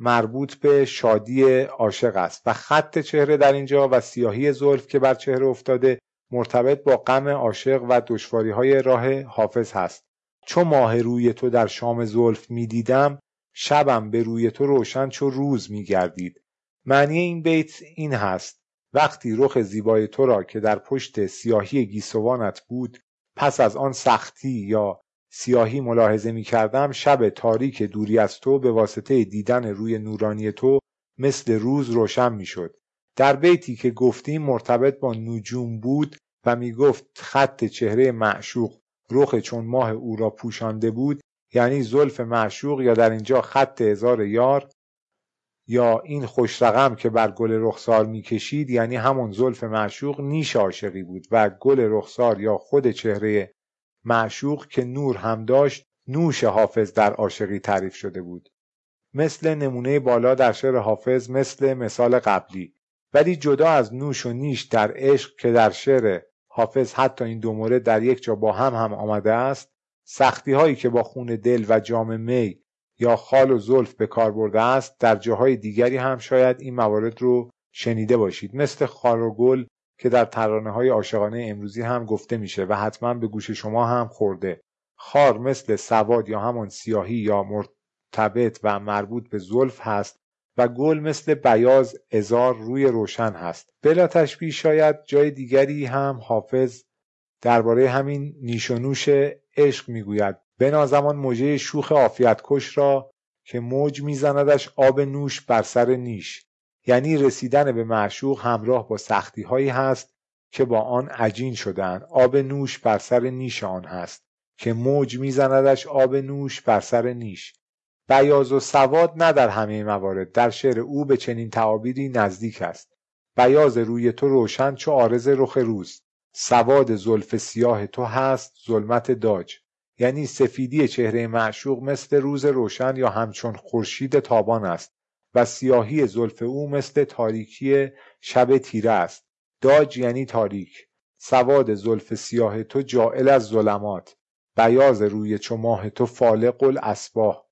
مربوط به شادی عاشق است. و خط چهره در اینجا و سیاهی زلف که بر چهره افتاده مرتبط با غم عاشق و دشواری های راه حافظ هست. چو ماه روی تو در شام زلف می دیدم شبم به روی تو روشن چو روز می گردید معنی این بیت این هست وقتی رخ زیبای تو را که در پشت سیاهی گیسوانت بود پس از آن سختی یا سیاهی ملاحظه می کردم شب تاریک دوری از تو به واسطه دیدن روی نورانی تو مثل روز روشن می شد. در بیتی که گفتیم مرتبط با نجوم بود و می گفت خط چهره معشوق رخ چون ماه او را پوشانده بود یعنی زلف معشوق یا در اینجا خط هزار یار یا این خوش رقم که بر گل رخسار می‌کشید یعنی همون زلف معشوق نیش عاشقی بود و گل رخسار یا خود چهره معشوق که نور هم داشت نوش حافظ در عاشقی تعریف شده بود. مثل نمونه بالا در شعر حافظ مثل مثال قبلی. ولی جدا از نوش و نیش در عشق که در شعر حافظ حتی این دو مورد در یک جا با هم هم آمده است سختی هایی که با خون دل و جام می یا خال و زلف به کار برده است در جاهای دیگری هم شاید این موارد رو شنیده باشید. مثل خال و گل که در ترانه های عاشقانه امروزی هم گفته میشه و حتما به گوش شما هم خورده. خار مثل سواد یا همون سیاهی یا مرتبط و مربوط به زلف هست و گل مثل بیاز ازار روی روشن هست. بلا تشبیه شاید جای دیگری هم حافظ درباره همین نیش و نوش عشق می‌گوید. بنازمان موجه شوخ کش را که موج میزندش آب نوش بر سر نیش. یعنی رسیدن به معشوق همراه با سختی هایی هست که با آن عجین شدن آب نوش بر سر نیش آن هست که موج میزندش آب نوش بر سر نیش. بیاز و سواد نه در همه موارد در شعر او به چنین تعابیری نزدیک است. بیاز روی تو روشن چو آرز رخ روز. سواد زلف سیاه تو هست ظلمت داج. یعنی سفیدی چهره معشوق مثل روز روشن یا همچون خورشید تابان است. و سیاهی زلف او مثل تاریکی شب تیره است. داج یعنی تاریک. سواد زلف سیاه تو جائل از ظلمات. بیاز روی چو ماه تو فالق الاسباح.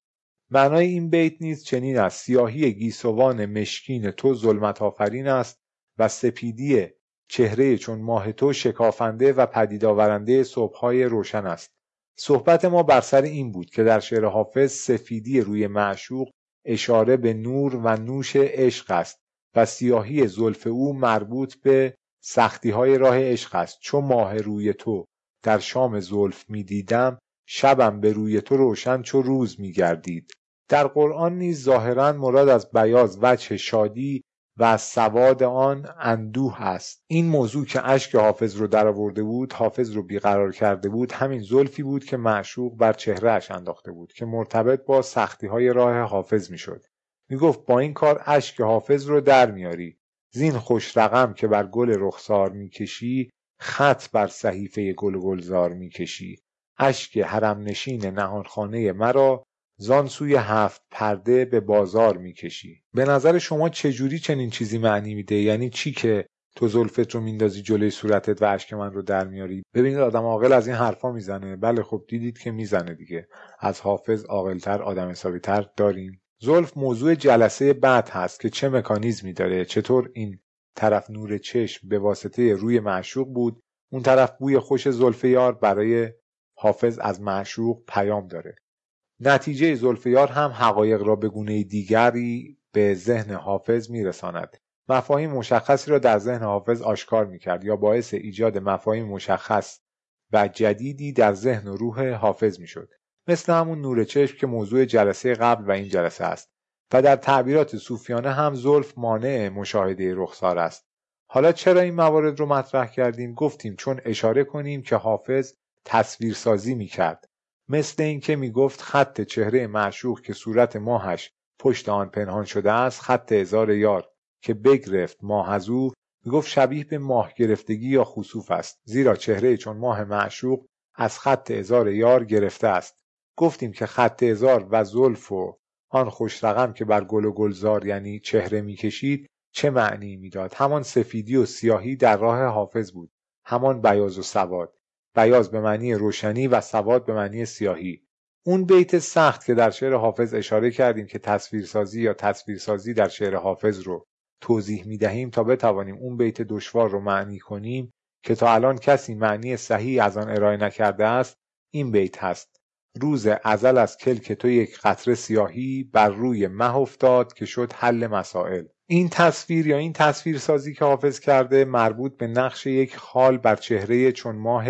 معنای این بیت نیز چنین است. سیاهی گیسوان مشکین تو ظلمت آفرین است و سپیدی چهره چون ماه تو شکافنده و پدید آورنده صبحهای روشن است. صحبت ما بر سر این بود که در شعر حافظ سفیدی روی معشوق اشاره به نور و نوش عشق است و سیاهی زلف او مربوط به سختی های راه عشق است. چون ماه روی تو در شام زلف می دیدم شبم به روی تو روشن چو روز می گردید در قرآن نیز ظاهرا مراد از بیاز وجه شادی و سواد آن اندوه است این موضوع که اشک حافظ رو درآورده بود حافظ رو بیقرار کرده بود همین زلفی بود که معشوق بر چهرهش انداخته بود که مرتبط با سختی های راه حافظ می‌شد. می‌گفت با این کار اشک حافظ رو در میاری. زین خوش رقم که بر گل رخسار می‌کشی خط بر صحیفه گل گلزار می‌کشی. اشک حرم نشین نهانخانه مرا زان سوی هفت پرده به بازار می‌کشی. به نظر شما چجوری چنین چیزی معنی میده؟ یعنی چی که تو زلفت رو میندازی جلوی صورتت و اشک من رو در میاری؟ ببینید آدم عاقل از این حرفا می‌زنه. بله خب دیدید که می‌زنه دیگه. از حافظ عاقلتر آدم حسابیتر داریم. زلف موضوع جلسه بعد هست که چه مکانیزمی داره؟ چطور این طرف نور چشم به واسطه روی معشوق بود؟ اون طرف بوی خوش زلف یار برای حافظ از معشوق پیام داره. نتیجه زلفیار هم حقایق را به گونه دیگری به ذهن حافظ میرساند. مفاهیم مشخصی را در ذهن حافظ آشکار می‌کرد یا باعث ایجاد مفاهیم مشخص و جدیدی در ذهن و روح حافظ می‌شد. مثل همون نور چشم که موضوع جلسه قبل و این جلسه است و در تعبیرات صوفیانه هم زلف مانع مشاهده رخسار است. حالا چرا این موارد رو مطرح کردیم؟ گفتیم چون اشاره کنیم که حافظ تصویرسازی می‌کرد. مثل اینکه می‌گفت خط چهره معشوق که صورت ماهش پشت آن پنهان شده است خط هزار یار که بگرفت ماه از او می‌گفت شبیه به ماه گرفتگی یا خصوف است زیرا چهره چون ماه معشوق از خط هزار یار گرفته است. گفتیم که خط هزار و زلف و آن خوش رقم که بر گل و گلزار یعنی چهره می‌کشید چه معنی می‌داد؟ همان سفیدی و سیاهی در راه حافظ بود. همان بیاز و سواد. بیاز به معنی روشنی و سواد به معنی سیاهی. اون بیت سخت که در شعر حافظ اشاره کردیم که تصویرسازی یا تصویرسازی در شعر حافظ رو توضیح می دهیم تا بتوانیم اون بیت دشوار رو معنی کنیم که تا الان کسی معنی صحیح از آن ارائه نکرده است این بیت هست. روز ازل از کلک تو یک قطره سیاهی بر روی مه افتاد که شد حل مسائل. این تصویر یا این تصویرسازی که حافظ کرده مربوط به نقش یک خال بر چهره چون ماه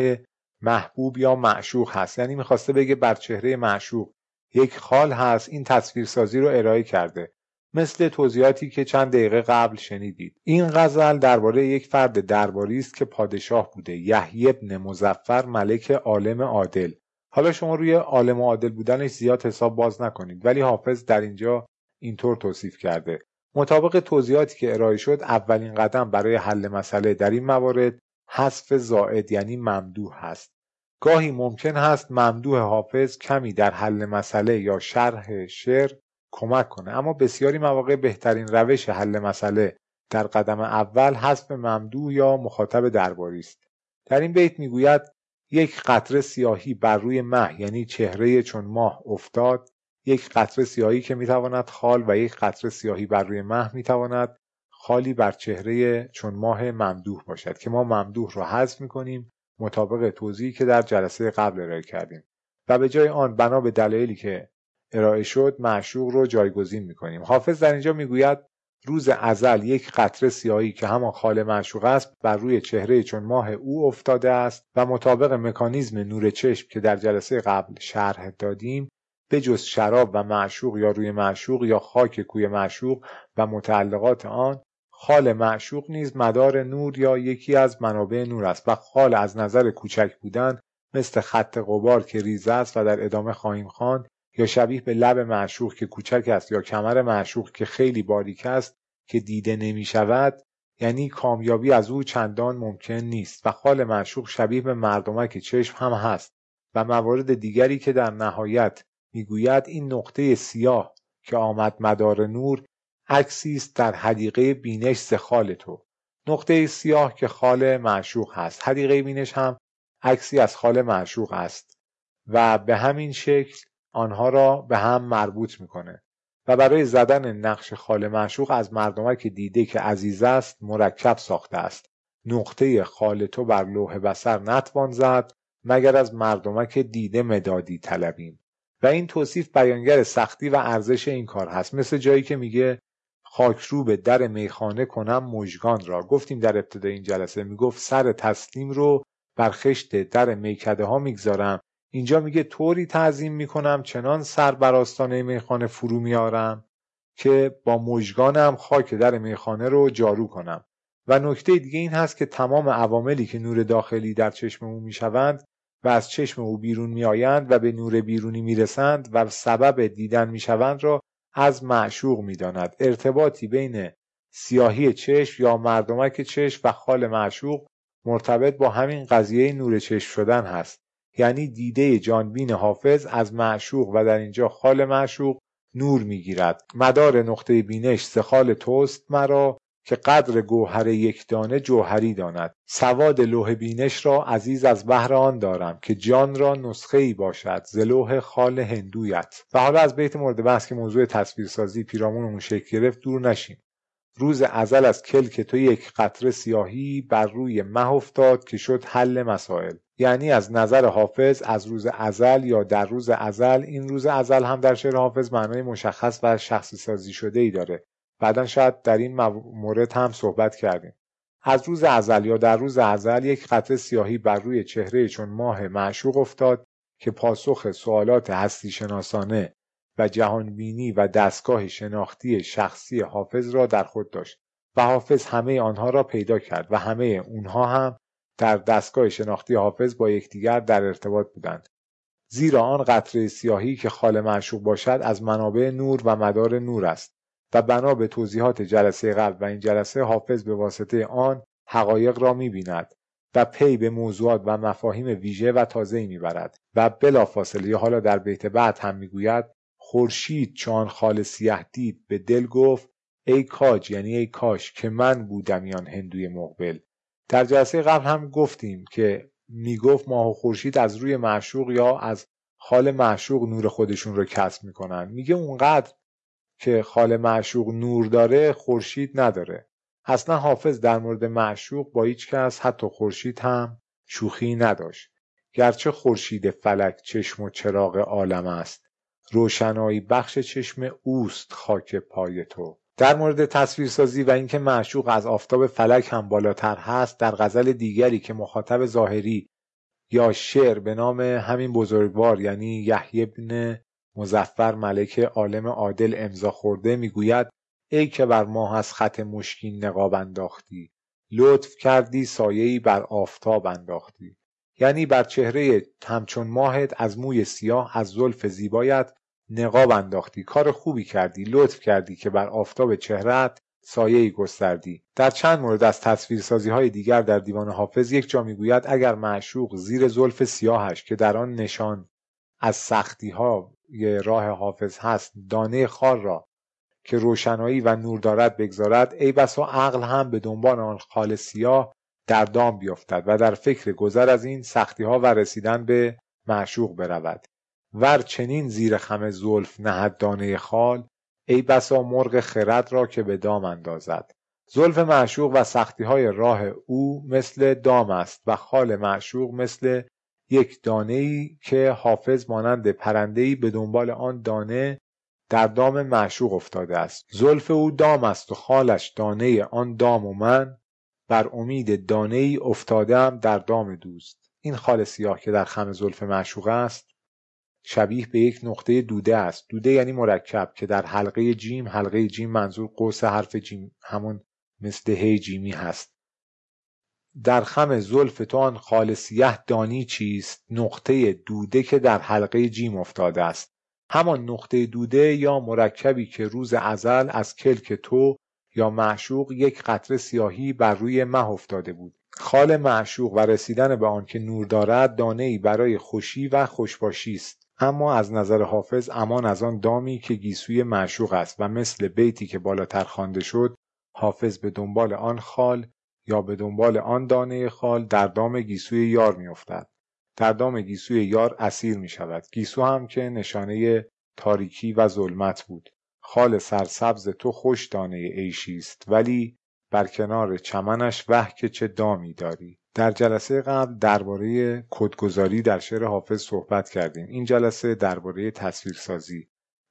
محبوب یا معشوق هست. یعنی می‌خواسته بگه بر چهره معشوق یک خال هست این تصویرسازی رو ارائه کرده. مثل توضیحاتی که چند دقیقه قبل شنیدید. این غزل درباره یک فرد درباری است که پادشاه بوده یحیی ابن مزفر ملک عالم عادل. حالا شما روی عالم عادل بودنش زیاد حساب باز نکنید ولی حافظ در اینجا اینطور توصیف کرده. مطابق توضیحاتی که ارائه شد اولین قدم برای حل مسئله در این موارد حذف زائد یعنی ممدوح هست. گاهی ممکن هست ممدوح حافظ کمی در حل مسئله یا شرح شعر کمک کنه اما بسیاری مواقع بهترین روش حل مسئله در قدم اول حذف ممدوح یا مخاطب درباری است. در این بیت می‌گوید یک قطره سیاهی بر روی مه یعنی چهره چون ماه افتاد یک قطره سیاهی که می‌تواند خال و یک قطره سیاهی بر روی مه می‌تواند خالی بر چهره چون ماه ممدوح باشد که ما ممدوح را حذف می‌کنیم مطابق توضیحی که در جلسه قبل ارائه کردیم. و به جای آن بنا به دلایلی که ارائه شد معشوق رو جایگزین می‌کنیم. حافظ در اینجا می‌گوید روز ازل یک قطره سیاهی که همان خال معشوق است بر روی چهره چون ماه او افتاده است و مطابق مکانیزم نور چشم که در جلسه قبل شرح دادیم به جز شراب و معشوق یا روی معشوق یا خاک کوی معشوق و متعلقات آن خال معشوق نیز مدار نور یا یکی از منابع نور است و خال از نظر کوچک بودن مثل خط قبار که ریزه است و در ادامه خواهیم خواند یا شبیه به لب معشوق که کوچک است یا کمر معشوق که خیلی باریک است که دیده نمی شود یعنی کامیابی از او چندان ممکن نیست و خال معشوق شبیه به مردمک چشم هم هست و موارد دیگری که در نهایت می‌گوید این نقطه سیاه که آمد مدار نور عکسی است در حدیقه بینش ز خال تو. نقطه سیاه که خال معشوق هست. حدیقه بینش هم عکسی از خال معشوق است و به همین شکل آنها را به هم مربوط می‌کنه و برای زدن نقش خال معشوق از مردمک دیده که عزیز است مرکب ساخته است. نقطه خال تو بر لوح بسر نتوان زد مگر از مردمک دیده مدادی طلبیم. و این توصیف بیانگر سختی و ارزش این کار هست. مثل جایی که میگه خاکرو به در میخانه کنم مژگان را. گفتیم در ابتدای این جلسه می‌گفت سر تسلیم رو بر خشت در میکده ها می‌گذارم. اینجا میگه طوری تعظیم می‌کنم چنان سر بر آستانه میخانه فرو میارم که با مژگانم خاک در میخانه رو جارو کنم. و نکته دیگه این هست که تمام عواملی که نور داخلی در چشم او می‌شوند و از چشم او بیرون میآیند و به نور بیرونی می‌رسند و سبب دیدن می‌شوند را از معشوق می‌داند. ارتباطی بین سیاهی چشم یا مردمک چشم و خال معشوق مرتبط با همین قضیه نور چشم شدن هست. یعنی دیده جانبین حافظ از معشوق و در اینجا خال معشوق نور می‌گیرد. مدار نقطه بینش سخال توست مرا. که قدر گوهر یک دانه جوهری داند. سواد لوح بینش را عزیز از بهر آن دارم که جان را نسخه ای باشد ز لوح خال هندویت. و حالا از بیت مورد بحث که موضوع تصویرسازی پیرامونمون شکل گرفت دور نشیم. روز ازل از کلک تو یک قطره سیاهی بر روی مه افتاد که شد حل مسائل. یعنی از نظر حافظ از روز ازل یا در روز ازل این روز ازل هم در شعر حافظ معنای مشخص و شخصی سازی شده ای داره. بعدا شاید در این مورد هم صحبت کردیم. از روز ازل یا در روز ازل یک قطره سیاهی بر روی چهره چون ماه معشوق افتاد که پاسخ سوالات هستی شناسانه و جهانبینی و دستگاه شناختی شخصی حافظ را در خود داشت و حافظ همه آنها را پیدا کرد و همه اونها هم در دستگاه شناختی حافظ با یکدیگر در ارتباط بودند. زیرا آن قطره سیاهی که خال معشوق باشد از منابع نور و مدار نور است. و بنا به توضیحات جلسه قبل و این جلسه حافظ به واسطه آن حقایق را می‌بیند و پی به موضوعات و مفاهیم ویژه و تازه‌ای می‌برد و بلافاصله حالا در بیت بعد هم می‌گوید خورشید چون خال سیه دید به دل گفت ای کاج یعنی ای کاش که من بودم یان هندوی مقبل. در جلسه قبل هم گفتیم که می‌گفت ماه و خورشید از روی معشوق یا از خال معشوق نور خودشون رو کسب می‌کنن. میگه اونقدر که خال معشوق نور داره خورشید نداره. اصلا حافظ در مورد معشوق با هیچ کس حتی خورشید هم شوخی نداشت. گرچه خورشید فلک چشم و چراغ عالم است. روشنایی بخش چشم اوست خاک پای تو. در مورد تصویرسازی و اینکه معشوق از آفتاب فلک هم بالاتر هست در غزل دیگری که مخاطب ظاهری یا شعر به نام همین بزرگوار یعنی یحیی بن مزفر ملک عالم عادل امضا خورده می‌گوید ای که بر ماه از خط مشکین نقاب انداختی لطف کردی سایه‌ای بر آفتاب انداختی. یعنی بر چهره همچون ماهت از موی سیاه از زلف زیبایت نقاب انداختی. کار خوبی کردی لطف کردی که بر آفتاب چهرت سایه گستردی. در چند مورد از تصویرسازی های دیگر در دیوان حافظ یک جا می‌گوید اگر معشوق زیر زلف سیاهش که در آن نشان از سختی ها راه حافظ هست دانه خار را که روشنایی و نور دارد بگذارد ای بسا عقل هم به دنبال آن خال سیاه در دام بیفتد و در فکر گذر از این سختی ها و رسیدن به معشوق برود. ور چنین زیر خم زلف نهد دانه خال ای بسا مرغ خرد را که به دام اندازد. زلف معشوق و سختی های راه او مثل دام است و خال معشوق مثل یک دانه ای که حافظ مانند پرنده ای به دنبال آن دانه در دام معشوق افتاده است. زلف او دام است و خالش دانه آن دام و من بر امید دانه ای افتادم در دام دوست. این خال سیاه که در خم زلف معشوق است شبیه به یک نقطه دوده است. دوده یعنی مرکب که در حلقه جیم حلقه جیم منظور قوس حرف جیم همون مثل هی جیمی هست. در خم زلف تو آن خال سیه دانی چیست؟ نقطه دوده که در حلقه جیم افتاده است. همان نقطه دوده یا مرکبی که روز ازل از کلک تو یا معشوق یک قطره سیاهی بر روی مه افتاده بود. خال معشوق و رسیدن به آن که نور دارد دانه ای برای خوشی و خوشباشی است. اما از نظر حافظ امان از آن دامی که گیسوی معشوق است و مثل بیتی که بالاتر خوانده شد حافظ به دنبال آن خال یا به دنبال آن دانه خال در دام گیسوی یار میافتد. در دام گیسوی یار اسیر می شود گیسو هم که نشانه تاریکی و ظلمت بود. خال سرسبز تو خوش دانه عیشی است ولی بر کنار چمنش وح که چه دامی داری. در جلسه قبل درباره کدگذاری در شعر حافظ صحبت کردیم. این جلسه درباره تصویرسازی.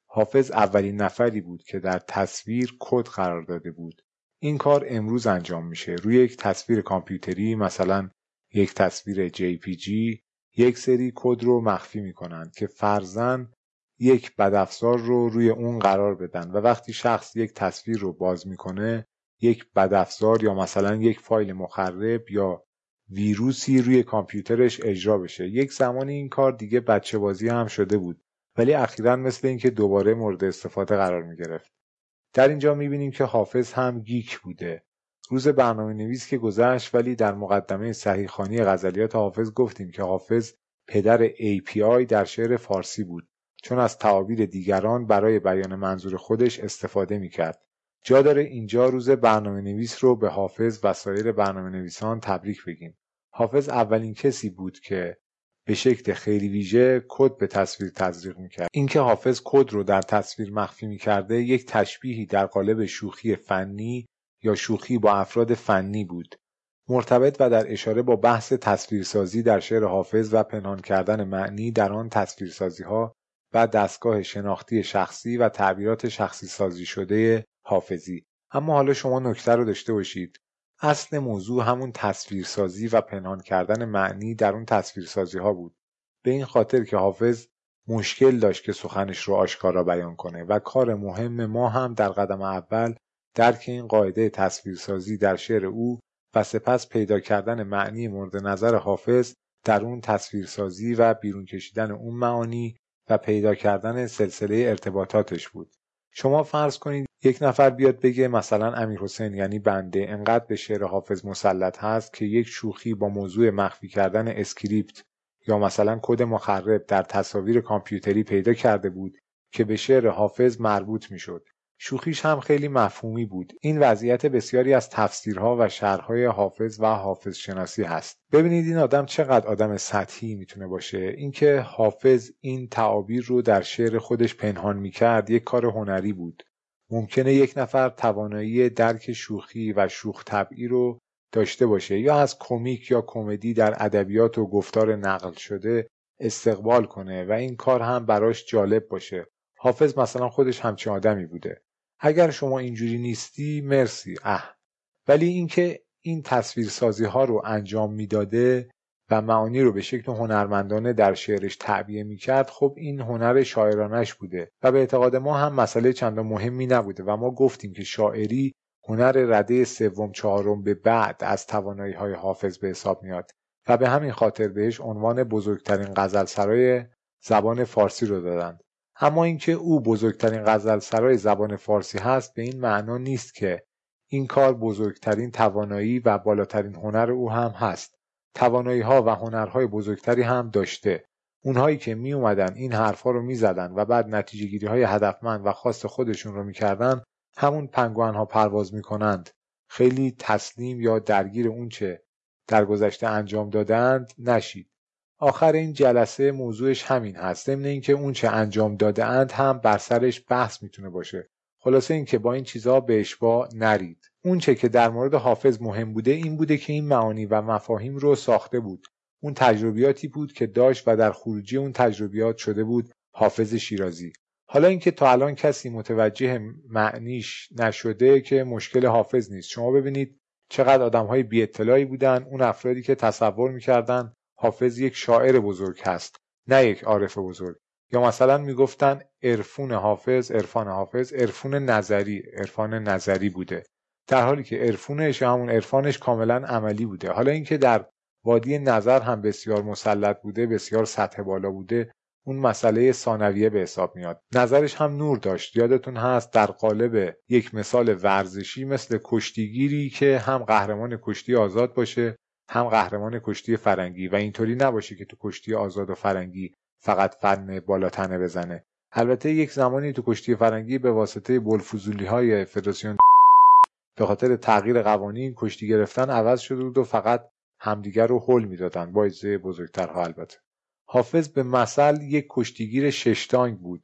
حافظ اولین نفری بود که در تصویر کد قرار داده بود. این کار امروز انجام میشه روی یک تصویر کامپیوتری مثلا یک تصویر JPG یک سری کد رو مخفی می‌کنند که فرزن یک بدافزار رو روی اون قرار بدن و وقتی شخص یک تصویر رو باز می‌کنه یک بدافزار یا مثلا یک فایل مخرب یا ویروسی روی کامپیوترش اجرا بشه یک زمانی این کار دیگه بچه بازی هم شده بود ولی اخیرا مثل اینکه دوباره مورد استفاده قرار می گرفت. در اینجا می بینیم که حافظ هم گیک بوده. روز برنامه نویس که گذشت ولی در مقدمه صحیحخانی غزلیات حافظ گفتیم که حافظ پدر API در شعر فارسی بود چون از تعابیر دیگران برای بیان منظور خودش استفاده می کرد. جا داره اینجا روز برنامه نویس رو به حافظ و سایر برنامه نویسان تبریک بگیم. حافظ اولین کسی بود که به شکل خیلی ویژه کد به تصویر تزریق می‌کرد. اینکه حافظ کد رو در تصویر مخفی می‌کرده یک تشبیهی در قالب شوخی فنی یا شوخی با افراد فنی بود. مرتبط و در اشاره با بحث تصویرسازی در شعر حافظ و پنهان کردن معنی در آن تصویرسازی ها و دستگاه شناختی شخصی و تعبیرات شخصی سازی شده حافظی. اما حالا شما نکته رو داشته باشید. اصل موضوع همون تصویرسازی و پنهان کردن معنی در اون تصویرسازی ها بود. به این خاطر که حافظ مشکل داشت که سخنش رو آشکارا بیان کنه و کار مهم ما هم در قدم اول درک این قاعده تصویرسازی در شعر او و سپس پیدا کردن معنی مورد نظر حافظ در اون تصویرسازی و بیرون کشیدن اون معانی و پیدا کردن سلسله ارتباطاتش بود. شما فرض کنید یک نفر بیاد بگه مثلا امیر حسین یعنی بنده انقدر به شعر حافظ مسلط هست که یک شوخی با موضوع مخفی کردن script یا مثلا کد مخرب در تصاویر کامپیوتری پیدا کرده بود که به شعر حافظ مربوط می‌شد. شوخیش هم خیلی مفهومی بود. این وضعیت بسیاری از تفسیرها و شرحهای حافظ و حافظ شناسی هست. ببینید این آدم چقدر آدم سطحی می‌تونه باشه. اینکه حافظ این تعابیر رو در شعر خودش پنهان می‌کرد یک کار هنری بود. ممکنه یک نفر توانایی درک شوخی و شوخ طبعی رو داشته باشه یا از کمیک یا کمدی در ادبیات و گفتار نقل شده استقبال کنه و این کار هم براش جالب باشه. حافظ مثلا خودش همچین آدمی بوده. اگر شما اینجوری نیستی مرسی. اه. ولی اینکه این تصویرسازی ها رو انجام می‌داده و معانی رو به شکل هنرمندانه در شعرش تعبیه می‌کرد خب این هنر شاعرانش بوده و به اعتقاد ما هم مسئله چندان مهمی نبوده و ما گفتیم که شاعری هنر رده سوم چهارم به بعد از توانایی های حافظ به حساب میاد و به همین خاطر بهش عنوان بزرگترین غزل سرای زبان فارسی رو دادند اما اینکه او بزرگترین غزل سرای زبان فارسی هست به این معنا نیست که این کار بزرگترین توانایی و بالاترین هنر او هم هست. توانایی ها و هنرهای بزرگتری هم داشته. اونهایی که می اومدن این حرفا رو می زدن و بعد نتیجه گیری های هدفمند و خاص خودشون رو می‌کردن همون پنگوان ها پرواز می‌کنند. خیلی تسلیم یا درگیر اونچه در گذشته انجام دادند نشید. آخر این جلسه موضوعش همین هست. ضمن اینکه اونچه انجام داده اند هم بر سرش بحث می‌تونه باشه. خلاصه اینکه با این چیزها به اشبا نرید. اونچه که در مورد حافظ مهم بوده این بوده که این معانی و مفاهیم رو ساخته بود. اون تجربیاتی بود که داشت و در خروجی اون تجربیات شده بود حافظ شیرازی. حالا اینکه تا الان کسی متوجه معنیش نشده که مشکل حافظ نیست. شما ببینید چقدر آدم های بی اطلاعی بودن اون افرادی که تصور می‌کردن حافظ یک شاعر بزرگ هست نه یک عارف بزرگ. یا مثلا می‌گفتن عرفون حافظ عرفان حافظ عرفون نظری عرفان نظری بوده. در حالی که عرفونش همون عرفانش کاملا عملی بوده. حالا اینکه در وادی نظر هم بسیار مسلط بوده بسیار سطح بالا بوده اون مسئله ثانویه به حساب میاد. نظرش هم نور داشت. یادتون هست در قالب یک مثال ورزشی مثل کشتیگیری که هم قهرمان کشتی آزاد باشه هم قهرمان کشتی فرنگی. و اینطوری نباشه که تو کشتی آزاد و فرنگی فقط فن بالا تنه بزنه. البته یک زمانی تو کشتی فرنگی به واسطه بلفوزولی های فدراسیون به خاطر تغییر قوانین کشتی گرفتن عوض شده بود و فقط همدیگر رو حل می‌دادن. با اجزای بزرگترها البته. حافظ به مثل یک کشتیگیر ششتانگ بود.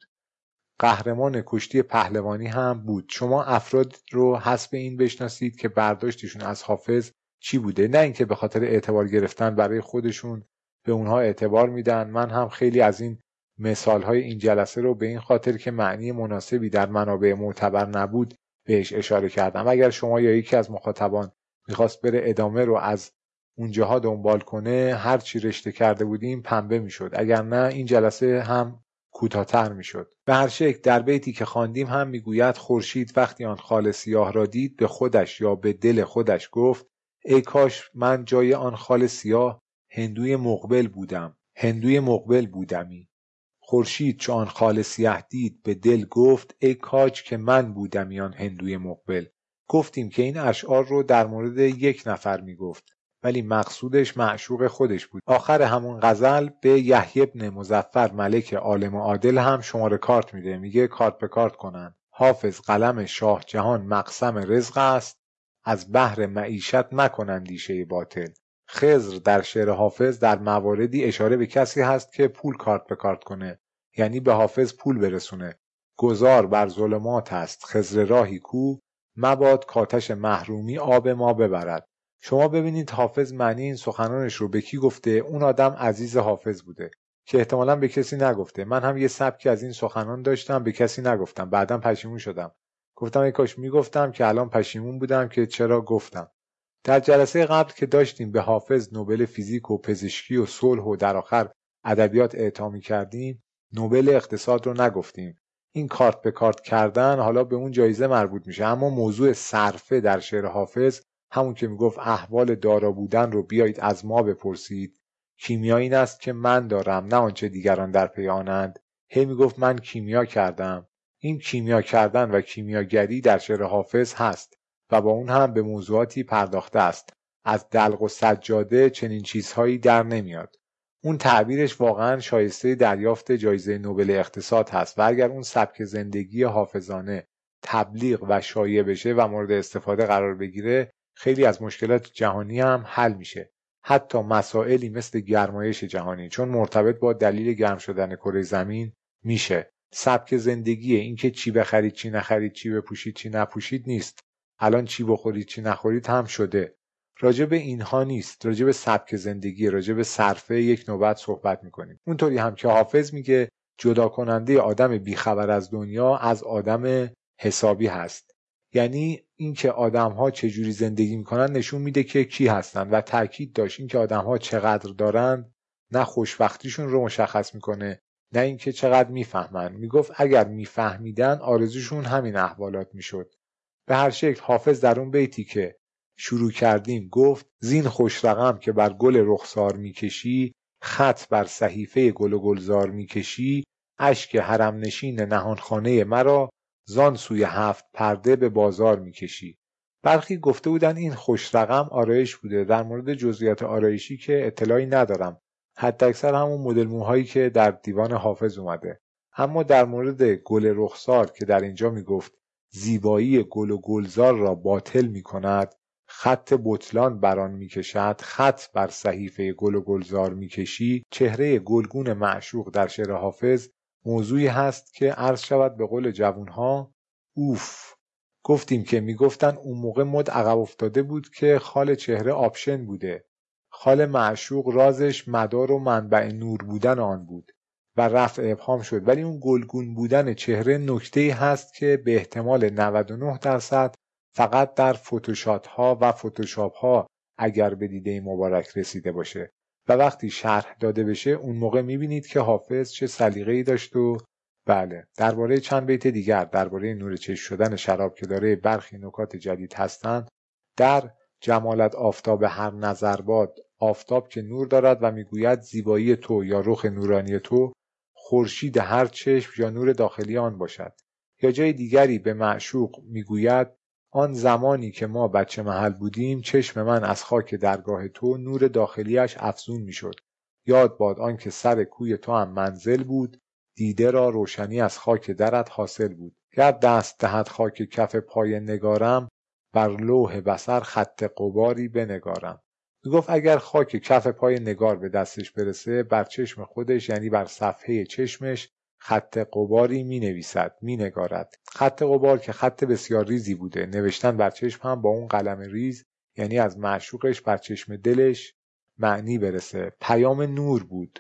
قهرمان کشتی پهلوانی هم بود. شما افراد رو حسب این بشناسید که برداشتشون از حافظ چی بوده؟ نه اینکه به خاطر اعتبار گرفتن برای خودشون به اونها اعتبار میدن. من هم خیلی از این مثال های این جلسه رو به این خاطر که معنی مناسبی در منابع معتبر نبود بهش اشاره کردم. اگر شما یا یکی از مخاطبان می‌خواست بره ادامه رو از اونجاها دنبال کنه هر چی رشته کرده بودیم پنبه می‌شد. اگر نه این جلسه هم کوتاهتر می‌شد. به هر شکل در بیتی که خواندیم هم می‌گوید خورشید وقتی آن خال سیاه را دید به خودش یا به دل خودش گفت ای کاش من جای آن خال سیاه هندوی مقبل بودم. هندوی مقبل بودمی. خورشید چون آن خال سیاه دید به دل گفت ای کاج که من بودم آن هندوی مقبل. گفتیم که این اشعار رو در مورد یک نفر می‌گفت ولی مقصودش معشوق خودش بود. آخر همون غزل به یحیی ابن مزفر ملک عالم عادل هم شماره کارت میده. میگه کارت به کارت کنن. حافظ قلم شاه جهان مقسم رزق است. از بحر معیشت مکنند دیشه باطل. خزر در شعر حافظ در مواردی اشاره به کسی هست که پول کارت به کارت کنه یعنی به حافظ پول برسونه. گذار بر ظلمات است خزر راهی کو مباد کاتش محرومی آب ما ببرد. شما ببینید حافظ معنی این سخنانش رو به کی گفته؟ اون آدم عزیز حافظ بوده که احتمالا به کسی نگفته. من هم یه سبکی از این سخنان داشتم به کسی نگفتم. بعدا پشیمون شدم. گفتم ای کاش می‌گفتم که الان پشیمون بودم که چرا گفتم. در جلسه قبل که داشتیم به حافظ نوبل فیزیک و پزشکی و صلح و در آخر ادبیات اعطا کردیم نوبل اقتصاد رو نگفتیم. این کارت به کارت کردن حالا به اون جایزه مربوط میشه اما موضوع صرفه در شعر حافظ همون که می‌گفت احوال دارا بودن رو بیایید از ما بپرسید. کیمیا این است که من دارم نه آنچه دیگران در پی آنند. هی می‌گفت من کیمیا کردم. این کیمیا کردن و کیمیاگری در شعر حافظ هست. و با اون هم به موضوعاتی پرداخته است. از دلق و سجاده چنین چیزهایی در نمیاد. اون تعبیرش واقعا شایسته دریافت جایزه نوبل اقتصاد هست و اگر اون سبک زندگی حافظانه تبلیغ و شایع بشه و مورد استفاده قرار بگیره خیلی از مشکلات جهانی هم حل میشه. حتی مسائلی مثل گرمایش جهانی چون مرتبط با دلیل گرم شدن کره زمین میشه. سبک زندگی اینکه چی بخرید چی نخرید چی بپوشید چی نپوشید نیست. الان چی بخورید چی نخورید هم شده. راجع به اینها نیست. راجع به سبک زندگی راجع به صرفه یک نوبت صحبت می‌کنیم. اونطوری هم که حافظ میگه جدا کننده آدم بیخبر از دنیا از آدم حسابی هست. یعنی اینکه آدم ها چجوری زندگی می‌کنن نشون میده که کی هستن و تاکید داشت اینکه آدم ها چقدر دارن نه خوشبختیشون رو مشخص می‌کنه نه اینکه چقدر می‌فهمن. می‌گفت اگر میفهمیدن آرزوشون همین احوالات می‌شد. به هر شکل حافظ در اون بیتی که شروع کردیم گفت زین خوش رقم که بر گل رخسار می‌کشی خط بر صحیفه گل و گلزار می‌کشی اشک حرم نشین نهانخانه مرا زان سوی هفت پرده به بازار می‌کشی. برخی گفته بودن این خوش رقم آرایش بوده. در مورد جزئیات آرایشی که اطلاعی ندارم. حداکثر همون مدل موهایی که در دیوان حافظ اومده. اما در مورد گل رخسار که در اینجا می‌گفت زیبایی گل و گلزار را باطل می کند خط بطلان بر آن می‌کشد خط بر صحیفه گل و گلزار می‌کشی چهره گلگون معشوق در شعر حافظ موضوعی هست که عرض شود به قول جوانها اوف! گفتیم که می‌گفتن اون موقع مد عقب افتاده بود که خال چهره option بوده خال معشوق رازش مدار و منبع نور بودن آن بود. و رفع ابهام شد. ولی اون گلگون بودن چهره نکته هست که به احتمال 99 درصد فقط در فتوشات ها و فتوشاپ ها اگر به دیده مبارک رسیده باشه. و وقتی شرح داده بشه اون موقع می‌بینید که حافظ چه سلیقه‌ای داشت و بله درباره چند بیت دیگر درباره نور چشم شدن شراب که داره برخی نکات جدید هستند در جمالت آفتاب هر نظر باد آفتاب که نور دارد و می‌گوید زیبایی تو یا رخ نورانی تو خورشید هر چشم یا نور داخلی آن باشد یا جای دیگری به معشوق می‌گوید آن زمانی که ما بچه محل بودیم چشم من از خاک درگاه تو نور داخلیش افزون می‌شد. یاد باد آن که سر کوی تو هم منزل بود دیده را روشنی از خاک درت حاصل بود. گر دست دهد خاک کف پای نگارم بر لوح بسر خط قباری بنگارم. گفت اگر خاک کف پای نگار به دستش برسه بر چشم خودش یعنی بر صفحه چشمش خط قباری می نویسد می نگارد خط قبار که خط بسیار ریزی بوده. نوشتن بر چشم هم با اون قلم ریز یعنی از معشوقش بر چشم دلش معنی برسه. پیام نور بود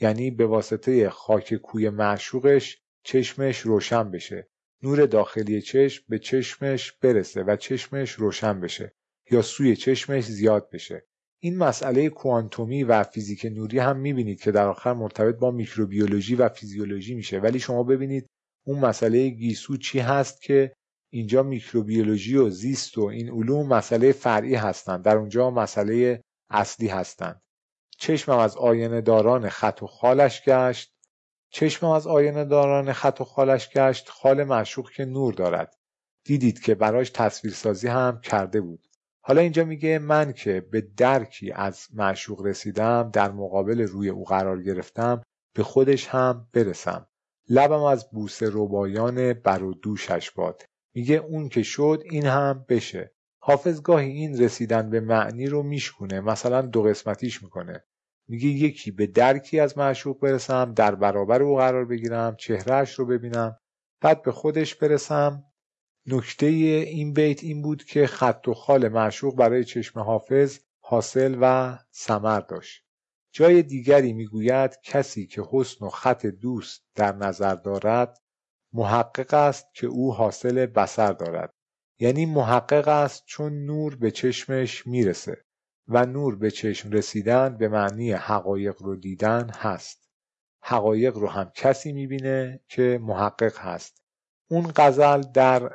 یعنی به واسطه خاک کوی معشوقش چشمش روشن بشه. نور داخلی چشم به چشمش برسه و چشمش روشن بشه یا سوی چشمش زیاد بشه. این مسئله کوانتومی و فیزیک نوری هم می‌بینید که در آخر مرتبط با میکروبیولوژی و فیزیولوژی میشه. ولی شما ببینید اون مسئله گیسو چی هست که اینجا میکروبیولوژی و زیست و این علوم مسئله فرعی هستند. در اونجا مسئله اصلی هستند. چشمم از آینه داران خط و خالش گشت. چشمم از آینه داران خط و خالش گشت. خال معشوق که نور دارد. دیدید که براش تصویرسازی هم کرده بود. حالا اینجا میگه من که به درکی از معشوق رسیدم در مقابل روی او قرار گرفتم به خودش هم برسم. لبم از بوسه ربایان بر و دوشش باد. میگه اون که شد این هم بشه. حافظ گاهی این رسیدن به معنی رو میشکونه مثلا دو قسمتیش می‌کنه. میگه یکی به درکی از معشوق برسم در برابر او قرار بگیرم چهرهش رو ببینم بعد به خودش برسم نکته این بیت این بود که خط و خال معشوق برای چشم حافظ حاصل و سمر داشت. جای دیگری می‌گوید کسی که حسن و خط دوست در نظر دارد محقق است که او حاصل بسر دارد. یعنی محقق است چون نور به چشمش می‌رسه و نور به چشم رسیدن به معنی حقایق رو دیدن هست. حقایق رو هم کسی می‌بینه که محقق هست. اون غزل در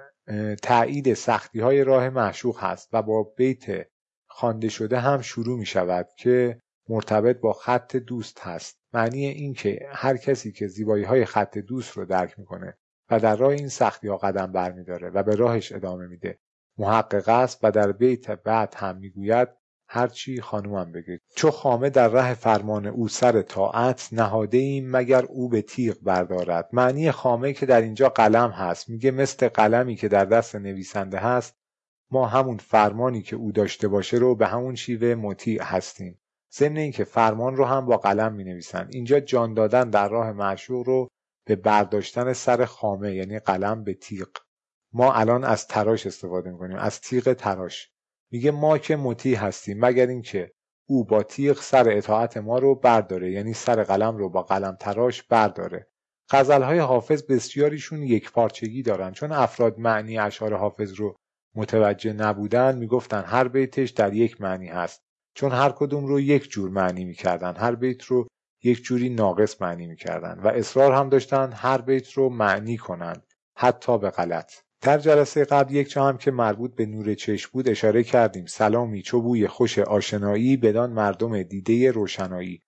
تایید سختی های راه معشوق هست و با بیت خوانده شده هم شروع می شود که مرتبط با خط دوست هست. معنی این که هر کسی که زیبایی های خط دوست رو درک می‌کنه و در راه این سختی ها قدم برمیداره و به راهش ادامه میده محقق است و در بیت بعد هم می‌گوید هرچی خانومم بگه. چو خامه در ره فرمان او سر طاعت نهاده ایم مگر او به تیغ بردارد. معنی خامه که در اینجا قلم هست. میگه مثل قلمی که در دست نویسنده هست ما همون فرمانی که او داشته باشه رو به همون شیوه مطیع هستیم. ضمن اینکه فرمان رو هم با قلم می نویسن اینجا جان دادن در راه معشوق رو به برداشتن سر خامه یعنی قلم به تیغ. ما الان از تراش استفاده می‌کنیم. از تیغ تراش. میگه ما که مطیع هستیم مگر اینکه او با تیغ سر اطاعت ما رو برداره یعنی سر قلم رو با قلم تراش برداره. غزلهای حافظ بسیاریشون یک پارچگی دارن. چون افراد معنی اشعار حافظ رو متوجه نبودن می‌گفتن هر بیتش در یک معنی هست. چون هر کدوم رو یک جور معنی می‌کردن. هر بیت رو یک جوری ناقص معنی می‌کردن. و اصرار هم داشتن هر بیت رو معنی کنند حتی به غلط. در جلسه قبل یک جا هم که مربوط به نور چشم بود اشاره کردیم. سلامی چو بوی خوش آشنایی بدان مردم دیده روشنایی.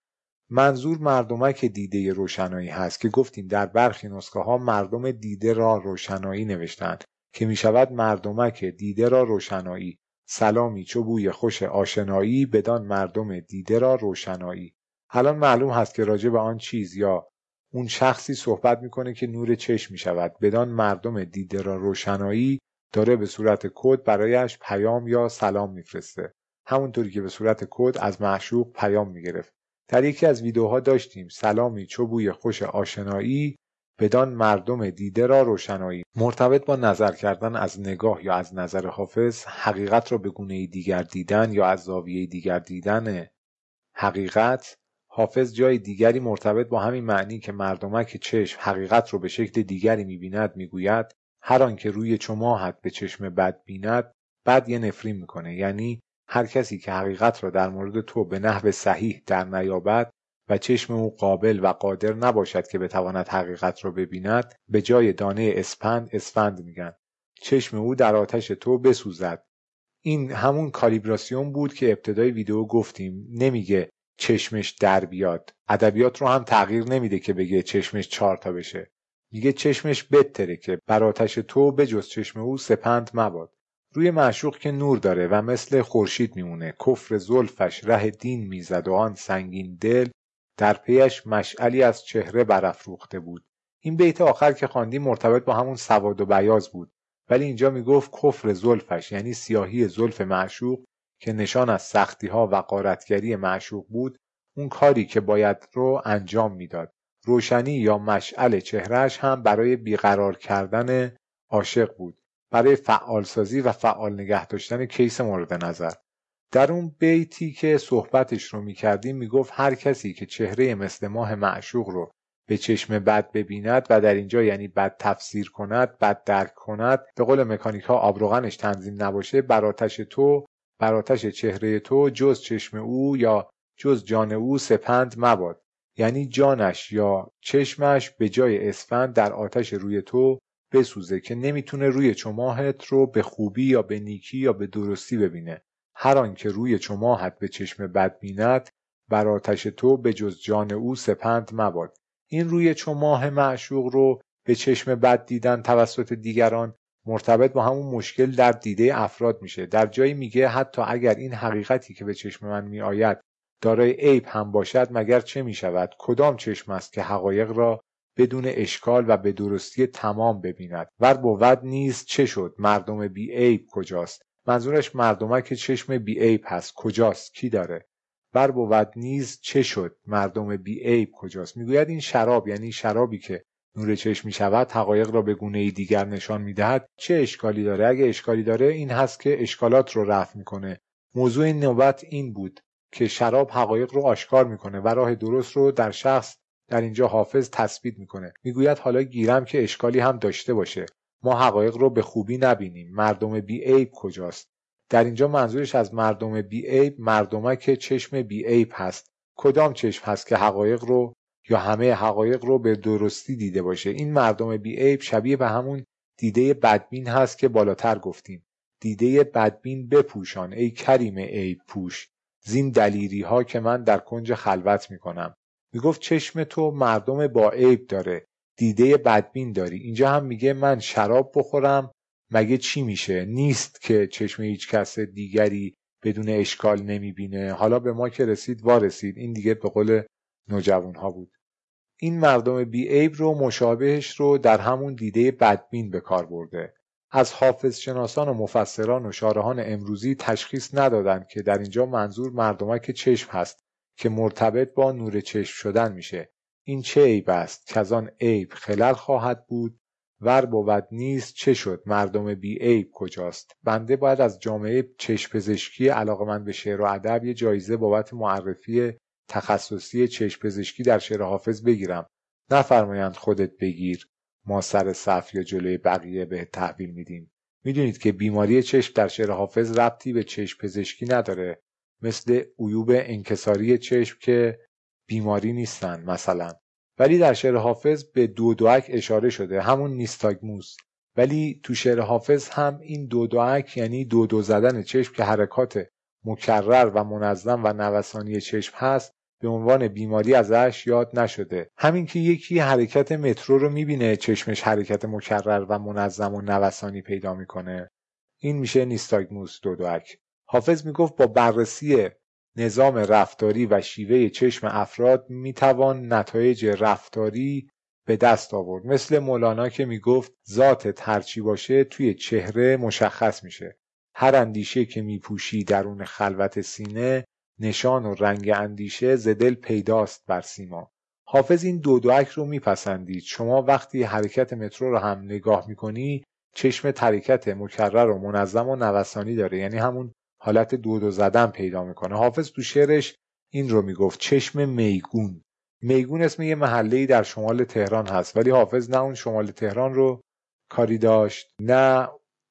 منظور مردمک دیده روشنایی هست که گفتیم در برخی نسخه ها مردم دیده را روشنایی نوشتند که می شود مردمک دیده را روشنایی. سلامی چو بوی خوش آشنایی بدان مردم دیده را روشنایی. الان معلوم هست که راجع به آن چیز یا اون شخصی صحبت می‌کنه که نور چشم می‌شود. بدان مردم دیده را روشنایی داره به صورت کد برایش پیام یا سلام میفرسته. همونطوری که به صورت کد از معشوق پیام می‌گرفت. در یکی از ویدیوها داشتیم سلامی چو بوی خوش آشنایی بدان مردم دیده را روشنایی. مرتبط با نظر کردن از نگاه یا از نظر حافظ حقیقت را به گونه دیگر دیدن یا از زاویه دیگر دیدن حقیقت حافظ جای دیگری مرتبط با همین معنی که مردمک چشم حقیقت رو به شکل دیگری می‌بیند می‌گوید هر آنکه روی چماهت به چشم بد بیند بد یه نفرین می‌کنه. یعنی هر کسی که حقیقت را در مورد تو به نحو صحیح در نیابد و چشم او قابل و قادر نباشد که بتواند حقیقت را ببیند به جای دانه اسپند اسفند میگن. چشم او در آتش تو بسوزد. این همون کالیبراسیون بود که ابتدای ویدیو گفتیم. نمیگه چشمش در بیاد. ادبیات رو هم تغییر نمیده که بگه چشمش چهار تا بشه. میگه چشمش بتره که بر آتش تو به جز چشم او سپند مباد. روی معشوق که نور داره و مثل خورشید میمونه. کفر زلفش ره دین می‌زد و آن سنگین دل در پیش مشعلی از چهره برافروخته بود. این بیت آخر که خواندیم مرتبط با همون سواد و بیاز بود. ولی اینجا می‌گفت کفر زلفش یعنی سیاهی زلف معشوق که نشان از سختی ها و قارتگری معشوق بود اون کاری که باید رو انجام می‌داد. روشنی یا مشعل چهرهش هم برای بیقرار کردن عاشق بود. برای فعالسازی و فعال نگه داشتن کیس مورد نظر. در اون بیتی که صحبتش رو می‌کردیم می‌گفت هر کسی که چهره مثل ماه معشوق رو به چشم بد ببیند و در اینجا یعنی بد تفسیر کند بد درک کند به قول مکانیک ها آبروغنش تنظیم نباشه بر تو بر چهره تو جز چشم او یا جز جان او سپند مباد. یعنی جانش یا چشمش به جای اسفند در آتش روی تو بسوزه که نمی‌تونه روی چماهت رو به خوبی یا به نیکی یا به درستی ببینه. هر آنکه روی چماهت به چشم بد بیند بر آتش تو به جز جان او سپند مباد. این روی چماه معشوق رو به چشم بد دیدن توسط دیگران مرتبط با همون مشکل در دیده افراد میشه. در جایی میگه حتی اگر این حقیقتی که به چشم من میآید دارای عیب هم باشد مگر چه می‌شود؟ کدام چشم است که حقایق را بدون اشکال و به درستی تمام ببیند؟ ور بود نیست چه شد؟ مردم بی عیب کجاست؟ منظورش که چشم بی عیب هست. کجاست؟ کی داره؟ ور بود نیز چه شد؟ مردم بی عیب کجاست؟ می‌گوید این شراب یعنی شرابی که نور چشم می شود حقایق را به گونه دیگر نشان می دهد چه اشکالی داره؟ اگه اشکالی داره این هست که اشکالات رو رفع می‌کنه. موضوع نوبت این بود که شراب حقایق رو آشکار می‌کنه و راه درست رو در شخص در اینجا حافظ تثبیت می‌کنه. می‌گوید حالا گیرم که اشکالی هم داشته باشه. ما حقایق رو به خوبی نبینیم. مردم بی عیب کجاست؟ در اینجا منظورش از مردم بی عیب مردمه که چشم بی عیب هست. کدام چشم هست که حقایق رو یا همه حقایق رو به درستی دیده باشه. این مردم بی عیب شبیه به همون دیده بدبین هست که بالاتر گفتیم. دیده بدبین بپوشان. ای کریم عیب پوش. زین دلیری ها که من در کنج خلوت می‌کنم. می‌گفت چشم تو مردم با عیب داره. دیده بدبین داری. اینجا هم میگه من شراب بخورم. مگه چی میشه؟ نیست که چشم هیچ کس دیگری بدون اشکال نمی‌بینه. حالا به ما که رسید وارسید این دیگه به قول نوجوان ها بود. این مردم بیعیب رو مشابهش رو در همون دیده بدبین به کار برده. از حافظ شناسان و مفسران و شارهان امروزی تشخیص ندادند که در اینجا منظور مردمک چشم هست که مرتبط با نور چشم شدن میشه. این چه عیب است که از آن عیب خلل خواهد بود؟ ور بود نیست چه شد؟ مردم بی عیب کجاست؟ بنده باید از جامعه چشم پزشکی من به شعر و ادب یه جایزه بابت معرفی تخصصی چشم پزشکی در شعر حافظ بگیرم. نفرمایند خودت بگیر. ما سر صف یا جلوی بقیه به تحویل میدیم. می‌دونید که بیماری چشم در شعر حافظ ربطی به چشم پزشکی نداره. مثل عیوب انکساری چشم که بیماری نیستن مثلا. ولی در شعر حافظ به دو دوک اشاره شده. همون نیستاگموس. ولی تو شعر حافظ هم این دو دوک یعنی دو دو زدن چشم که حرکات مکرر و منظم و نوسانی چشم هست به عنوان بیماری ازش یاد نشده. همین که یکی حرکت مترو رو می‌بینه چشمش حرکت مکرر و منظم و نوسانی پیدا می‌کنه. این میشه نیستاگموس دودوک حافظ می‌گفت با بررسی نظام رفتاری و شیوه چشم افراد می‌توان نتایج رفتاری به دست آورد. مثل مولانا که می‌گفت ذاتت هرچی باشه توی چهره مشخص میشه. هر اندیشه که میپوشی درون خلوت سینه نشان و رنگ اندیشه زدل پیداست بر سیما. حافظ این دو دوک رو میپسندید. شما وقتی حرکت مترو رو هم نگاه می‌کنی چشم حرکت مکرر و منظم و نوسانی داره. یعنی همون حالت دو دو زدن پیدا می‌کنه. حافظ تو شعرش این رو می‌گفت چشم میگون. میگون اسم یه محله در شمال تهران هست. ولی حافظ نه اون شمال تهران رو کاری داشت نه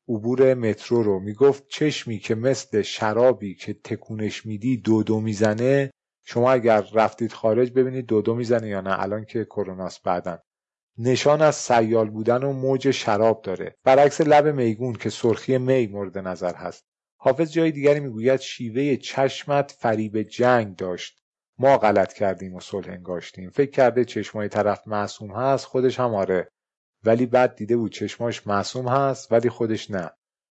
عبور مترو رو. می‌گفت چشمی که مثل شرابی که تکونش میدی دو دو می‌زنه. شما اگر رفتید خارج ببینید دو دو می‌زنه یا نه. الان که کروناست بعدن نشان از سیال بودن و موج شراب داره. برعکس لب میگون که سرخی می مورد نظر هست. حافظ جای دیگری می‌گوید شیوه چشمت فریب جنگ داشت. ما غلط کردیم و صلح انگاشتیم. فکر کرده چشمای طرف معصوم هست خودش هم آره. ولی بعد دیده بود چشماش معصوم هست ولی خودش نه.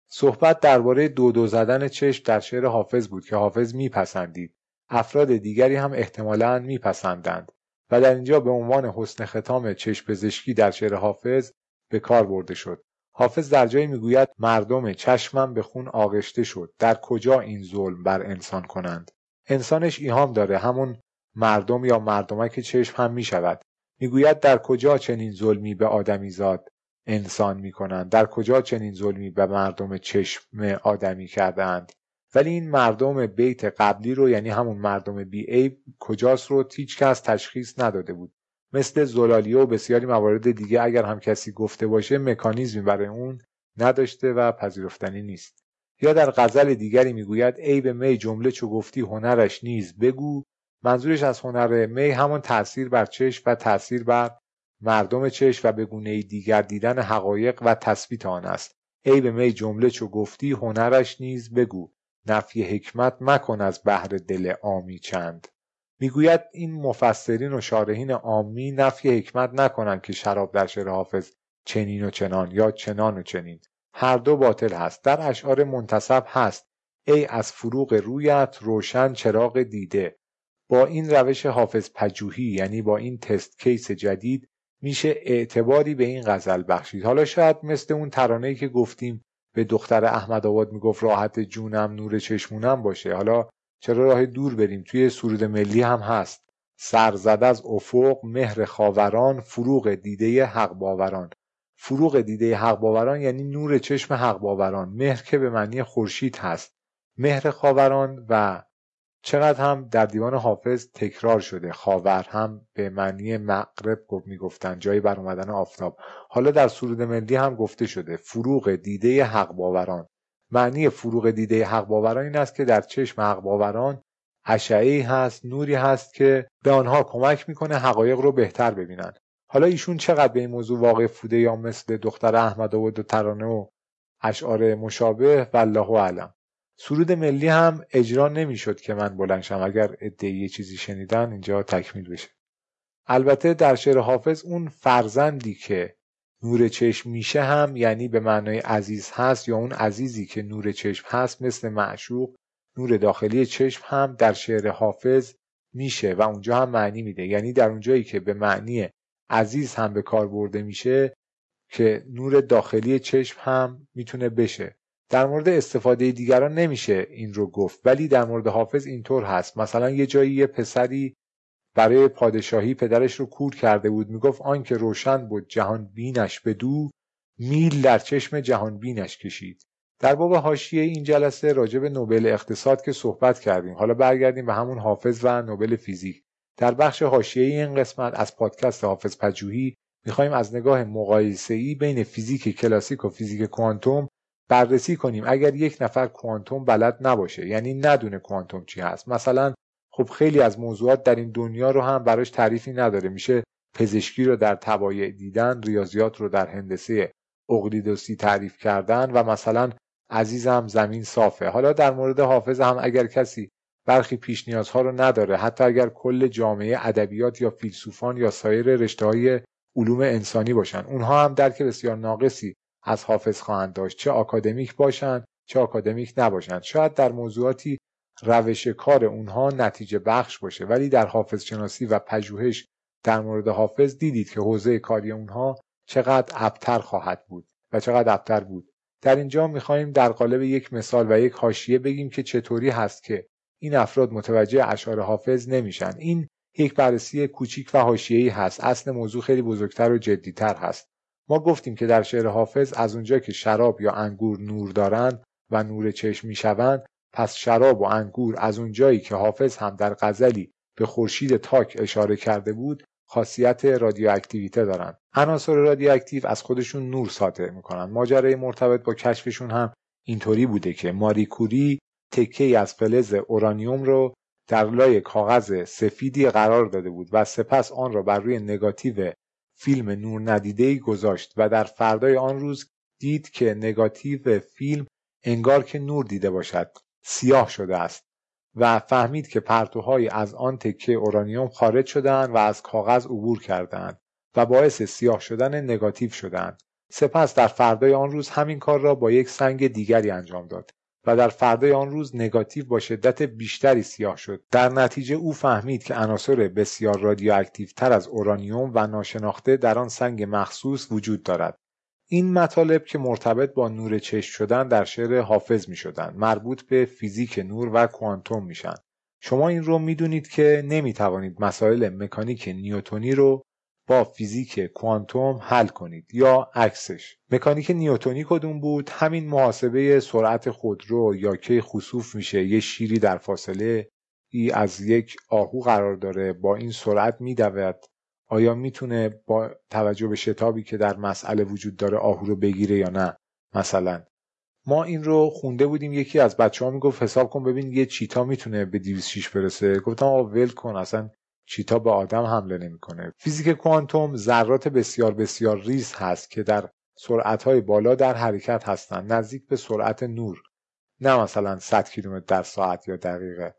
صحبت درباره دو دو زدن چشم در شعر حافظ بود که حافظ میپسندید. افراد دیگری هم احتمالا میپسندند و در اینجا به عنوان حسن ختام چشم پزشکی در شعر حافظ به کار برده شد. حافظ در جایی می‌گوید مردم چشمم به خون آغشته شد. در کجا این ظلم بر انسان کنند؟ انسانش ایهام داره همون مردم یا مردمک چشم هم می شود می‌گوید در کجا چنین ظلمی به آدمی زاد انسان می کنند در کجا چنین ظلمی به مردم چشم آدمی کردند ولی این مردم بیت قبلی رو یعنی همون مردم بی عیب کجاست رو هیچ کس تشخیص نداده بود. مثل زلالیه و بسیاری موارد دیگه اگر هم کسی گفته باشه مکانیزمی برای اون نداشته و پذیرفتنی نیست. یا در غزل دیگری می‌گوید عیب می جمله چو گفتی هنرش نیز بگو منظورش از هنر می همان تاثیر بر چشم و تاثیر بر مردم چشم و به گونه دیگر دیدن حقایق و تثبیت آن است. عیب می جمله چو گفتی هنرش نیز بگو. نفی حکمت مکن از بحر دل آمی چند. می‌گوید این مفسرین و شارحین آمی نفی حکمت نکنند که شراب در شعر حافظ چنین و چنان یا چنان و چنین. هر دو باطل هست. در اشعار منتصب هست. ای از فروغ رویت روشن چراغ دیده. با این روش حافظ پجوهی یعنی با این تست کیس جدید میشه اعتباری به این غزل بخشید. حالا شاید مثل اون ترانه‌ای که گفتیم به دختر احمد آباد می‌گفت راحت جونم نور چشمونم باشه. حالا چرا راه دور بریم؟ توی سرود ملی هم هست. سرزد از افق مهر خاوران فروغ دیده حق باوران. فروغ دیده حق باوران یعنی نور چشم حق باوران. مهر که به معنی خورشید هست. مهر خاوران و چقدر هم در دیوان حافظ تکرار شده. خاور هم به معنی مغرب می‌گفتن جای بر اومدن آفتاب. حالا در سرود ملی هم گفته شده. فروغ دیده حق باوران. معنی فروغ دیده حق باوران این است که در چشم حق باوران اشعه هست نوری هست که به آنها کمک می‌کنه حقایق رو بهتر ببینن. حالا ایشون چقدر به این موضوع واقع فوده یا مثل دختر احمد و ترانه و اشعار مشابه؟ والله اعلم. سرود ملی هم اجرا نمی‌شد که من بلنشم اگر ادعی چیزی شنیدن اینجا تکمیل بشه. البته در شعر حافظ اون فرزندی که نور چشم میشه هم یعنی به معنای عزیز هست یا اون عزیزی که نور چشم هست مثل معشوق نور داخلی چشم هم در شعر حافظ میشه و اونجا هم معنی میده. یعنی در اونجایی که به معنی عزیز هم به کار برده میشه که نور داخلی چشم هم می‌تونه بشه. در مورد استفاده دیگران نمیشه این رو گفت ولی در مورد حافظ اینطور هست. مثلا یه جایی یه پسری برای پادشاهی پدرش رو کور کرده بود. می‌گفت آنکه روشن بود جهان بینش به دو میل در چشم جهان بینش کشید. در باب حاشیه این جلسه راجع به نوبل اقتصاد که صحبت کردیم. حالا برگردیم به همون حافظ و نوبل فیزیک. در بخش حاشیه این قسمت از پادکست حافظ پجوهی می‌خوایم از نگاه مقایسه‌ای بین فیزیک کلاسیک و فیزیک کوانتوم بررسی کنیم. اگر یک نفر کوانتوم بلد نباشه یعنی ندونه کوانتوم چی هست. مثلا خب خیلی از موضوعات در این دنیا رو هم براش تعریفی نداره. میشه پزشکی رو در تبایع دیدن ریاضیات رو در هندسه اقلیدوسی تعریف کردن و مثلا عزیزم زمین صافه. حالا در مورد حافظ هم اگر کسی برخی پیش نیازها رو نداره حتی اگر کل جامعه ادبیات یا فیلسوفان یا سایر رشته های علوم انسانی باشن اونها هم درک بسیار ناقصی از حافظ خواهند داشت. چه آکادمیک باشند چه آکادمیک نباشند. شاید در موضوعاتی روش کار اونها نتیجه بخش باشه. ولی در حافظ شناسی و پژوهش در مورد حافظ دیدید که حوزه کاری اونها چقدر ابتر خواهد بود و چقدر ابتر بود. در اینجا می‌خواهیم در قالب یک مثال و یک حاشیه بگیم که چطوری هست که این افراد متوجه اشعار حافظ نمیشن. این یک بررسی کوچیک و حاشیه‌ای هست. اصل موضوع خیلی بزرگتر و جدیتر هست. ما گفتیم که در شعر حافظ از اونجا که شراب یا انگور نور دارند و نور چشم می‌شوند پس شراب و انگور از اون جایی که حافظ هم در غزلی به خورشید تاک اشاره کرده بود خاصیت رادیواکتیویته دارن. عناصر رادیواکتیو از خودشون نور ساطع می‌کنن. ماجرای مرتبط با کشفشون هم اینطوری بوده که ماری کوری تکه‌ای از فلز اورانیوم رو در لای کاغذ سفیدی قرار داده بود و سپس آن را بر روی نگاتیو فیلم نور ندیده گذاشت و در فردای آن روز دید که نگاتیو فیلم انگار که نور دیده باشد سیاه شده است و فهمید که پرتوهایی از آن تکه اورانیوم خارج شدند و از کاغذ عبور کردند و باعث سیاه شدن نگاتیو شدند سپس در فردای آن روز همین کار را با یک سنگ دیگری انجام داد. و در فردای آن روز نگاتیو با شدت بیشتری سیاه شد. در نتیجه او فهمید که عناصر بسیار رادیواکتیو تر از اورانیوم و ناشناخته در آن سنگ مخصوص وجود دارد. این مطالب که مرتبط با نور چشم شدن در شعر حافظ می شدن مربوط به فیزیک نور و کوانتوم میشن. شما این رو می‌دونید که نمی توانید مسائل مکانیک نیوتونی رو با فیزیک کوانتوم حل کنید یا عکسش. مکانیک نیوتونی کدوم بود؟ همین محاسبه سرعت خودرو یا که خصوف میشه؟ یه شیری در فاصله ای از یک آهو قرار داره. با این سرعت میدود. آیا می‌تونه با توجه به شتابی که در مسئله وجود داره آهو رو بگیره یا نه؟ مثلا ما این رو خونده بودیم. یکی از بچه ها می‌گفت حساب کن ببین یه چیتا می‌تونه به 206 برسه. گفتم آقا ول کن. اصلا چیتا به آدم حمله نمی‌کنه. فیزیک کوانتوم ذرات بسیار بسیار ریز هست که در های بالا در حرکت هستند نزدیک به سرعت نور نه مثلا 100 کیلومتر در ساعت یا دقیقه.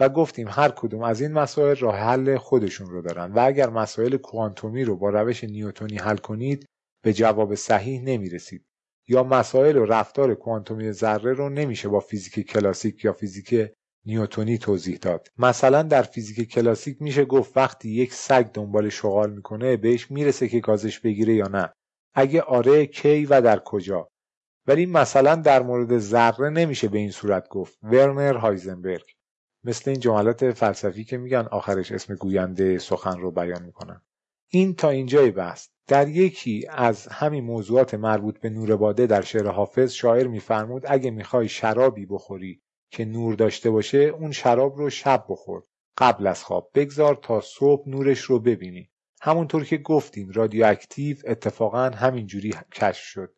و گفتیم هر کدوم از این مسائل راه حل خودشون رو دارن. و اگر مسائل کوانتومی رو با روش نیوتونی حل کنید به جواب صحیح نمی‌رسید. یا مسائل و رفتار کوانتومی ذره رو نمیشه با فیزیک کلاسیک یا فیزیک نیوتونی توضیح داد. مثلا در فیزیک کلاسیک میشه گفت وقتی یک سگ دنبال شغال می‌کنه بهش می‌رسه که گازش بگیره یا نه. اگه آره کی و در کجا؟ ولی مثلا در مورد ذره نمیشه به این صورت گفت. ورنر هایزنبرگ. مثل این جملات فلسفی که میگن آخرش اسم گوینده سخن رو بیان می‌کنن. این تا اینجای بحث. در یکی از همین موضوعات مربوط به نور باده در شعر حافظ شاعر میفرمود اگه می‌خوای شرابی بخوری که نور داشته باشه اون شراب رو شب بخور. قبل از خواب بگذار تا صبح نورش رو ببینی. همونطور که گفتیم رادیواکتیو اتفاقا همینجوری کشف شد.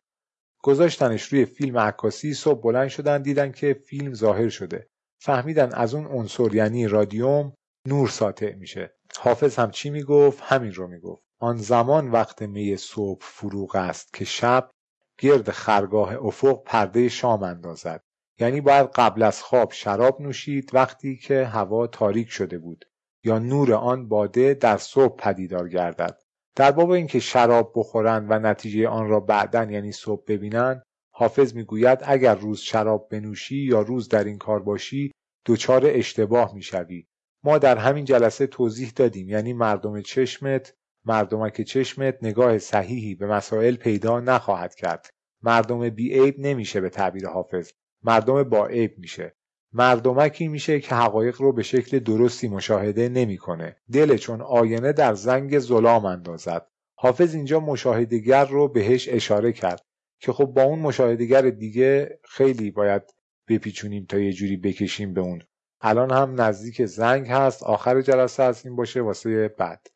گذاشتنش روی فیلم عکاسی صبح بلند شدن دیدن که فیلم ظاهر شده. فهمیدن از اون عنصر یعنی رادیوم نور ساطع میشه. حافظ هم چی می‌گفت؟ همین رو می‌گفت. آن زمان وقت می صبح فروغ است که شب گرد خرگاه افق پرده شام اندازد. یعنی باید قبل از خواب شراب نوشید وقتی که هوا تاریک شده بود یا نور آن باده در صبح پدیدار گردد. در باب اینکه شراب بخورند و نتیجه آن را بعدا یعنی صبح ببینند حافظ می‌گوید اگر روز شراب بنوشی یا روز در این کار باشی دچار اشتباه می‌شوی. ما در همین جلسه توضیح دادیم یعنی مردم چشمت مردمک چشمت نگاه صحیحی به مسائل پیدا نخواهد کرد. مردم بی عیب نمیشه به تعبیر حافظ. مردم با عیب میشه. مردمکی میشه که حقایق رو به شکل درستی مشاهده نمی‌کنه. دل چون آینه در زنگ ظلام اندازد. حافظ اینجا مشاهدگر رو بهش اشاره کرد که خب با اون مشاهدگر دیگه خیلی باید بپیچونیم تا یه جوری بکشیم به اون. الان هم نزدیک زنگ هست آخر جلسه هست این باشه واسه بعد.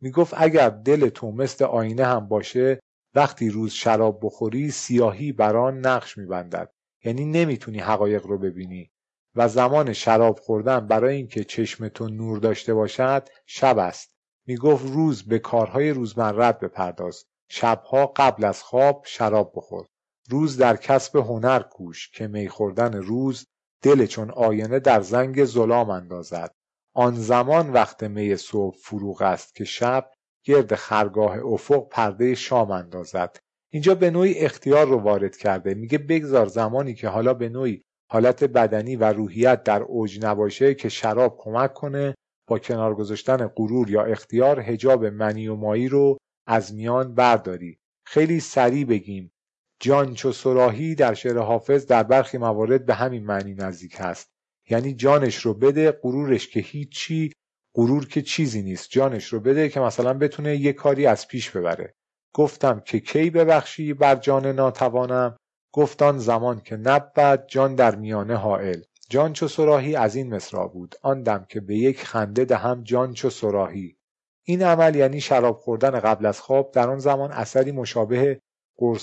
می‌گفت اگر دل تو مثل آینه هم باشه وقتی روز شراب بخوری سیاهی بران نقش میبندد. یعنی نمی‌تونی حقایق رو ببینی. و زمان شراب خوردن برای اینکه چشم تو نور داشته باشد شب است. می‌گفت روز به کارهای روزمرت بپرداز. شبها قبل از خواب شراب بخور. روز در کسب هنر کوش که می خوردن روز دل چون آینه در زنگ ظلام اندازد. آن زمان وقت می صبح فروغ است که شب گرد خرگاه افق پرده شام اندازد. اینجا به نوعی اختیار رو وارد کرده. میگه بگذار زمانی که حالا به نوعی حالت بدنی و روحیت در اوج نباشه که شراب کمک کنه با کنار گذاشتن غرور یا اختیار هجاب منی و مایی رو از میان برداری. خیلی سریع بگیم. جان چو سراهی در شعر حافظ در برخی موارد به همین معنی نزدیک هست. یعنی جانش رو بده غرورش که هیچی غرور که چیزی نیست. جانش رو بده که مثلا بتونه یه کاری از پیش ببره. گفتم که کی ببخشی بر جان ناتوانم؟ گفتان زمان که نبود جان در میانه حائل. جان چو سراهی از این مصرا بود. آن دم که به یک خنده دهم جان چو سراهی این عمل یعنی شراب خوردن قبل از خواب. در آن زمان اثری مشابه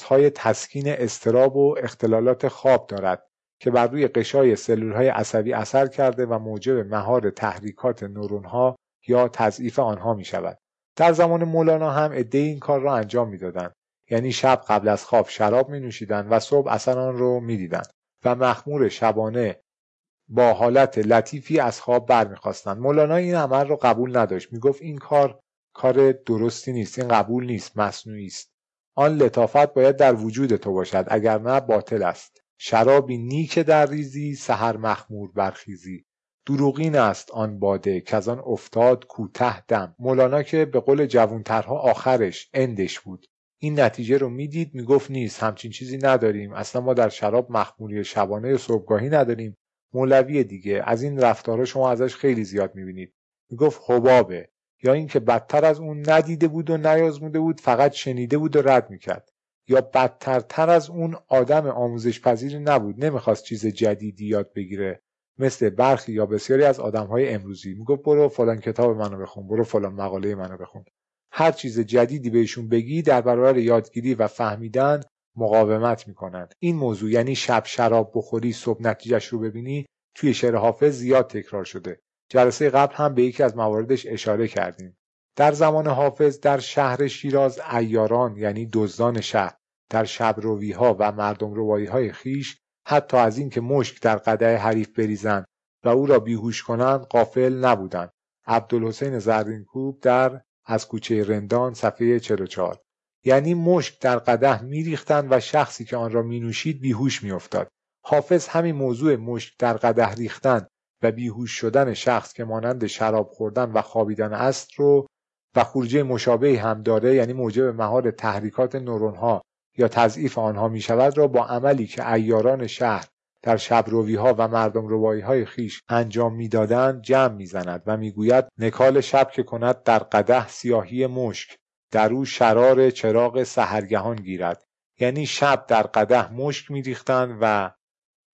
های تسکین استراب و اختلالات خواب دارد که بر روی قشای های عصبی اثر کرده و موجب مهار تحریکات ها یا تضعیف آنها می شود. در زمان مولانا هم عده این کار را انجام می‌دادند. یعنی شب قبل از خواب شراب می نوشیدن و صبح اصلا آن رو دیدن و مخمور شبانه با حالت لطیفی از خواب برمیخواستند. مولانا این عمل را قبول نداشت. می‌گفت این کار کار درستی نیست این قبول نیست مصنوعی است. آن لطافت باید در وجود تو باشد اگر نه باطل است. شرابی نیک در ریزی سحر مخمور برخیزی. دروغین است آن باده که از آن افتاد کوته دم. مولانا که به قول جوونترها آخرش اندش بود. این نتیجه رو می‌دید می‌گفت نیست همچین چیزی نداریم. اصلا ما در شراب مخموری شبانه صبحگاهی نداریم. مولوی دیگه از این رفتارها شما ازش خیلی زیاد می‌بینید. می‌گفت حبابه. یا اینکه بدتر از اون ندیده بود و نیازموده بود فقط شنیده بود و رد می‌کرد. یا بدترتر از اون آدم آموزش پذیری نبود. نمی‌خواست چیز جدیدی یاد بگیره. مثل برخی یا بسیاری از های امروزی. می‌گفت برو فلان کتاب منو بخون برو فلان مقاله منو بخون. هر چیز جدیدی بهشون بگی در برابر یادگیری و فهمیدن مقاومت می‌کنند. این موضوع یعنی شب شراب بخوری صبح نتیجهش رو ببینی توی شعر حافظ زیاد تکرار شده. جلسه قبل هم به یکی از مواردش اشاره کردیم. در زمان حافظ در شهر شیراز ایاران یعنی دزدان شهر در شبروی ها و مردم روایی های خیش حتی از اینکه مشک در قده حریف بریزند و او را بیهوش کنند قافل نبودند. عبدالحسین زرینکوب در از کوچه رندان صفحه 44 یعنی مشک در قده میریختند و شخصی که آن را مینوشید بیهوش میافتاد. حافظ همین موضوع مشک در قده ریختن و بیهوش شدن شخص که مانند شراب خوردن و خوابیدن است رو و خروجه مشابهی هم داره یعنی موجب مهار تحریکات نورون ها یا تضعیف آنها می شود را با عملی که ایاران شهر در شبروی ها و مردم روایی های خیش انجام می‌دادند جمع می‌زند و می‌گوید نکال شب که کند در قده سیاهی مشک در او شرار چراغ سهرگهان گیرد. یعنی شب در قده مشک میریختند و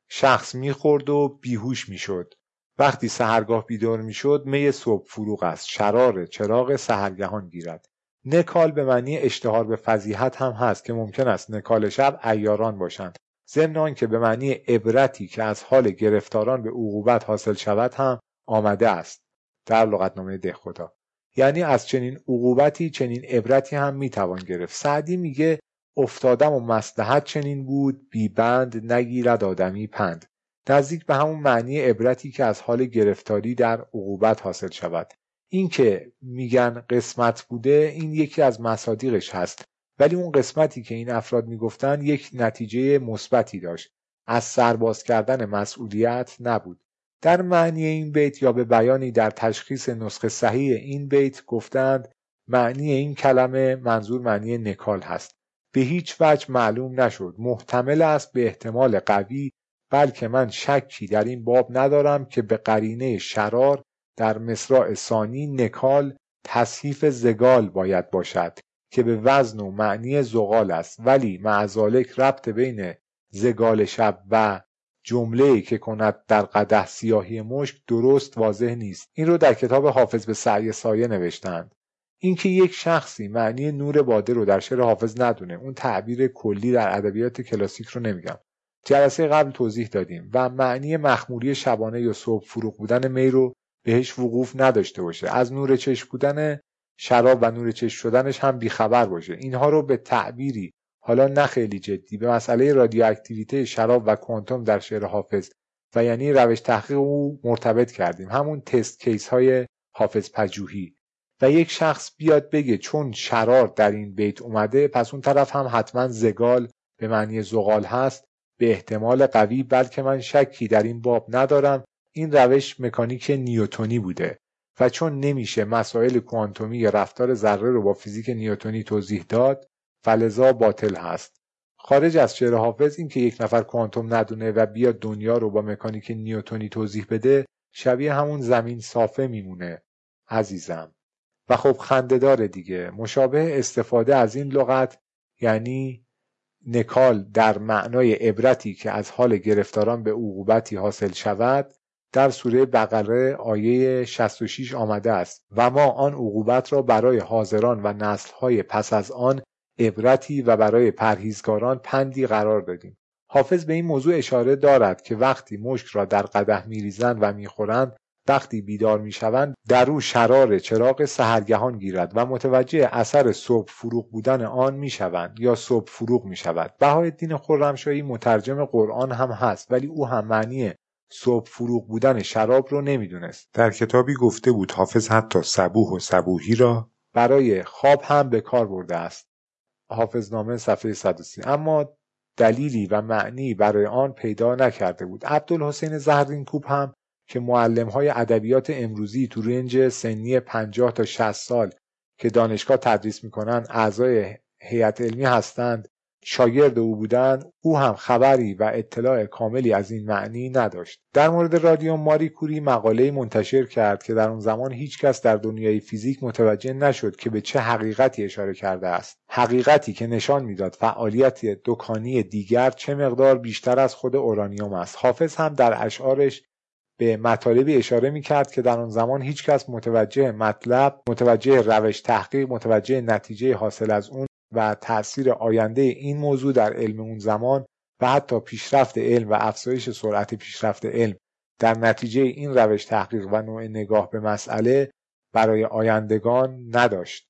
شخص می‌خورد و بیهوش می‌شد. وقتی سهرگاه بیدار می‌شد می صبح فروغ است. شرار چراغ سهرگهان گیرد. نکال به معنی اشتهار به فضیحت هم هست که ممکن است نکال شب ایاران باشند. ضمن که به معنی عبرتی که از حال گرفتاران به عقوبت حاصل شود هم آمده است. در لغتنامه دهخدا یعنی از چنین عقوبتی چنین عبرتی هم می‌توان گرفت. سعدی میگه افتادم و مسلحت چنین بود بی بند نگیرد آدمی پند. نزدیک به همون معنی عبرتی که از حال گرفتاری در عقوبت حاصل شود. این که میگن قسمت بوده این یکی از مصادیقش هست. ولی اون قسمتی که این افراد می‌گفتن یک نتیجه مثبتی داشت. از سرباز کردن مسئولیت نبود. در معنی این بیت یا به بیانی در تشخیص نسخه صحیح این بیت گفتند معنی این کلمه منظور معنی نکال هست. به هیچ وجه معلوم نشد. محتمل است به احتمال قوی بلکه من شکی در این باب ندارم که به قرینه شرار در مصراع ثانی نکال تصحیف زگال باید باشد که به وزن و معنی زغال است. ولی معزالک ربط بین زگال شب و جمله که کند در قده سیاهی مشک درست واضح نیست. این رو در کتاب حافظ به سعی سایه نوشتند. اینکه یک شخصی معنی نور باده رو در شعر حافظ ندونه اون تعبیر کلی در ادبیات کلاسیک رو نمیگم. جلسه قبل توضیح دادیم و معنی مخموری شبانه یا صبح فروغ بودن می رو بهش وقوف نداشته باشه. از نور چشم بودن شراب و نور چشم شدنش هم بیخبر باشه. اینها رو به تعبیری حالا نه خیلی جدی به مسئله رادیواکتیویته شراب و کوانتوم در شعر حافظ و یعنی روش تحقیق او مرتبط کردیم. همون تست کیس های حافظ پجوهی و یک شخص بیاد بگه چون شرار در این بیت اومده پس اون طرف هم حتما زگال به معنی زغال هست به احتمال قوی بلکه من شکی در این باب ندارم. این روش مکانیک نیوتونی بوده و چون نمیشه مسائل کوانتومی رفتار ذره رو با فیزیک نیوتونی توضیح داد فلزا باطل هست. خارج از شعر حافظ این که یک نفر کوانتوم ندونه و بیاد دنیا رو با مکانیک نیوتونی توضیح بده شبیه همون زمین صافه میمونه. عزیزم. و خب خندهدار دیگه. مشابه استفاده از این لغت یعنی نکال در معنای عبرتی که از حال گرفتاران به عقوبتی حاصل شود در سوره بقره آیه 66 آمده است. و ما آن عقوبت را برای حاضران و نسلهای پس از آن عبرتی و برای پرهیزگاران پندی قرار دادیم. حافظ به این موضوع اشاره دارد که وقتی مشک را در قده میریزند و می‌خورند وقتی بیدار می‌شوند در او شرار چراغ سهرگهان گیرد و متوجه اثر صبح فروغ بودن آن می‌شوند یا صبح فروغ می‌شود. بهایالدین خرمشاهی مترجم قرآن هم هست ولی او هم معنی صبح فروغ بودن شراب رو نمی‌دونست. در کتابی گفته بود حافظ حتی صبوح و صبوهی را برای خواب هم به کار برده است. حافظنامه صفحه 130 اما دلیلی و معنی برای آن پیدا نکرده بود. عبدالحسین زهرین کوب هم که معلم های ادبیات امروزی تو رنج سنی 50 تا 60 سال که دانشگاه تدریس می‌کنن اعضای هیئت علمی هستند. شاگرد او بودند او هم خبری و اطلاع کاملی از این معنی نداشت. در مورد رادیوم ماری کوری مقاله منتشر کرد که در اون زمان هیچکس در دنیای فیزیک متوجه نشد که به چه حقیقتی اشاره کرده است. حقیقتی که نشان می‌داد فعالیت دکانی دیگر چه مقدار بیشتر از خود اورانیوم است. حافظ هم در اشعارش به مطالبی اشاره می کرد که در آن زمان هیچکس متوجه مطلب متوجه روش تحقیق متوجه نتیجه حاصل از اون و تاثیر آینده این موضوع در علم اون زمان و حتی پیشرفت علم و افزایش سرعت پیشرفت علم در نتیجه این روش تحقیق و نوع نگاه به مسئله برای آیندگان نداشت.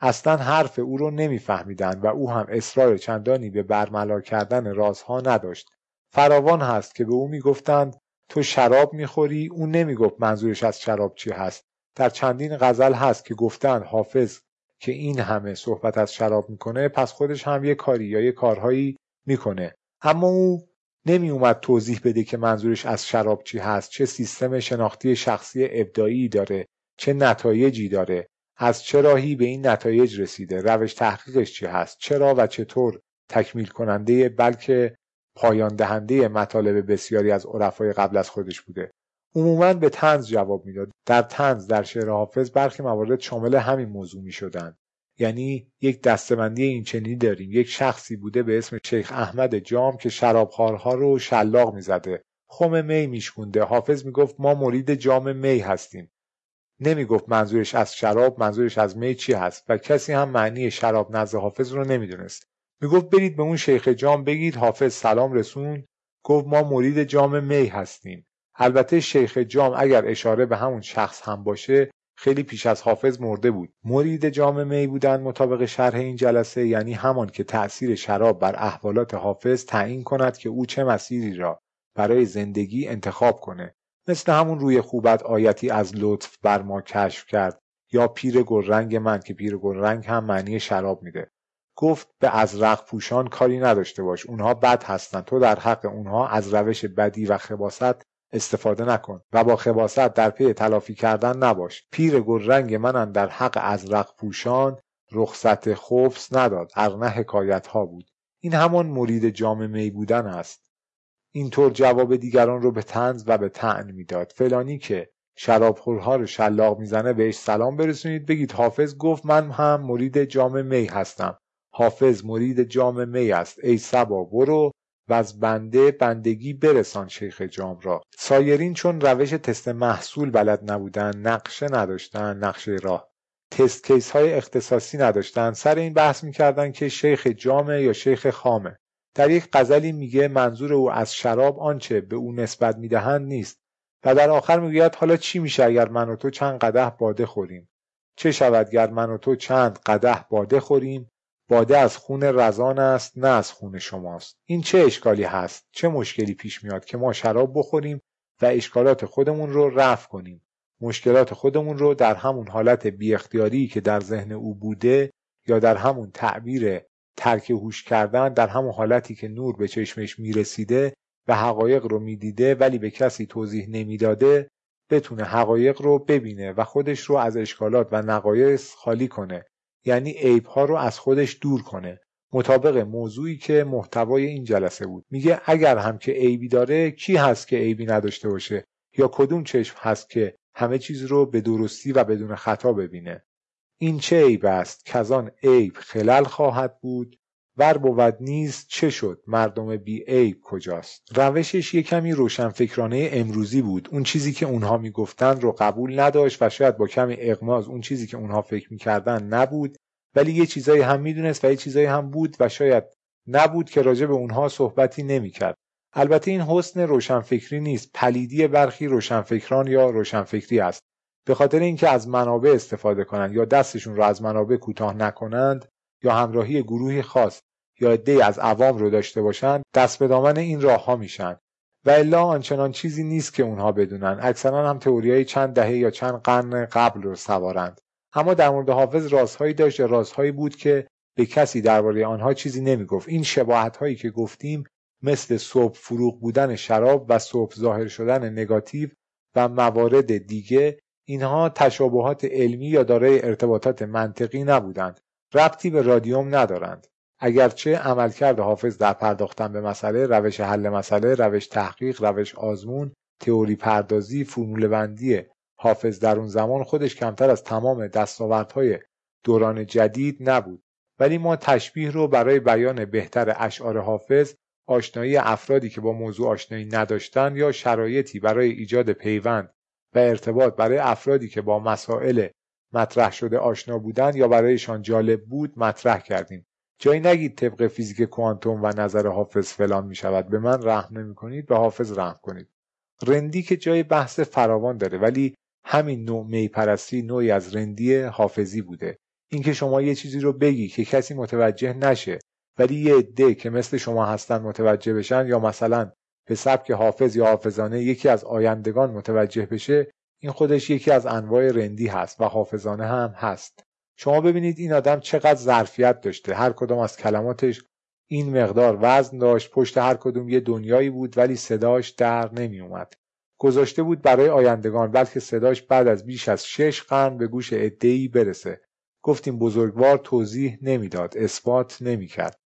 اصلا حرف او رو نمیفهمیدند و او هم اصرار چندانی به برملا کردن رازها نداشت. فراوان هست که به او می‌گفتند تو شراب می‌خوری؟ او نمی‌گفت منظورش از شراب چی هست. در چندین غزل هست که گفتند حافظ که این همه صحبت از شراب می‌کنه پس خودش هم یه کاری یا یه کارهایی می‌کنه. اما او نمی اومد توضیح بده که منظورش از شراب چی هست چه سیستم شناختی شخصی ابدایی داره چه نتایجی داره از چه راهی به این نتایج رسیده روش تحقیقش چی هست چرا و چطور تکمیل کننده بلکه پایان دهنده مطالب بسیاری از عرفای قبل از خودش بوده. عموما به تنز جواب می‌داد. در تنز در شعر حافظ برخی موارد شامل همین موضوع می شدن. یعنی یک دستبندی این چنینی داریم. یک شخصی بوده به اسم شیخ احمد جام که شرابخوارها رو شلاق می‌زده. خم می میشکونده. حافظ می‌گفت ما مرید جام می هستیم. نمی‌گفت منظورش از شراب منظورش از می چی هست و کسی هم معنی شراب نزد حافظ رو نمی‌دونست. می‌گفت برید به اون شیخ جام بگید حافظ سلام رسون گفت ما مرید جام می هستیم. البته شیخ جام اگر اشاره به همون شخص هم باشه خیلی پیش از حافظ مرده بود. مرید جام می بودن مطابق شرح این جلسه یعنی همان که تأثیر شراب بر احوالات حافظ تعیین کند که او چه مسیری را برای زندگی انتخاب کنه. مثل همون روی خوبت آیتی از لطف بر ما کشف کرد یا پیر گلرنگ من که پیر گلرنگ هم معنی شراب میده. گفت به ازرق پوشان کاری نداشته باش اونها بد هستن تو در حق اونها از روش بدی و خباست استفاده نکن و با خباست در پی تلافی کردن نباش. پیر رنگ منن در حق ازرق پوشان رخصت خفص نداد. ارنه حکایت ها بود. این همان مرید جام می بودن است. اینطور جواب دیگران رو به تنز و به تعن می‌داد. فلانی که شرابخورها رو شلاق می‌زنه بهش سلام برسونید. بگید حافظ گفت من هم مرید جام می هستم. حافظ مرید جام می است. ای سبا برو. و از بنده بندگی برسان شیخ جام را. سایرین چون روش تست محصول بلد نبودن نقشه نداشتن نقشه راه. تست کیس های اختصاصی نداشتن. سر این بحث می‌کردن که شیخ جامه یا شیخ خامه. در یک غزلی میگه منظور او از شراب آنچه به او نسبت می‌دهند نیست. و در آخر می‌گوید حالا چی میشه اگر من و تو چند قده باده خوریم؟ چه شود گر من و تو چند قده باده خوریم؟ باده از خون رزان است نه از خون شماست. این چه اشکالی هست؟ چه مشکلی پیش میاد که ما شراب بخوریم و اشکالات خودمون رو رفع کنیم؟ مشکلات خودمون رو در همون حالت بی اختیاری که در ذهن او بوده یا در همون تعبیر ترک هوش کردن در همون حالتی که نور به چشمش می‌رسیده و حقایق رو می‌دیده ولی به کسی توضیح نمی‌داده بتونه حقایق رو ببینه و خودش رو از اشکالات و نقایص خالی کنه. یعنی عیبها رو از خودش دور کنه. مطابق موضوعی که محتوای این جلسه بود. میگه اگر هم که عیبی داره کی هست که عیبی نداشته باشه؟ یا کدوم چشم هست که همه چیز رو به درستی و بدون خطا ببینه؟ این چه عیب است؟ که آن عیب خلل خواهد بود ور بود نیز چه شد؟ مردم بی عیب کجاست؟ روشش یه کمی روشنفکرانه امروزی بود. اون چیزی که اونها می‌گفتن رو قبول نداشت و شاید با کمی اغماز اون چیزی که اونها فکر می‌کردن نبود. ولی یه چیزایی هم می‌دونست و یه چیزایی هم بود و شاید نبود که راجع به اونها صحبتی نمی‌کرد. البته این حسن روشنفکری نیست. پلیدی برخی روشنفکران یا روشنفکری است. به خاطر اینکه از منابع استفاده کنند یا دستشون رو از منابع کوتاه نکنند یا همراهی گروهی خاص یا عده از عوام رو داشته باشند دست به دامن این راه ها میشن. و الا آنچنان چیزی نیست که اونها بدونن. اکثرا هم تئوریای چند دهه یا چند قرن قبل رو سوارند. اما در مورد حافظ رازهایی داشت یا رازهایی بود که به کسی درباره آنها چیزی نمی‌گفت. این شباهت هایی که گفتیم مثل صبح فروغ بودن شراب و صبح ظاهر شدن نگاتیو و موارد دیگه اینها تشابهات علمی یا دارای ارتباطات منطقی نبودند. ربطی به رادیوم ندارند. اگرچه عملکرد حافظ در پرداختن به مسئله روش حل مسئله روش تحقیق روش آزمون تئوری پردازی فرمول بندی حافظ در اون زمان خودش کمتر از تمام دستاوردهای دوران جدید نبود. ولی ما تشبیه رو برای بیان بهتر اشعار حافظ آشنایی افرادی که با موضوع آشنایی نداشتند یا شرایطی برای ایجاد پیوند و ارتباط برای افرادی که با مسائل مطرح شده آشنا بودند یا برایشان جالب بود مطرح کردیم. جایی نگید طبق فیزیک کوانتوم و نظر حافظ فلان می شود به من رحم نمی کنید به حافظ رحم کنید. رندی که جای بحث فراوان داره ولی همین نوع میپرستی نوعی از رندی حافظی بوده. اینکه شما یه چیزی رو بگی که کسی متوجه نشه ولی یه عده که مثل شما هستن متوجه بشن یا مثلا به سبک حافظ یا حافظانه یکی از آیندگان متوجه بشه این خودش یکی از انواع رندی هست و حافظانه هم هست. شما ببینید این آدم چقدر ظرفیت داشته. هر کدام از کلماتش این مقدار وزن داشت. پشت هر کدوم یه دنیایی بود ولی صداش در نمی اومد گذاشته بود برای آیندگان بلکه صداش بعد از بیش از شش قرن به گوش عدهای برسه. گفتیم بزرگوار توضیح نمی‌داد اثبات نمی‌کرد.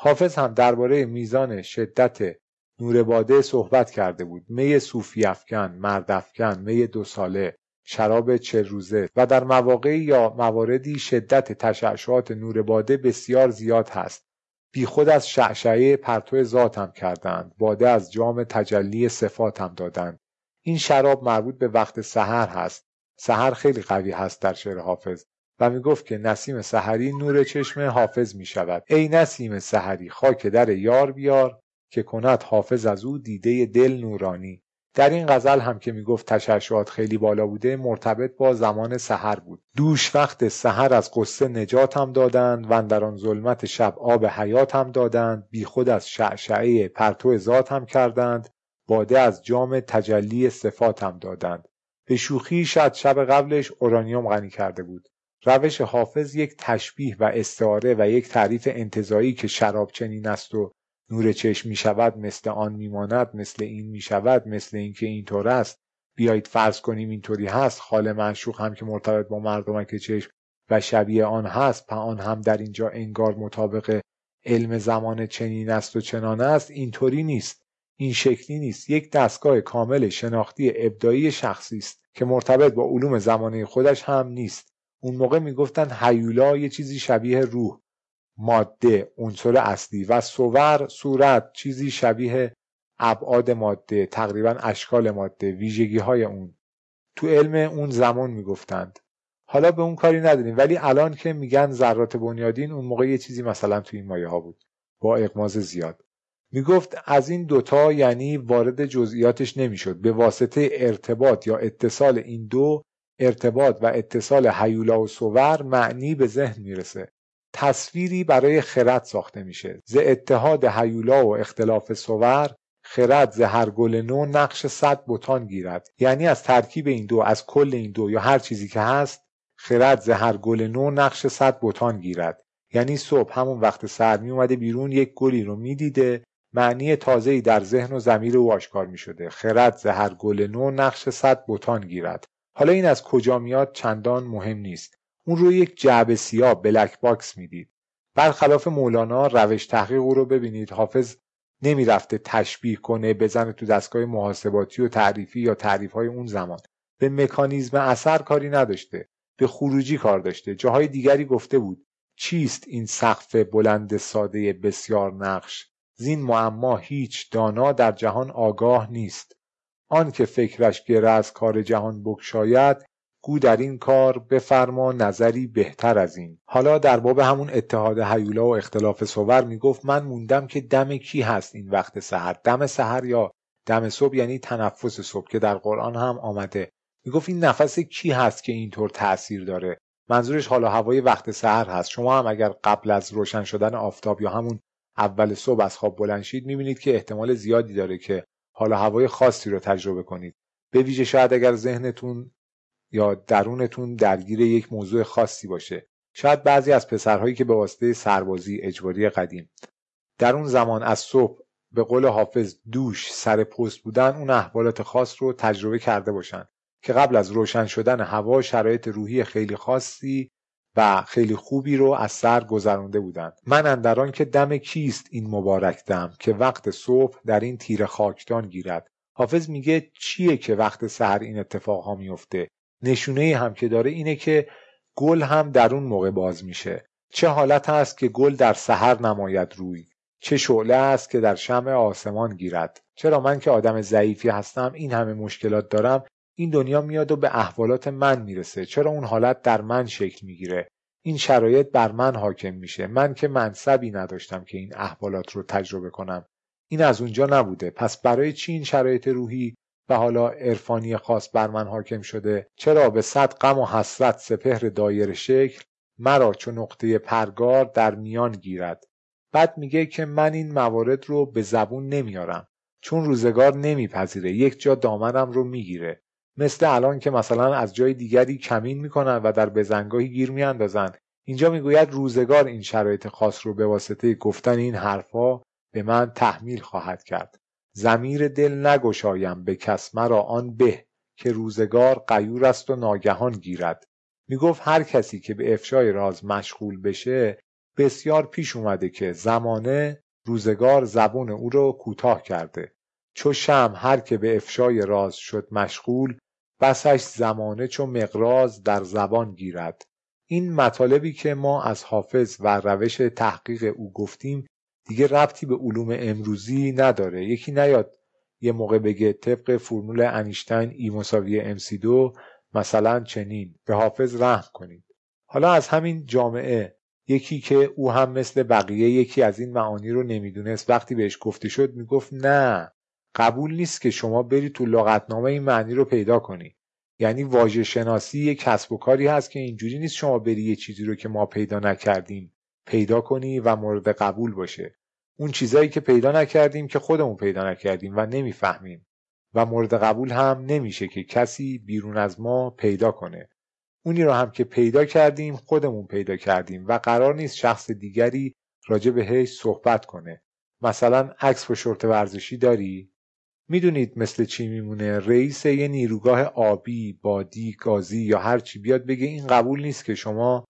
حافظ هم درباره میزان شدت نور باده صحبت کرده بود. می صوفی افکن مرد افکن می دو ساله. شراب چه روزه و در مواقعی یا مواردی شدت تشعشعات نور باده بسیار زیاد هست. بی خود از شعشعه پرتو ذات هم کردند. باده از جام تجلی صفات هم دادند. این شراب مربوط به وقت سحر هست. سحر خیلی قوی هست در شعر حافظ و می گفت که نسیم سحری نور چشم حافظ می شود ای نسیم سحری خاک در یار بیار که کند حافظ از او دیده دل نورانی. در این غزل هم که می‌گفت تشعشعات خیلی بالا بوده مرتبط با زمان سحر بود. دوش وقت سحر از قصه نجات هم دادند و در آن ظلمت شب آب حیات هم دادند خود از شعشعه پرتو هم کردند باده از جام تجلی صفات هم دادند. به شوخی شاید شب قبلش اورانیوم غنی کرده بود. روش حافظ یک تشبیه و استعاره و یک تعریف انتظایی که شراب چنین است و نور چشم می شود مثل آن میماند مثل این می شود مثل اینکه اینطور است. بیایید فرض کنیم اینطوری هست. خال معشوق هم که مرتبط با مردمک چشم و شبیه آن هست آن هم در اینجا انگار مطابق علم زمان چنین است و چنان است اینطوری نیست. این شکلی نیست. یک دستگاه کامل شناختی ابدایی شخصی است که مرتبط با علوم زمانه خودش هم نیست. اون موقع می‌گفتن هیولا یه چیزی شبیه روح. ماده عنصر اصلی و صور صورت چیزی شبیه ابعاد ماده تقریبا اشکال ماده ویژگی های اون. تو علم اون زمان می‌گفتند. حالا به اون کاری نداریم ولی الان که میگن ذرات بنیادین اون موقع یه چیزی مثلا تو این مایه ها بود با اقماز زیاد. می‌گفت از این دوتا یعنی وارد جزئیاتش نمی‌شد. به واسطه ارتباط یا اتصال این دو ارتباط و اتصال حیولا و صور معنی به ذهن می‌رسه. تصویری برای خرد ساخته میشه. ز اتحاد حیولا و اختلاف صور خرد ز هر گل نو نقش صد بتان گیرد. یعنی از ترکیب این دو از کل این دو یا هر چیزی که هست خرد ز هر گل نو نقش صد بتان گیرد. یعنی صبح همون وقت سحر می اومده بیرون یک گلی رو می‌دیده معنی تازه‌ای در ذهن و ضمیر او آشکار می شده خرد ز هر گل نو نقش صد بتان گیرد. حالا این از کجا میاد چندان مهم نیست. اون رو یک جعبه سیاه black box می‌دید. برخلاف مولانا روش تحقیق او رو ببینید. حافظ نمی‌رفته تشبیه کنه بزنه تو دستگاه محاسباتی و تعریفی یا تعریف های اون زمان. به مکانیزم اثر کاری نداشته. به خروجی کار داشته. جاهای دیگری گفته بود چیست این سقف بلند ساده بسیار نقش؟ زین معما هیچ دانا در جهان آگاه نیست. آن که فکرش گره از کار جهان بگشاید گو در این کار بفرما نظری بهتر از این. حالا در باب همون اتحاد هیولا و اختلاف صور می‌گفت من موندم که دم کی هست این وقت سحر؟ دم سحر یا دم صبح یعنی تنفس صبح که در قرآن هم آمده. می‌گفت این نفس کی هست که اینطور تاثیر داره؟ منظورش حالا هوای وقت سحر هست. شما هم اگر قبل از روشن شدن آفتاب یا همون اول صبح از خواب بلند شید می‌بینید که احتمال زیادی داره که حالا هوای خاصی رو تجربه کنید. به ویژه شاید اگر ذهنتون یا درونتون درگیر یک موضوع خاصی باشه. شاید بعضی از پسرهایی که به واسطه سربازی اجباری قدیم. در اون زمان از صبح به قول حافظ دوش سر پست بودن اون احوالات خاص رو تجربه کرده باشن که قبل از روشن شدن هوا شرایط روحی خیلی خاصی و خیلی خوبی رو از سر گذرانده بودند. من اندران که دم کیست این مبارک دم که وقت صبح در این تیر خاکدان گیرد؟ حافظ میگه چیه که وقت سحر این اتفاق ها میفته نشونه هم که داره اینه که گل هم در اون موقع باز میشه. چه حالت است که گل در سحر نماید روی؟ چه شعله است که در شمع آسمان گیرد؟ چرا من که آدم ضعیفی هستم این همه مشکلات دارم این دنیا میاد و به احوالات من می‌رسه. چرا اون حالت در من شکل می‌گیره؟ این شرایط بر من حاکم میشه. من که منصبی نداشتم که این احوالات رو تجربه کنم. این از اونجا نبوده. پس برای چی این شرایط روحی؟ و حالا عرفانی خاص بر من حاکم شده چرا به صد غم و حسرت سپهر دایر شکل مرا چو نقطه پرگار در میان گیرد؟ بعد میگه که من این موارد رو به زبون نمیارم چون روزگار نمیپذیره یک جا دامنم رو می‌گیره. مثل الان که مثلا از جای دیگری کمین می‌کنن و در بزنگاهی گیر میاندازن. اینجا می‌گوید روزگار این شرایط خاص رو به واسطه گفتن این حرفها به من تحمیل خواهد کرد. زمیر دل نگشایم به کس مرا آن به که روزگار قیور است و ناگهان گیرد. می‌گفت هر کسی که به افشای راز مشغول بشه بسیار پیش اومده که زمانه روزگار زبون او رو کوتاه کرده. چو شم هر که به افشای راز شد مشغول بسش زمانه چو مقراز در زبان گیرد. این مطالبی که ما از حافظ و روش تحقیق او گفتیم دیگه ربطی به علوم امروزی نداره. یکی نیاد یه موقع بگه طبق فرمول انیشتین ای مساوی امسی دو مثلا چنین. به حافظ رحم کنید. حالا از همین جامعه یکی که او هم مثل بقیه یکی از این معانی رو نمی‌دونست. وقتی بهش گفته شد می‌گفت نه قبول نیست که شما بری تو لغتنامه این معنی رو پیدا کنی. یعنی واژه شناسی یک کسب و کاری هست که اینجوری نیست شما بری یه چیزی رو که ما پیدا نکردیم پیدا کنی و مورد قبول باشه. اون چیزایی که پیدا نکردیم که خودمون پیدا نکردیم و نمی‌فهمیم. و مورد قبول هم نمیشه که کسی بیرون از ما پیدا کنه. اونی رو هم که پیدا کردیم خودمون پیدا کردیم و قرار نیست شخص دیگری راجع بهش صحبت کنه. مثلا عکس و شورت ورزشی داری؟ می‌دونید مثل چی میمونه؟ رئیس یه نیروگاه آبی بادی گازی یا هر چی بیاد بگه این قبول نیست که شما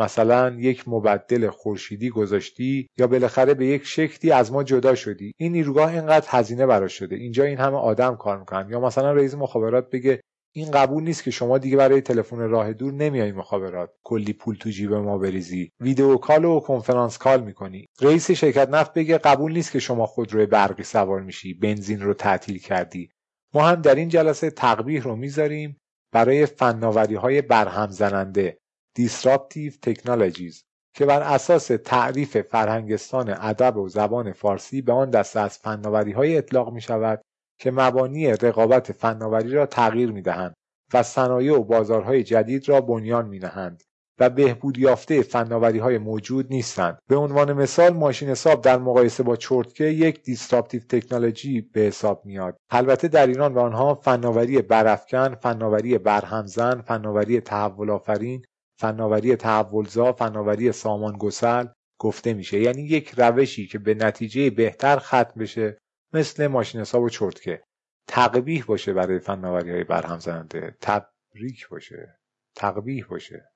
مثلا یک مبدل خورشیدی گذاشتی یا بالاخره به یک شکلی از ما جدا شدی. این نیروگاه اینقدر هزینه براش شده. اینجا این همه آدم کار می‌کنن. یا مثلا رئیس مخابرات بگه این قبول نیست که شما دیگه برای تلفن راه دور نمیای مخابرات. کلی پول تو جیب ما بریزی. ویدیو کال و کنفرانس کال می‌کنی. رئیس شرکت نفت بگه قبول نیست که شما خودروی برقی سوار میشی. بنزین رو تعطیل کردی. ما هم در این جلسه تقبیح رو می‌ذاریم برای فناوری های برهم زننده. Disruptive Technologies که بر اساس تعریف فرهنگستان ادب و زبان فارسی به آن دسته از فناوری های اطلاق می شود که مبانی رقابت فناوری را تغییر می دهند و صنایع و بازارهای جدید را بنیان می نهند و بهبود یافته فناوری های موجود نیستند. به عنوان مثال ماشین حساب در مقایسه با چرتکه یک دیستراپتیو تکنولوژی به حساب میاد البته در ایران به آنها فناوری برافکن فناوری برهمزن فناوری تحول آفرین فناوری تحولزا فناوری سامان گسل گفته میشه. یعنی یک روشی که به نتیجه بهتر ختم بشه مثل ماشین حساب و چرتکه. تقبیح باشه برای فناوری های برهم زننده تبریک باشه. تقبیح باشه.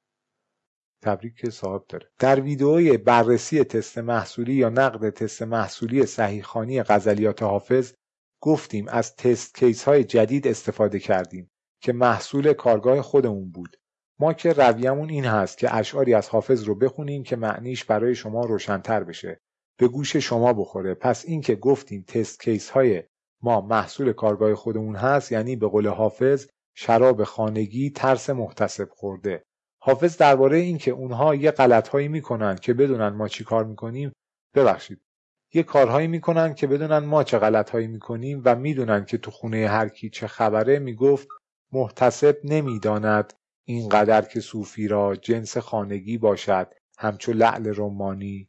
تبریک که صاحب داره. در ویدئوی بررسی تست محصولی یا نقد تست محصولی صحیحخانی غزلیات حافظ گفتیم از تست کیس های جدید استفاده کردیم که محصول کارگاه خودمون بود. ما که رویمون این هست که اشعاری از حافظ رو بخونیم که معنیش برای شما روشنتر بشه. به گوش شما بخوره. پس این که گفتیم تست کیس های ما محصول کارگاه خودمون هست یعنی به قول حافظ شراب خانگی ترس محتسب خورده. حافظ درباره اینکه اونها یه غلطهایی می‌کنن که بدونن ما چی کار می‌کنیم ببخشید. یه کارهایی می‌کنن که بدونن ما چه غلطهایی می‌کنیم و می‌دونن که تو خونه هر کی چه خبره می‌گفت محتسب نمی‌داند. اینقدر که صوفی را جنس خانگی باشد همچو لعل رمانی.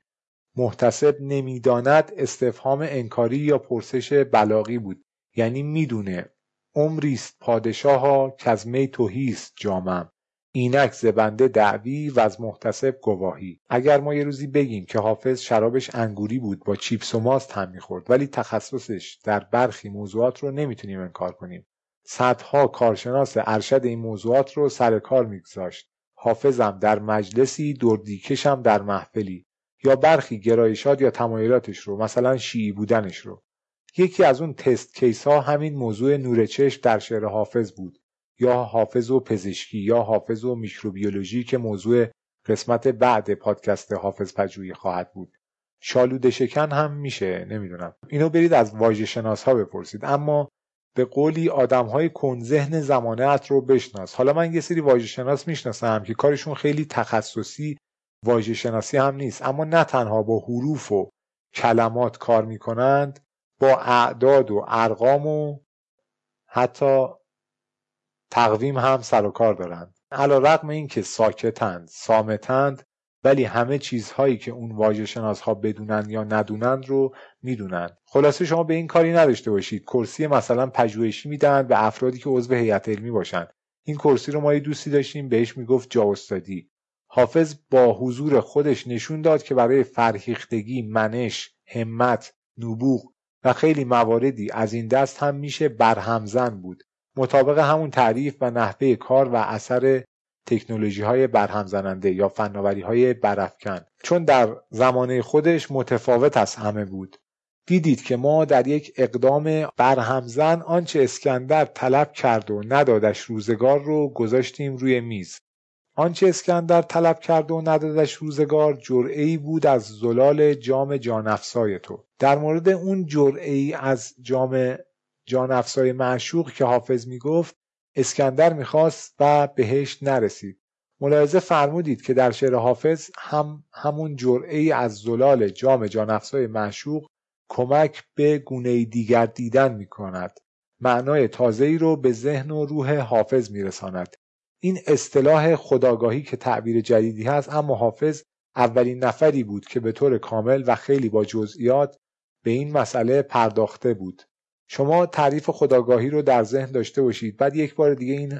محتسب نمی‌داند استفهام انکاری یا پرسش بلاغی بود. یعنی می‌دونه عمریست پادشاها که از می توهیست جامم. اینک زبنده دعوی و از محتسب گواهی. اگر ما یه روزی بگیم که حافظ شرابش انگوری بود با چیپس و ماست هم می‌خورد. ولی تخصصش در برخی موضوعات رو نمی‌تونیم انکار کنیم. صدها کارشناس ارشد این موضوعات رو سر کار میگذاشت. حافظم در مجلسی دردیکشم در محفلی. یا برخی گرایشات یا تمایلاتش رو مثلا شیعی بودنش رو. یکی از اون تست کیس ها همین موضوع نور چشم در شعر حافظ بود. یا حافظ و پزشکی یا حافظ و میکروبیولوژی که موضوع قسمت بعد پادکست حافظ پجویی خواهد بود. شالوده شکن هم میشه نمی‌دونم. اینو برید از واژه شناس ها بپرسید. اما به قولی آدم های کن ذهن زمانه رو بشناس. حالا من یه سری واژه شناس می‌شناسم که کارشون خیلی تخصصی واژه شناسی هم نیست. اما نه تنها با حروف و کلمات کار می‌کنند با اعداد و ارقام و حتی تقویم هم سر و کار دارند. علا رقم این که ساکتند سامتند ولی همه چیزهایی که اون واژه شناس ها بدونن یا ندونند رو می‌دونن. خلاصه شما به این کاری نداشته باشید. کرسی مثلا پژوهشی میدن به افرادی که عضو هیئت علمی باشن. این کرسی رو ما یه دوستی داشتیم بهش می‌گفت جا استادی حافظ با حضور خودش نشون داد که برای فرهیختگی منش همت نبوغ و خیلی مواردی از این دست هم میشه برهمزن بود. مطابق همون تعریف و نحوه کار و اثر تکنولوژی های برهم زننده یا فناوری های برافکن. چون در زمانه خودش متفاوت از همه بود. دیدید که ما در یک اقدام برهمزن آنچه اسکندر طلب کرد و ندادش روزگار رو گذاشتیم روی میز. آنچه اسکندر طلب کرد و ندادش روزگار جرعه بود از زلال جام جانفسای تو. در مورد اون جرعه از جام جانفسای معشوق که حافظ می‌گفت اسکندر می‌خواست و بهش نرسید. ملاحظه فرمودید که در شعر حافظ هم همون جرعه از زلال جام جانفسای معشوق کمک به گونه دیگر دیدن می کند. معنای تازه‌ای رو به ذهن و روح حافظ میرساند. این اصطلاح خداگاهی که تعبیر جدیدی هست اما حافظ اولین نفری بود که به طور کامل و خیلی با جزئیات به این مسئله پرداخته بود. شما تعریف خداگاهی رو در ذهن داشته باشید بعد یک بار دیگه این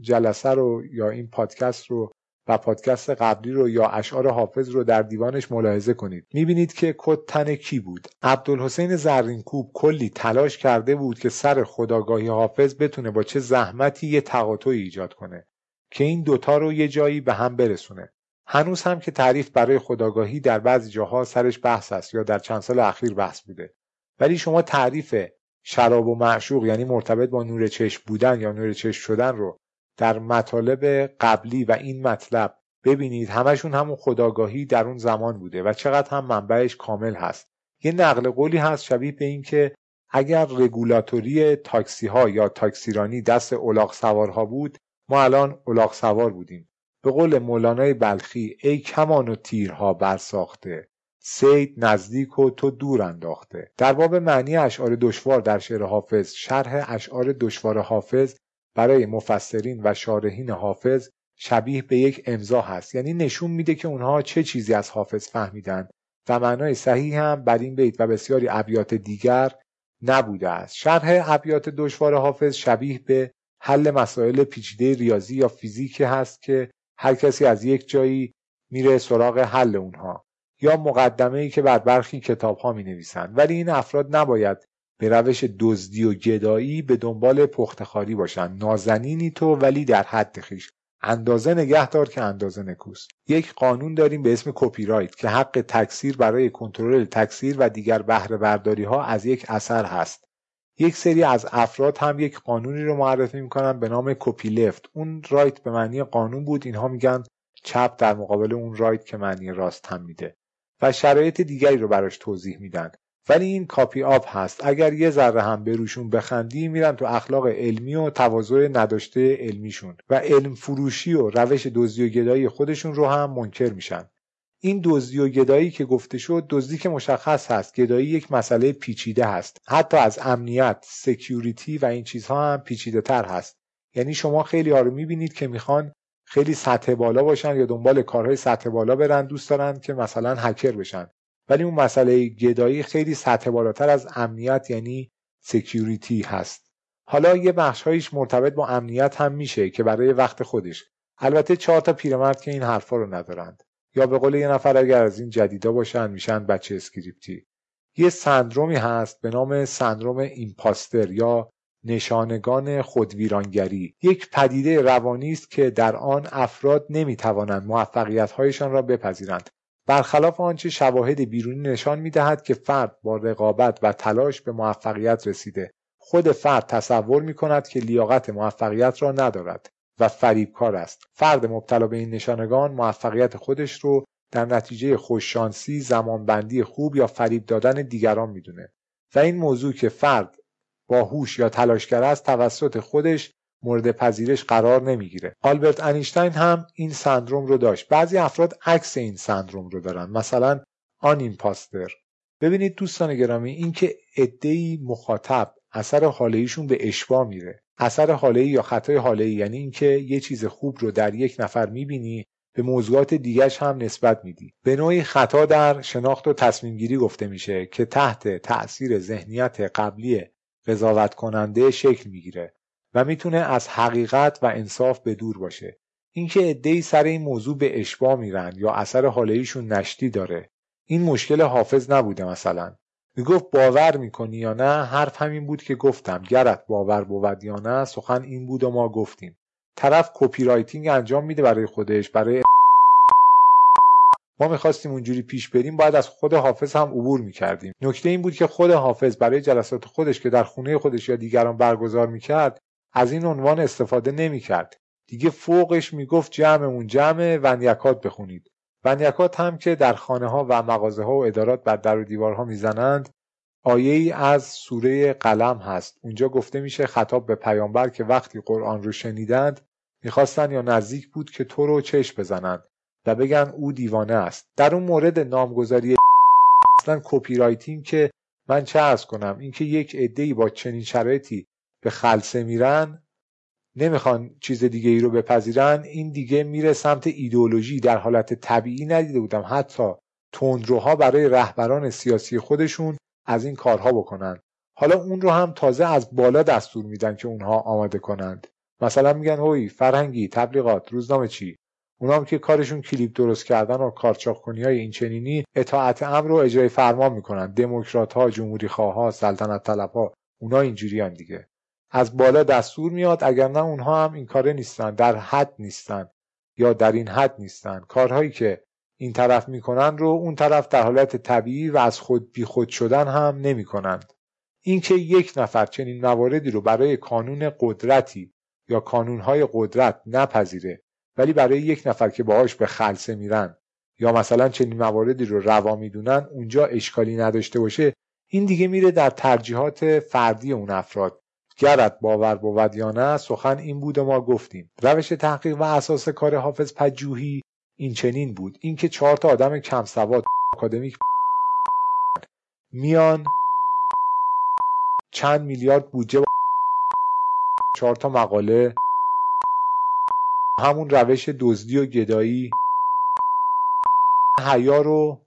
جلسه رو یا این پادکست رو و پادکست قبلی رو یا اشعار حافظ رو در دیوانش ملاحظه کنید. می‌بینید که کد تن کی بود؟ عبدالحسین زرینکوب کلی تلاش کرده بود که سر خداگاهی حافظ بتونه با چه زحمتی یه تقاطعی ایجاد کنه که این دوتا رو یه جایی به هم برسونه. هنوز هم که تعریف برای خداگاهی در بعضی جاها سرش بحث است یا در چند سال اخیر بحث بوده. ولی شما تعریف شراب و معشوق یعنی مرتبط با نور چشم بودن یا نور چشم شدن رو در مطالب قبلی و این مطلب. ببینید همشون همون خداگاهی در اون زمان بوده و چقدر هم منبعش کامل هست. یه نقل قولی هست شبیه به این که اگر رگولاتوری تاکسی ها یا تاکسیرانی دست اولاق سوارها بود ما الان اولاق سوار بودیم. به قول مولانای بلخی ای کمان و تیرها برساخته. سید نزدیک و تو دور انداخته. در باب معنی اشعار دشوار در شعر حافظ شرح اشعار دشوار حافظ برای مفسرین و شارحین حافظ شبیه به یک امضا هست. یعنی نشون میده که اونها چه چیزی از حافظ فهمیدند و معنای صحیح هم بر این بیت و بسیاری ابیات دیگر نبوده است. شرح ابیات دشوار حافظ شبیه به حل مسائل پیچیده ریاضی یا فیزیک هست که هر کسی از یک جایی میره سراغ حل اونها یا مقدمه ای که بر برخی کتاب ها می نویسند ولی این افراد نباید به روش دزدی و گدایی به دنبال پختخاری باشند. نازنینی تو ولی در حد خیش. اندازه نگه دار که اندازه نکوست. یک قانون داریم به اسم کپی رایت که حق تکثیر برای کنترل تکثیر و دیگر بهره برداری ها از یک اثر هست. یک سری از افراد هم یک قانونی رو معرفی می‌کنن به نام copyleft اون right به معنی قانون بود. اینها میگن چپ در مقابل اون رایت که معنی راست هم میده. و شرایط دیگری رو براش توضیح میدن. ولی این copy up هست. اگر یه ذره هم به روشون بخندی میرن تو اخلاق علمی و تواضع نداشته علمیشون و علم فروشی و روش دزدی و گدایی خودشون رو هم منکر میشن. این دزدی و گدایی که گفته شد دزدی که مشخص هست گدایی یک مسئله پیچیده هست. حتی از امنیت security و این چیزها هم پیچیده تر هست. یعنی شما خیلی ها رو می‌بینید که می‌خوان خیلی سطح بالا باشن یا دنبال کارهای سطح بالا برن دوست دارن که مثلا هکر بشن. ولی اون مسئله گدایی خیلی سطح بالاتر از امنیت یعنی security هست. حالا یه بخشهایش مرتبط با امنیت هم میشه که برای وقت خودش. البته چهار تا پیرمرد که این حرفا رو ندارند. یا به قول یه نفر اگر از این جدیدا باشن میشن بچه script ی. یه سندرومی هست به نام سندروم impostor یا نشانگان خودویرانگری. یک پدیده روانی است که در آن افراد نمی‌توانند موفقیتهایشان را بپذیرند. برخلاف آنچه شواهد بیرونی نشان می‌دهد که فرد با رقابت و تلاش به موفقیت رسیده. خود فرد تصور می کند که لیاقت موفقیت را ندارد و فریبکار است. فرد مبتلا به این نشانگان موفقیت خودش رو در نتیجه خوششانسی زمانبندی خوب یا فریب دادن دیگران می‌دونه. و این موضوع که فرد باهوش یا تلاشگر است توسط خودش مورد پذیرش قرار نمی‌گیره. آلبرت انیشتین هم این سندروم رو داشت. بعضی افراد عکس این سندروم رو دارن مثلا آن ایمپاستر. ببینید دوستان گرامی اینکه عدهای مخاطب اثر حاله به اشباه میره. اثر حاله یا خطای حاله یعنی اینکه یه چیز خوب رو در یک نفر می‌بینی به موضوعات دیگرش هم نسبت میدی. به نوعی خطا در شناخت و تصمیم گیری گفته میشه که تحت تأثیر ذهنیت قبلی قضاوت کننده شکل می‌گیره. و می‌تونه از حقیقت و انصاف به دور باشه. اینکه عده‌ای سر این موضوع به اشتباه میرن یا اثر هاله نشتی داره این مشکل حافظ نبوده مثلا. می‌گفت باور می‌کنی یا نه؟ حرف همین بود که گفتم. گرت باور بود یا نه؟ سخن این بود و ما گفتیم. طرف copywriting انجام میده برای خودش برای ما می‌خواستیم اونجوری پیش بریم باید از خود حافظ هم عبور می‌کردیم. نکته این بود که خود حافظ برای جلسات خودش که در خونه خودش یا دیگران برگزار می‌کرد از این عنوان استفاده نمی‌کرد. دیگه فوقش می‌گفت جمعمون جمعه و ان یکاد بخونید. و ان یکاد هم که در خانه ها و مغازه ها و ادارات بر در و دیوارها می‌زنند آیه ای از سوره قلم هست. اونجا گفته میشه خطاب به پیامبر که وقتی قرآن رو شنیدند می‌خواستن یا نزدیک بود که تو رو چش بزنند و بگن او دیوانه است. در اون مورد نامگذاری اصلا copywriting که من چه ارز کنم اینکه یک عده‌ای با چنین شرایطی به خلصه میرن نمی‌خوان چیز دیگه ای رو بپذیرن این دیگه میره سمت ایدئولوژی در حالت طبیعی ندیده بودم. حتی تندروها برای رهبران سیاسی خودشون از این کارها بکنن. حالا اون رو هم تازه از بالا دستور میدن که اونها آماده کنند. مثلا میگن هوی فرهنگی تبلیغات روزنامه چی؟ اونا هم که کارشون کلیپ درست کردن و کارچاق کنی های این چنینی اطاعت امر رو اجرای فرمان می‌کنن. دموکرات ها جمهوری خواه ها سلطنت طلب ها اونا اینجوری دیگه. از بالا دستور میاد اگر نه اونها هم این کاره نیستن در حد نیستن یا در این حد نیستن. کارهایی که این طرف می‌کنن رو اون طرف در حالت طبیعی و از خود بی خود شدن هم نمی‌کنند. اینکه یک نفر چنین مواردی رو برای کانون قدرتی یا کانونهای قدرت نپذیره ولی برای یک نفر که باهاش به خلصه میرن یا مثلا چنین مواردی رو روا می‌دونن اونجا اشکالی نداشته باشه این دیگه میره در ترجیحات فردی اون افراد. گرت باور بود یا نه سخن این بود و ما گفتیم. روش تحقیق و اساس کار حافظ پجوهی این چنین بود. اینکه چهار تا آدم کم سواد آکادمیک میان چند میلیارد بودجه چهار تا مقاله همون روش دزدی و گدایی حیا رو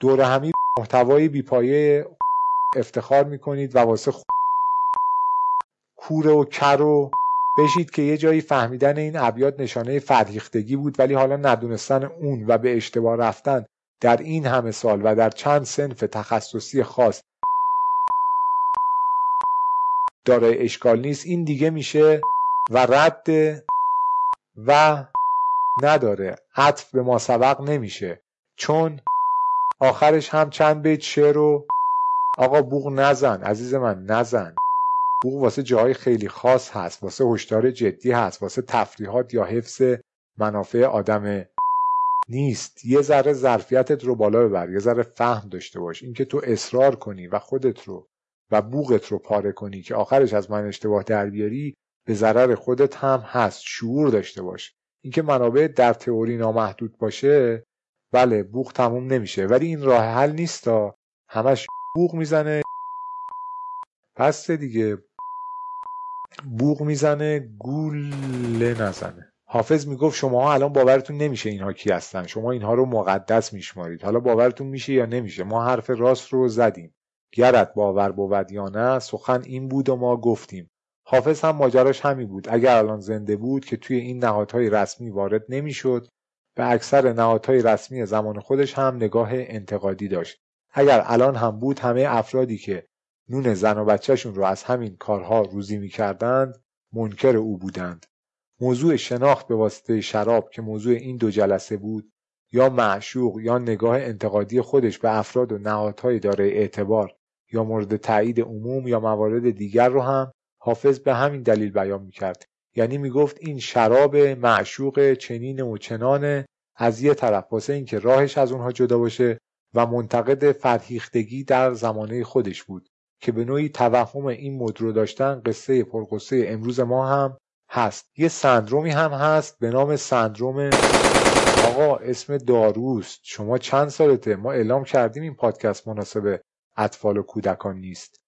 دور همی محتوای بیپایه افتخار می‌کنید و واسه کوره و کر و بشید که یه جایی فهمیدن این ابیات نشانه فرهیختگی بود ولی حالا ندونستن اون و به اشتباه رفتن در این همه سال و در چند سنف تخصصی خاص. داره اشکال نیست. این دیگه میشه و رد و نداره. عطف به ما سبق نمیشه. چون آخرش هم چند بیت شعر و آقا بوغ نزن. عزیز من نزن. بوغ واسه جاهای خیلی خاص هست واسه هشدار جدی هست واسه تفریحات یا حفظ منافع آدم نیست. یه ذره ظرفیتت رو بالا ببر یه ذره فهم داشته باش اینکه تو اصرار کنی و خودت رو و بوغت رو پاره کنی که آخرش از من اشتباه در بیاری به ضرر خودت هم هست. شعور داشته باش. اینکه منابع در تئوری نامحدود باشه بله بوغ تموم نمیشه ولی این راه حل نیستا همش بوغ می‌زنه. پس دیگه. بوغ می‌زنه گوله نزنه. حافظ می‌گفت شما الان باورتون نمیشه اینها کی هستن. شما اینها رو مقدس میشمارید. حالا باورتون میشه یا نمیشه؟ ما حرف راست رو زدیم. گرت باور بود یا نه سخن این بود و ما گفتیم. حافظ هم ماجراش همین بود. اگر الان زنده بود که توی این نهادهای رسمی وارد نمی‌شد به اکثر نهادهای رسمی زمان خودش هم نگاه انتقادی داشت. اگر الان هم بود همه افرادی که نون زن و بچهشون رو از همین کارها روزی می‌کردند منکر او بودند. موضوع شناخت به واسطه شراب که موضوع این دو جلسه بود یا معشوق یا نگاه انتقادی خودش به افراد و نهادهای داره اعتبار یا مورد تایید عموم یا موارد دیگر رو هم حافظ به همین دلیل بیان می‌کرد. یعنی می‌گفت این شراب معشوق چنین و چنانه از یه طرف واسه اینکه راهش از اونها جدا باشه و منتقد فرهیختگی در زمانه خودش بود. که به نوعی توهم این مد رو داشتن قصه پرقصه امروز ما هم هست. یه سندرومی هم هست به نام سندروم آقا اسم داروست شما چند سالته؟ ما اعلام کردیم این پادکست مناسب اطفال و کودکان نیست.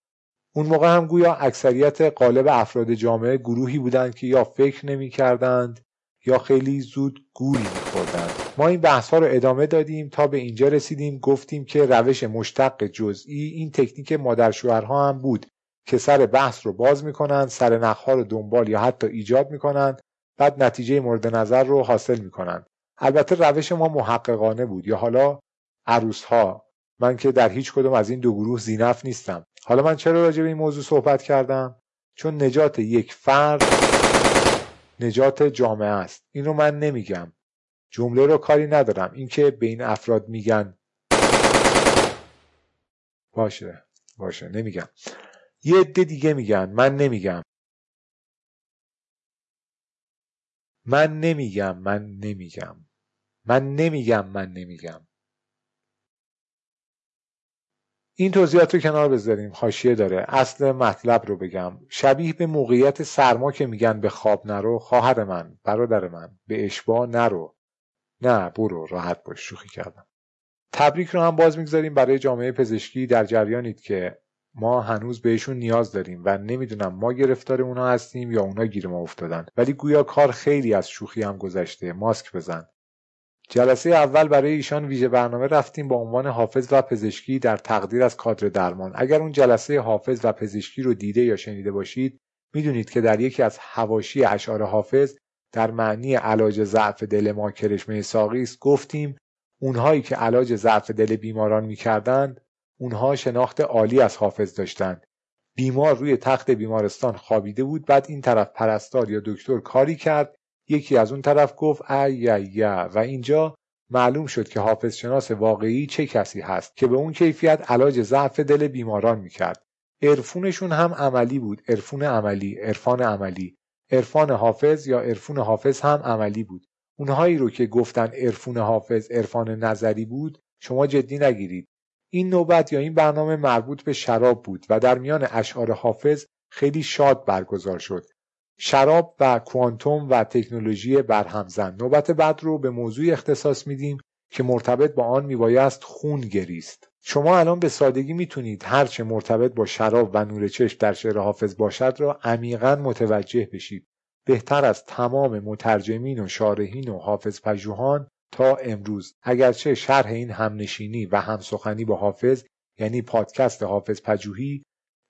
اون موقع هم گویا اکثریت قالب افراد جامعه گروهی بودند که یا فکر نمی کردند یا خیلی زود گول میخوردند ما این بحث ها رو ادامه دادیم تا به اینجا رسیدیم. گفتیم که روش مشتق جزئی این تکنیک مادر شوهرها هم بود که سر بحث رو باز می‌کنند سر نخها رو دنبال یا حتی ایجاد می‌کنند بعد نتیجه مورد نظر رو حاصل می‌کنند البته روش ما محققانه بود. یا حالا عروس ها من که در هیچ کدوم از این دو گروه زینف نیستم. حالا من چرا راجع به این موضوع صحبت کردم؟ چون نجات یک فرد نجات جامعه است. این رو من نمیگم. جمله رو کاری ندارم. اینکه به این افراد میگن. باشه. باشه. نمیگم. یه عده دیگه میگن. من نمیگم. من نمیگم. من نمیگم. من نمیگم. من نمیگم. این توضیحات رو کنار بذاریم. حاشیه داره. اصل مطلب رو بگم. شبیه به موقعیت سرما که میگن به خواب نرو خواهر من برادر من به اشبا نرو. نه برو راحت باش. شوخی کردم. تبریک رو هم باز می‌گذاریم برای جامعه پزشکی در جریانید که ما هنوز بهشون نیاز داریم و نمی‌دونم ما گرفتار اونا هستیم یا اونا گیر ما افتادن. ولی گویا کار خیلی از شوخی هم گذشته. ماسک بزن. جلسه اول برای ایشان ویژه برنامه رفتیم با عنوان حافظ و پزشکی در تقدیر از کادر درمان. اگر اون جلسه حافظ و پزشکی رو دیده یا شنیده باشید می‌دونید که در یکی از حواشی اشعار حافظ در معنی علاج ضعف دل ما کرشمه ساقی است. گفتیم اونهایی که علاج ضعف دل بیماران می‌کردند اونها شناخت عالی از حافظ داشتند. بیمار روی تخت بیمارستان خوابیده بود بعد این طرف پرستار یا دکتر کاری کرد یکی از اون طرف گفت ای و اینجا معلوم شد که حافظ شناس واقعی چه کسی هست که به اون کیفیت علاج ضعف دل بیماران می‌کرد. عرفونشون هم عملی بود. عرفون عملی عرفان عملی. عرفان حافظ یا عرفون حافظ هم عملی بود. اونهایی رو که گفتن عرفون حافظ عرفان نظری بود شما جدی نگیرید. این نوبت یا این برنامه مربوط به شراب بود و در میان اشعار حافظ خیلی شاد برگزار شد. شراب و کوانتوم و تکنولوژی برهمزن. نوبت بعد رو به موضوع اختصاص میدیم که مرتبط با آن میبایست خون گریست. شما الان به سادگی می‌تونید هرچه مرتبط با شراب و نور چشم در شعر حافظ باشد را عمیقا متوجه بشید. بهتر از تمام مترجمین و شارحین و حافظ پژوهان تا امروز. اگرچه شرح این همنشینی و همسخنی با حافظ یعنی پادکست حافظ پژوهی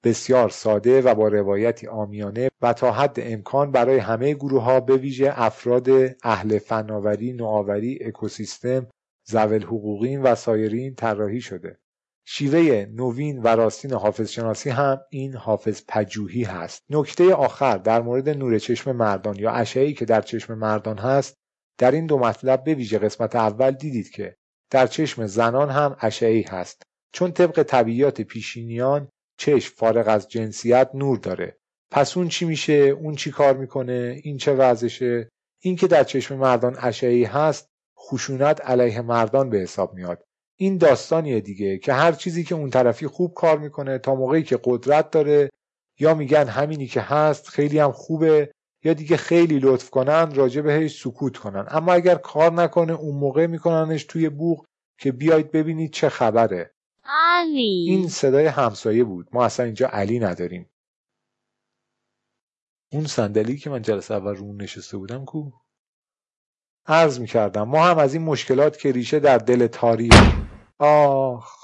بسیار ساده و با روایتی آمیانه و تا حد امکان برای همه گروه ها به ویژه افراد اهل فناوری، نوآوری، اکوسیستم، زول حقوقین و سایرین طراحی شده. شیوه نوین و راستین حافظ شناسی هم این حافظ پجوهی هست. نکته آخر در مورد نور چشم مردان یا اشعه‌ای که در چشم مردان هست در این دو مطلب به ویژه قسمت اول دیدید که در چشم زنان هم اشعه‌ای هست چون طبق طبیعیات پیشینیان چشم فارغ از جنسیت نور داره. پس اون چی میشه؟ اون چی کار می‌کنه؟ این چه وضعشه این که در چشم مردان اشعی هست خشونت علیه مردان به حساب میاد. این داستانیه دیگه که هر چیزی که اون طرفی خوب کار می‌کنه تا موقعی که قدرت داره یا میگن همینی که هست خیلی هم خوبه یا دیگه خیلی لطف کنن راجع بهش سکوت کنن. اما اگر کار نکنه اون موقع میکننش توی بوغ که بیاید ببینید چه خبره. علی این صدای همسایه بود. ما اصلا اینجا علی نداریم. اون صندلی که من جلسه اول رو نشسته بودم کو؟ عرض می‌کردم. ما هم از این مشکلات که ریشه در دل تاریخ. آخ.